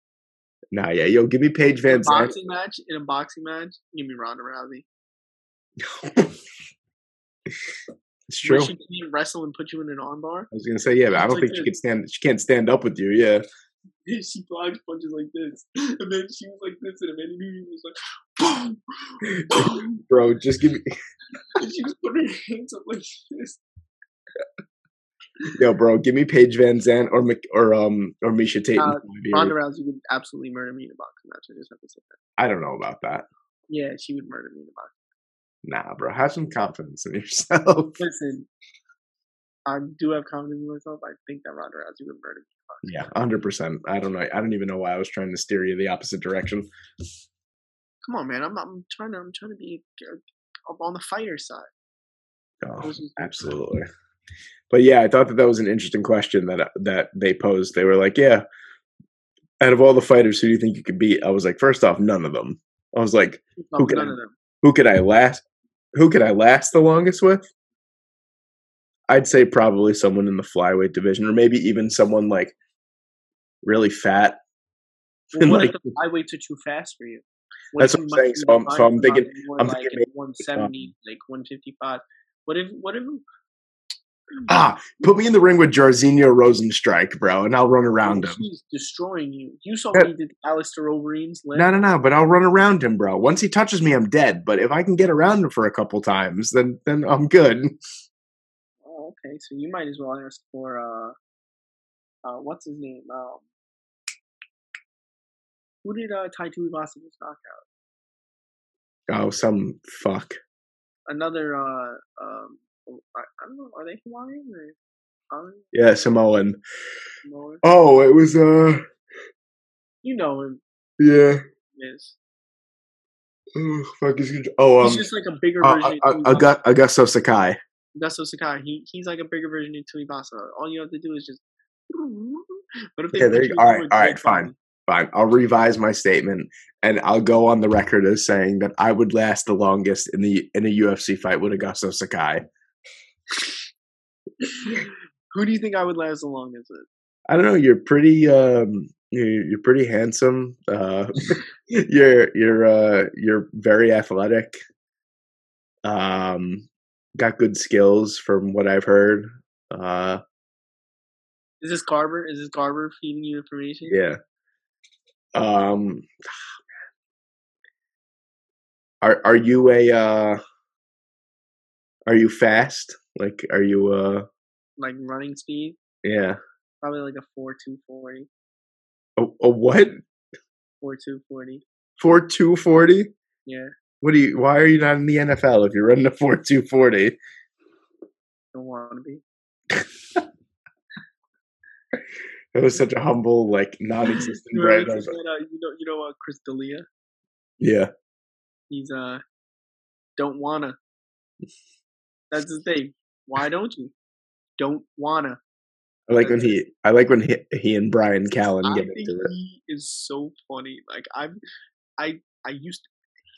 B: Nah, yeah, yo, give me Paige VanZant.
C: boxing match, in a boxing match, give me Ronda Rousey.
B: it's true.
C: She can wrestle and put you in an armbar.
B: I was gonna say yeah, but I don't
C: like
B: think she
C: this.
B: could stand. She can't stand up with you. Yeah.
C: she blocks punches like this, and then she was like this, and Amanda Nunes was like, boom, boom.
B: Bro, just give me
C: she was putting her hands up like this.
B: yo, bro, give me Paige VanZant or or um or Miesha Tate.
C: Uh. Ronda Rousey would absolutely murder me in a boxing match. I just have to say that.
B: I don't know about that.
C: Yeah, she would murder me in a boxing.
B: Nah, bro, have some confidence in yourself.
C: Listen, I do have confidence in myself. I think that Ronda Rousey would murder me.
B: yeah, hundred percent. I don't know. I don't even know why I was trying to steer you the opposite direction.
C: Come on, man. I'm, I'm trying to I'm trying to be uh, up on the fighter side.
B: Oh, absolutely. But yeah, I thought that that was an interesting question that that they posed. They were like, "Yeah, out of all the fighters, who do you think you could beat?" I was like, first off, none of them. I was like, Who can I- who could I last? Who could I last the longest with? I'd say probably someone in the flyweight division, or maybe even someone like really fat.
C: Well,
B: And,
C: what
B: like-
C: if the flyweights are too fast for you? What
B: That's what I'm saying. So I'm- so I'm thinking- I'm
C: like
B: thinking maybe,
C: 170, um, like 155. What if what if
B: Ah, put me in the ring with Jairzinho Rozenstruik, bro, and I'll run around him.
C: he's destroying you? You saw he did Alistair Overeem's leg.
B: No, no, no. But I'll run around him, bro. Once he touches me, I'm dead. But if I can get around him for a couple times, then then I'm good.
C: Oh, okay. So you might as well ask for uh, uh, what's his name? Um, who did uh Tai Tuivasa just knock out?
B: Oh, some fuck.
C: Another uh um, I, I don't know. Are they Hawaiian or? Are
B: Yeah, Samoan.
C: Samoan?
B: Oh, it was uh,
C: You know him.
B: yeah.
C: Is
B: Oh, fuck is oh um,
C: he's just like a bigger
B: uh,
C: version
B: uh,
C: of
B: uh. Augu- Augusto Sakai.
C: Augusto Sakai. He he's like a bigger version of Tuivasa. All you have to do is just. But if they
B: Okay, there you- all right, all right, fine. Fine, I'll revise my statement, and I'll go on the record as saying that I would last the longest in the in a UFC fight with Augusto Sakai.
C: Who do you think I would last the longest with?
B: I don't know. You're pretty. Um, you're, you're pretty handsome. Uh, you're you're uh, you're very athletic. Um, got good skills from what I've heard. Uh,
C: Is this Garber? Is this Garber feeding you information?
B: yeah. Um, are are you a uh, are you fast? Like, are you uh,
C: Like running speed,
B: yeah?
C: probably like a four two forty.
B: A, a what?
C: Four two forty.
B: Four two forty?
C: Yeah,
B: What do you? Why are you not in the NFL if you're running a four two forty?
C: don't want to be.
B: That was such a humble, like non-existent
C: You
B: brand.
C: it's
B: of-
C: just that, uh, you know, you know, uh, Chris D'Elia.
B: Yeah,
C: He's uh, don't wanna. That's his thing. Why don't you? Don't wanna.
B: I like when he. I like when he, he and Brian Callen get into it.
C: he is so funny. Like I'm, I I used to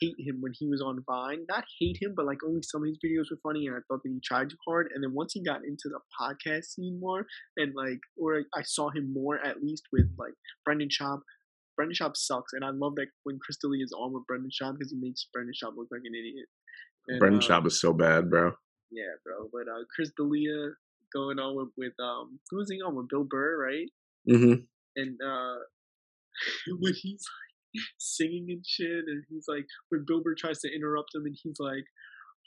C: hate him when he was on Vine. Not hate him, but like only some of his videos were funny, and I thought that he tried too hard. And then once he got into the podcast scene more, and like, or I saw him more at least with like Brendan Schaub. Brendan Schaub sucks, and I love that when Chris D'Elia is on with Brendan Schaub because he makes Brendan Schaub look like an idiot. And,
B: Brendan
C: uh,
B: Schaub is so bad, bro.
C: Yeah, bro. But uh, Chris D'Elia going on with, with um, who was he on with Bill Burr, right?
B: hmm
C: And uh, when he's like singing and shit, and he's like, when Bill Burr tries to interrupt him, and he's like,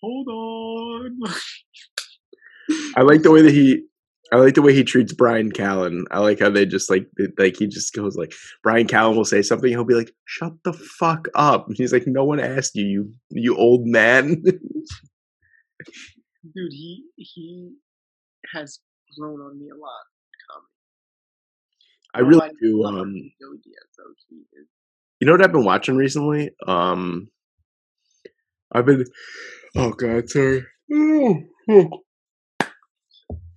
C: "Hold on."
B: I like the way that he. I like the way he treats Brian Callen. I like how they just like like he just goes like Brian Callen will say something, he'll be like, "Shut the fuck up." And he's like, "No one asked you, you you old man."
C: Dude, he he has grown on me a lot. Comedy.
B: I really do. Um,
C: Joey Diaz, though. He is
B: you know what I've been watching recently? Um, I've been. Oh God, sorry.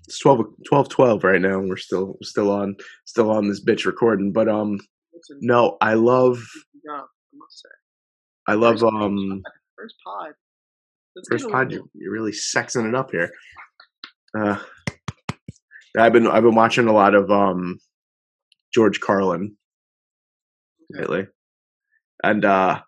B: It's 12, 12 12 right now. and We're still still on still on this bitch recording, but um, no, I love
C: yeah, I must say.
B: I love um
C: First pod. Let's
B: first pod. You're, you're really sexing it up here. Uh, I've been I've been watching a lot of um George Carlin lately, and uh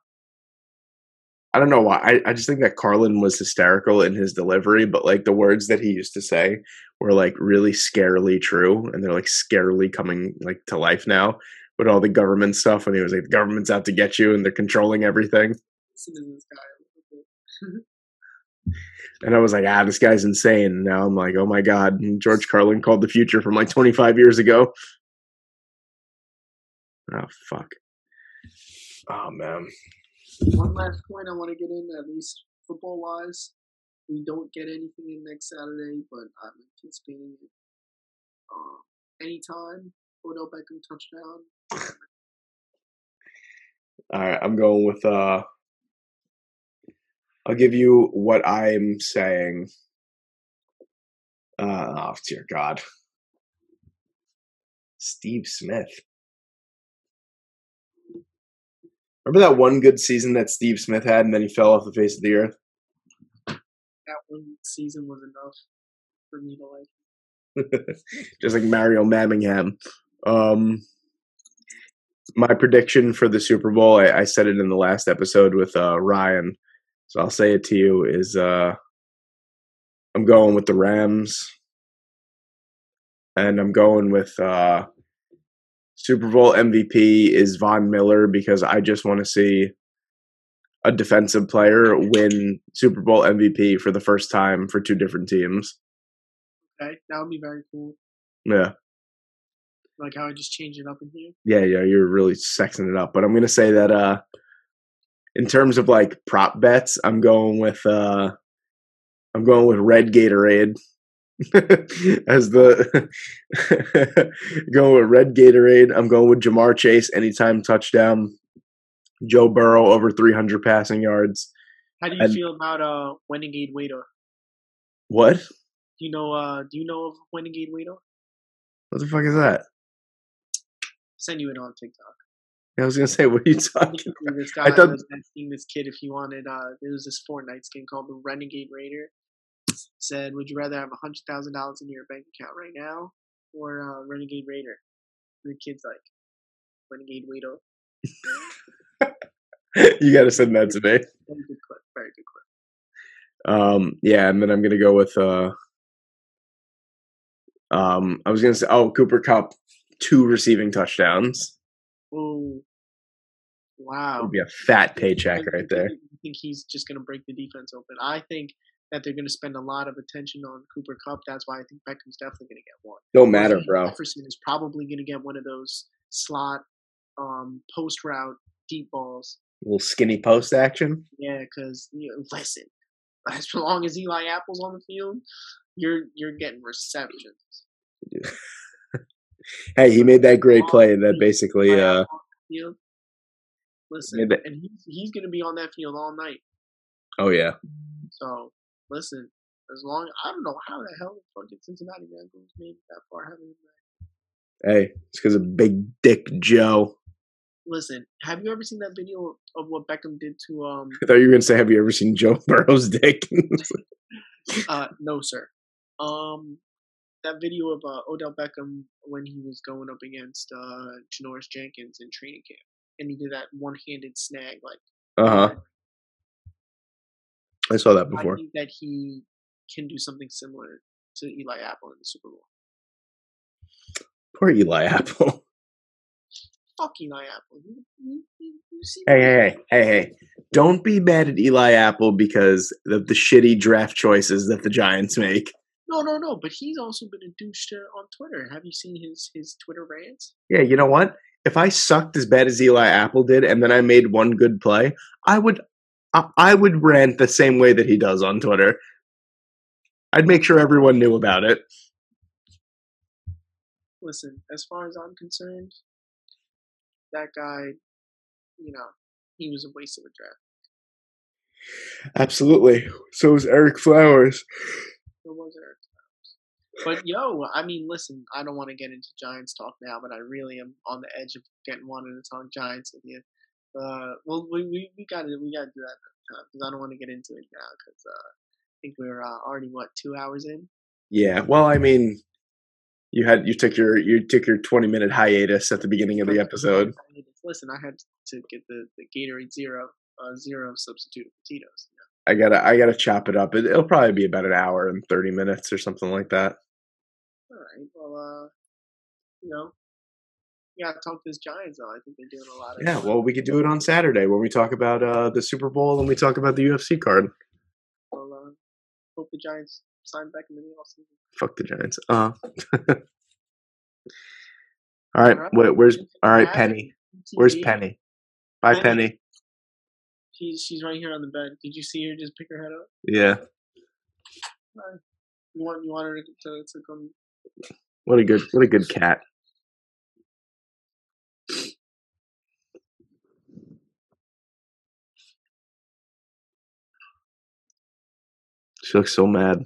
B: I don't know why. I, I just think that Carlin was hysterical in his delivery, but like the words that he used to say were like really scarily true, and they're like scarily coming like to life now with all the government stuff. And he was like, "The government's out to get you, and they're controlling everything." And I was like, "Ah, this guy's insane." And now I'm like, "Oh my god!" And George Carlin called the future from like 25 years ago. Oh fuck. Oh man.
C: One last point I want to get in, at least football wise. We don't get anything in next Saturday, but I'm anticipating it. Um, anytime, Odell Beckham touchdown.
B: All right, I'm going with uh I'll give you what I'm saying. Uh oh dear God. Steve Smith. Remember that one good season that Steve Smith had and then he fell off the face of the earth?
C: That one season was enough for me to like.
B: Just like Mario Manningham. Um my prediction for the Super Bowl, I, I said it in the last episode with uh Ryan. So I'll say it to you is uh I'm going with the Rams. And I'm going with uh Super Bowl MVP is Von Miller because I just want to see a defensive player win Super Bowl MVP for the first time for two different teams.
C: Okay, that would be very cool.
B: Yeah.
C: Like how I just changed it up in here.
B: Yeah, yeah, you're really sexing it up. But I'm gonna say that uh in terms of like prop bets, I'm going with uh I'm going with red Gatorade as the going with red Gatorade. I'm going with Ja'Marr Chase anytime touchdown. Joe Burrow over 300 passing yards.
C: How do you
B: And-
C: feel about uh Wendigate Waiter?
B: What?
C: Do you know uh do you know of Wendigate Waiter?
B: What the fuck is that?
C: Send you it on TikTok.
B: I was gonna say, what are you talking? I thought-
C: was asking this kid if he wanted. Uh, there was this Fortnite skin called the Renegade Raider. Said, "Would you rather have a hundred thousand dollars in your bank account right now, or uh, Renegade Raider?" And the kid's like, "Renegade Raider."
B: you got to send that to me.
C: Very good clip. Very good clip.
B: Um, yeah, and then I'm gonna go with uh um I was gonna say oh Cooper Kupp two receiving touchdowns.
C: Oh, wow!
B: It'd be a fat paycheck right there.
C: I think he's just going to break the defense open. I think that they're going to spend a lot of attention on Cooper Kupp. That's why I think Beckham's definitely going to get one.
B: Don't matter, bro.
C: Jefferson is probably going to get one of those slot um, post route deep balls.
B: little skinny post action.
C: Yeah, because you know, listen, as long as Eli Apple's on the field, you're you're getting receptions.
B: Hey, he made that great play that basically uh
C: Apple on the field. Listen,
B: that-
C: and he's he's going to be on that field all night.
B: oh yeah.
C: So listen, as long I don't know how the hell the fucking Cincinnati Bengals made it that far having.
B: Hey, it's because of Big Dick Joe.
C: Listen, have you ever seen that video of what Beckham did to um?
B: I thought you were gonna say, "Have you ever seen Joe Burrow's dick?"
C: Uh, no, sir. Um, that video of uh, Odell Beckham when he was going up against uh Janoris Jenkins in training camp, and he did that one-handed snag. Like,
B: uh huh. I saw that
C: I
B: before.
C: think that he can do something similar to Eli Apple in the Super Bowl.
B: Poor Eli Apple.
C: Fuck Eli Apple. You, you, you,
B: Hey, hey, hey, hey, hey! Don't be mad at Eli Apple because of the shitty draft choices that the Giants make.
C: No, no, no. But he's also been a douche on Twitter. Have you seen his his Twitter rants?
B: Yeah, you know what? If I sucked as bad as Eli Apple did, and then I made one good play, I would, I, I would rant the same way that he does on Twitter. I'd make sure everyone knew about it.
C: Listen, as far as I'm concerned, that guy, you know, he was a waste of a draft.
B: Absolutely. So is Ereck Flowers.
C: Who was Ereck Flowers? But yo, I mean, listen, I don't want to get into Giants talk now, but I really am on the edge of getting wanting to talk Giants with you. Uh, well, we we, we got to we got to do that because I don't want to get into it now because uh, I think we're uh, already what two hours in.
B: Yeah. Well, I mean, you had you took your you took your twenty minute hiatus at the beginning of the episode.
C: Listen, I had to get the, the Gatorade Zero uh, Zero substitute for Tito's.
B: I gotta I gotta chop it up. It, it'll probably be about an hour and thirty minutes or something like that.
C: All right. Well, uh, you know, you got to talk to this Giants though. I think they're doing a lot of.
B: Yeah. Well, we could do it on Saturday when we talk about uh, the Super Bowl and we talk about the UFC card.
C: Well, uh, hope the Giants sign back in the offseason.
B: Fuck the Giants. Uh. all right. Where, where's all right, Penny? Where's Penny? Bye,
C: Penny.
B: Penny.
C: She's she's right here on the bed. Did you see her just pick her head up?
B: Yeah.
C: You want you want her to to, to come?
B: What a good what a good cat. She looks so mad.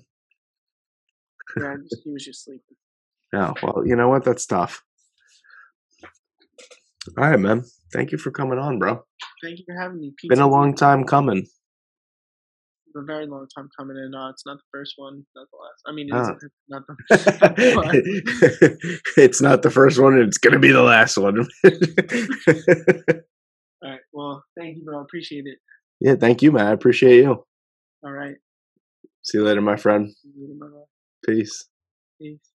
C: Yeah, just, he was just sleeping.
B: Oh, well, you know what? That's tough. All right, man. Thank you for coming on, bro.
C: Thank you for having me.
B: Been a long time coming.
C: A very long time coming in. Uh, it's not the first one, not the last. I mean, it
B: Ah.
C: is not the.
B: it's not the first one, and it's going to be the last one.
C: All right. Well, thank you, bro. Appreciate it.
B: yeah, thank you, man. I appreciate you.
C: All right.
B: See you later, my friend.
C: Later.
B: Peace.
C: Peace.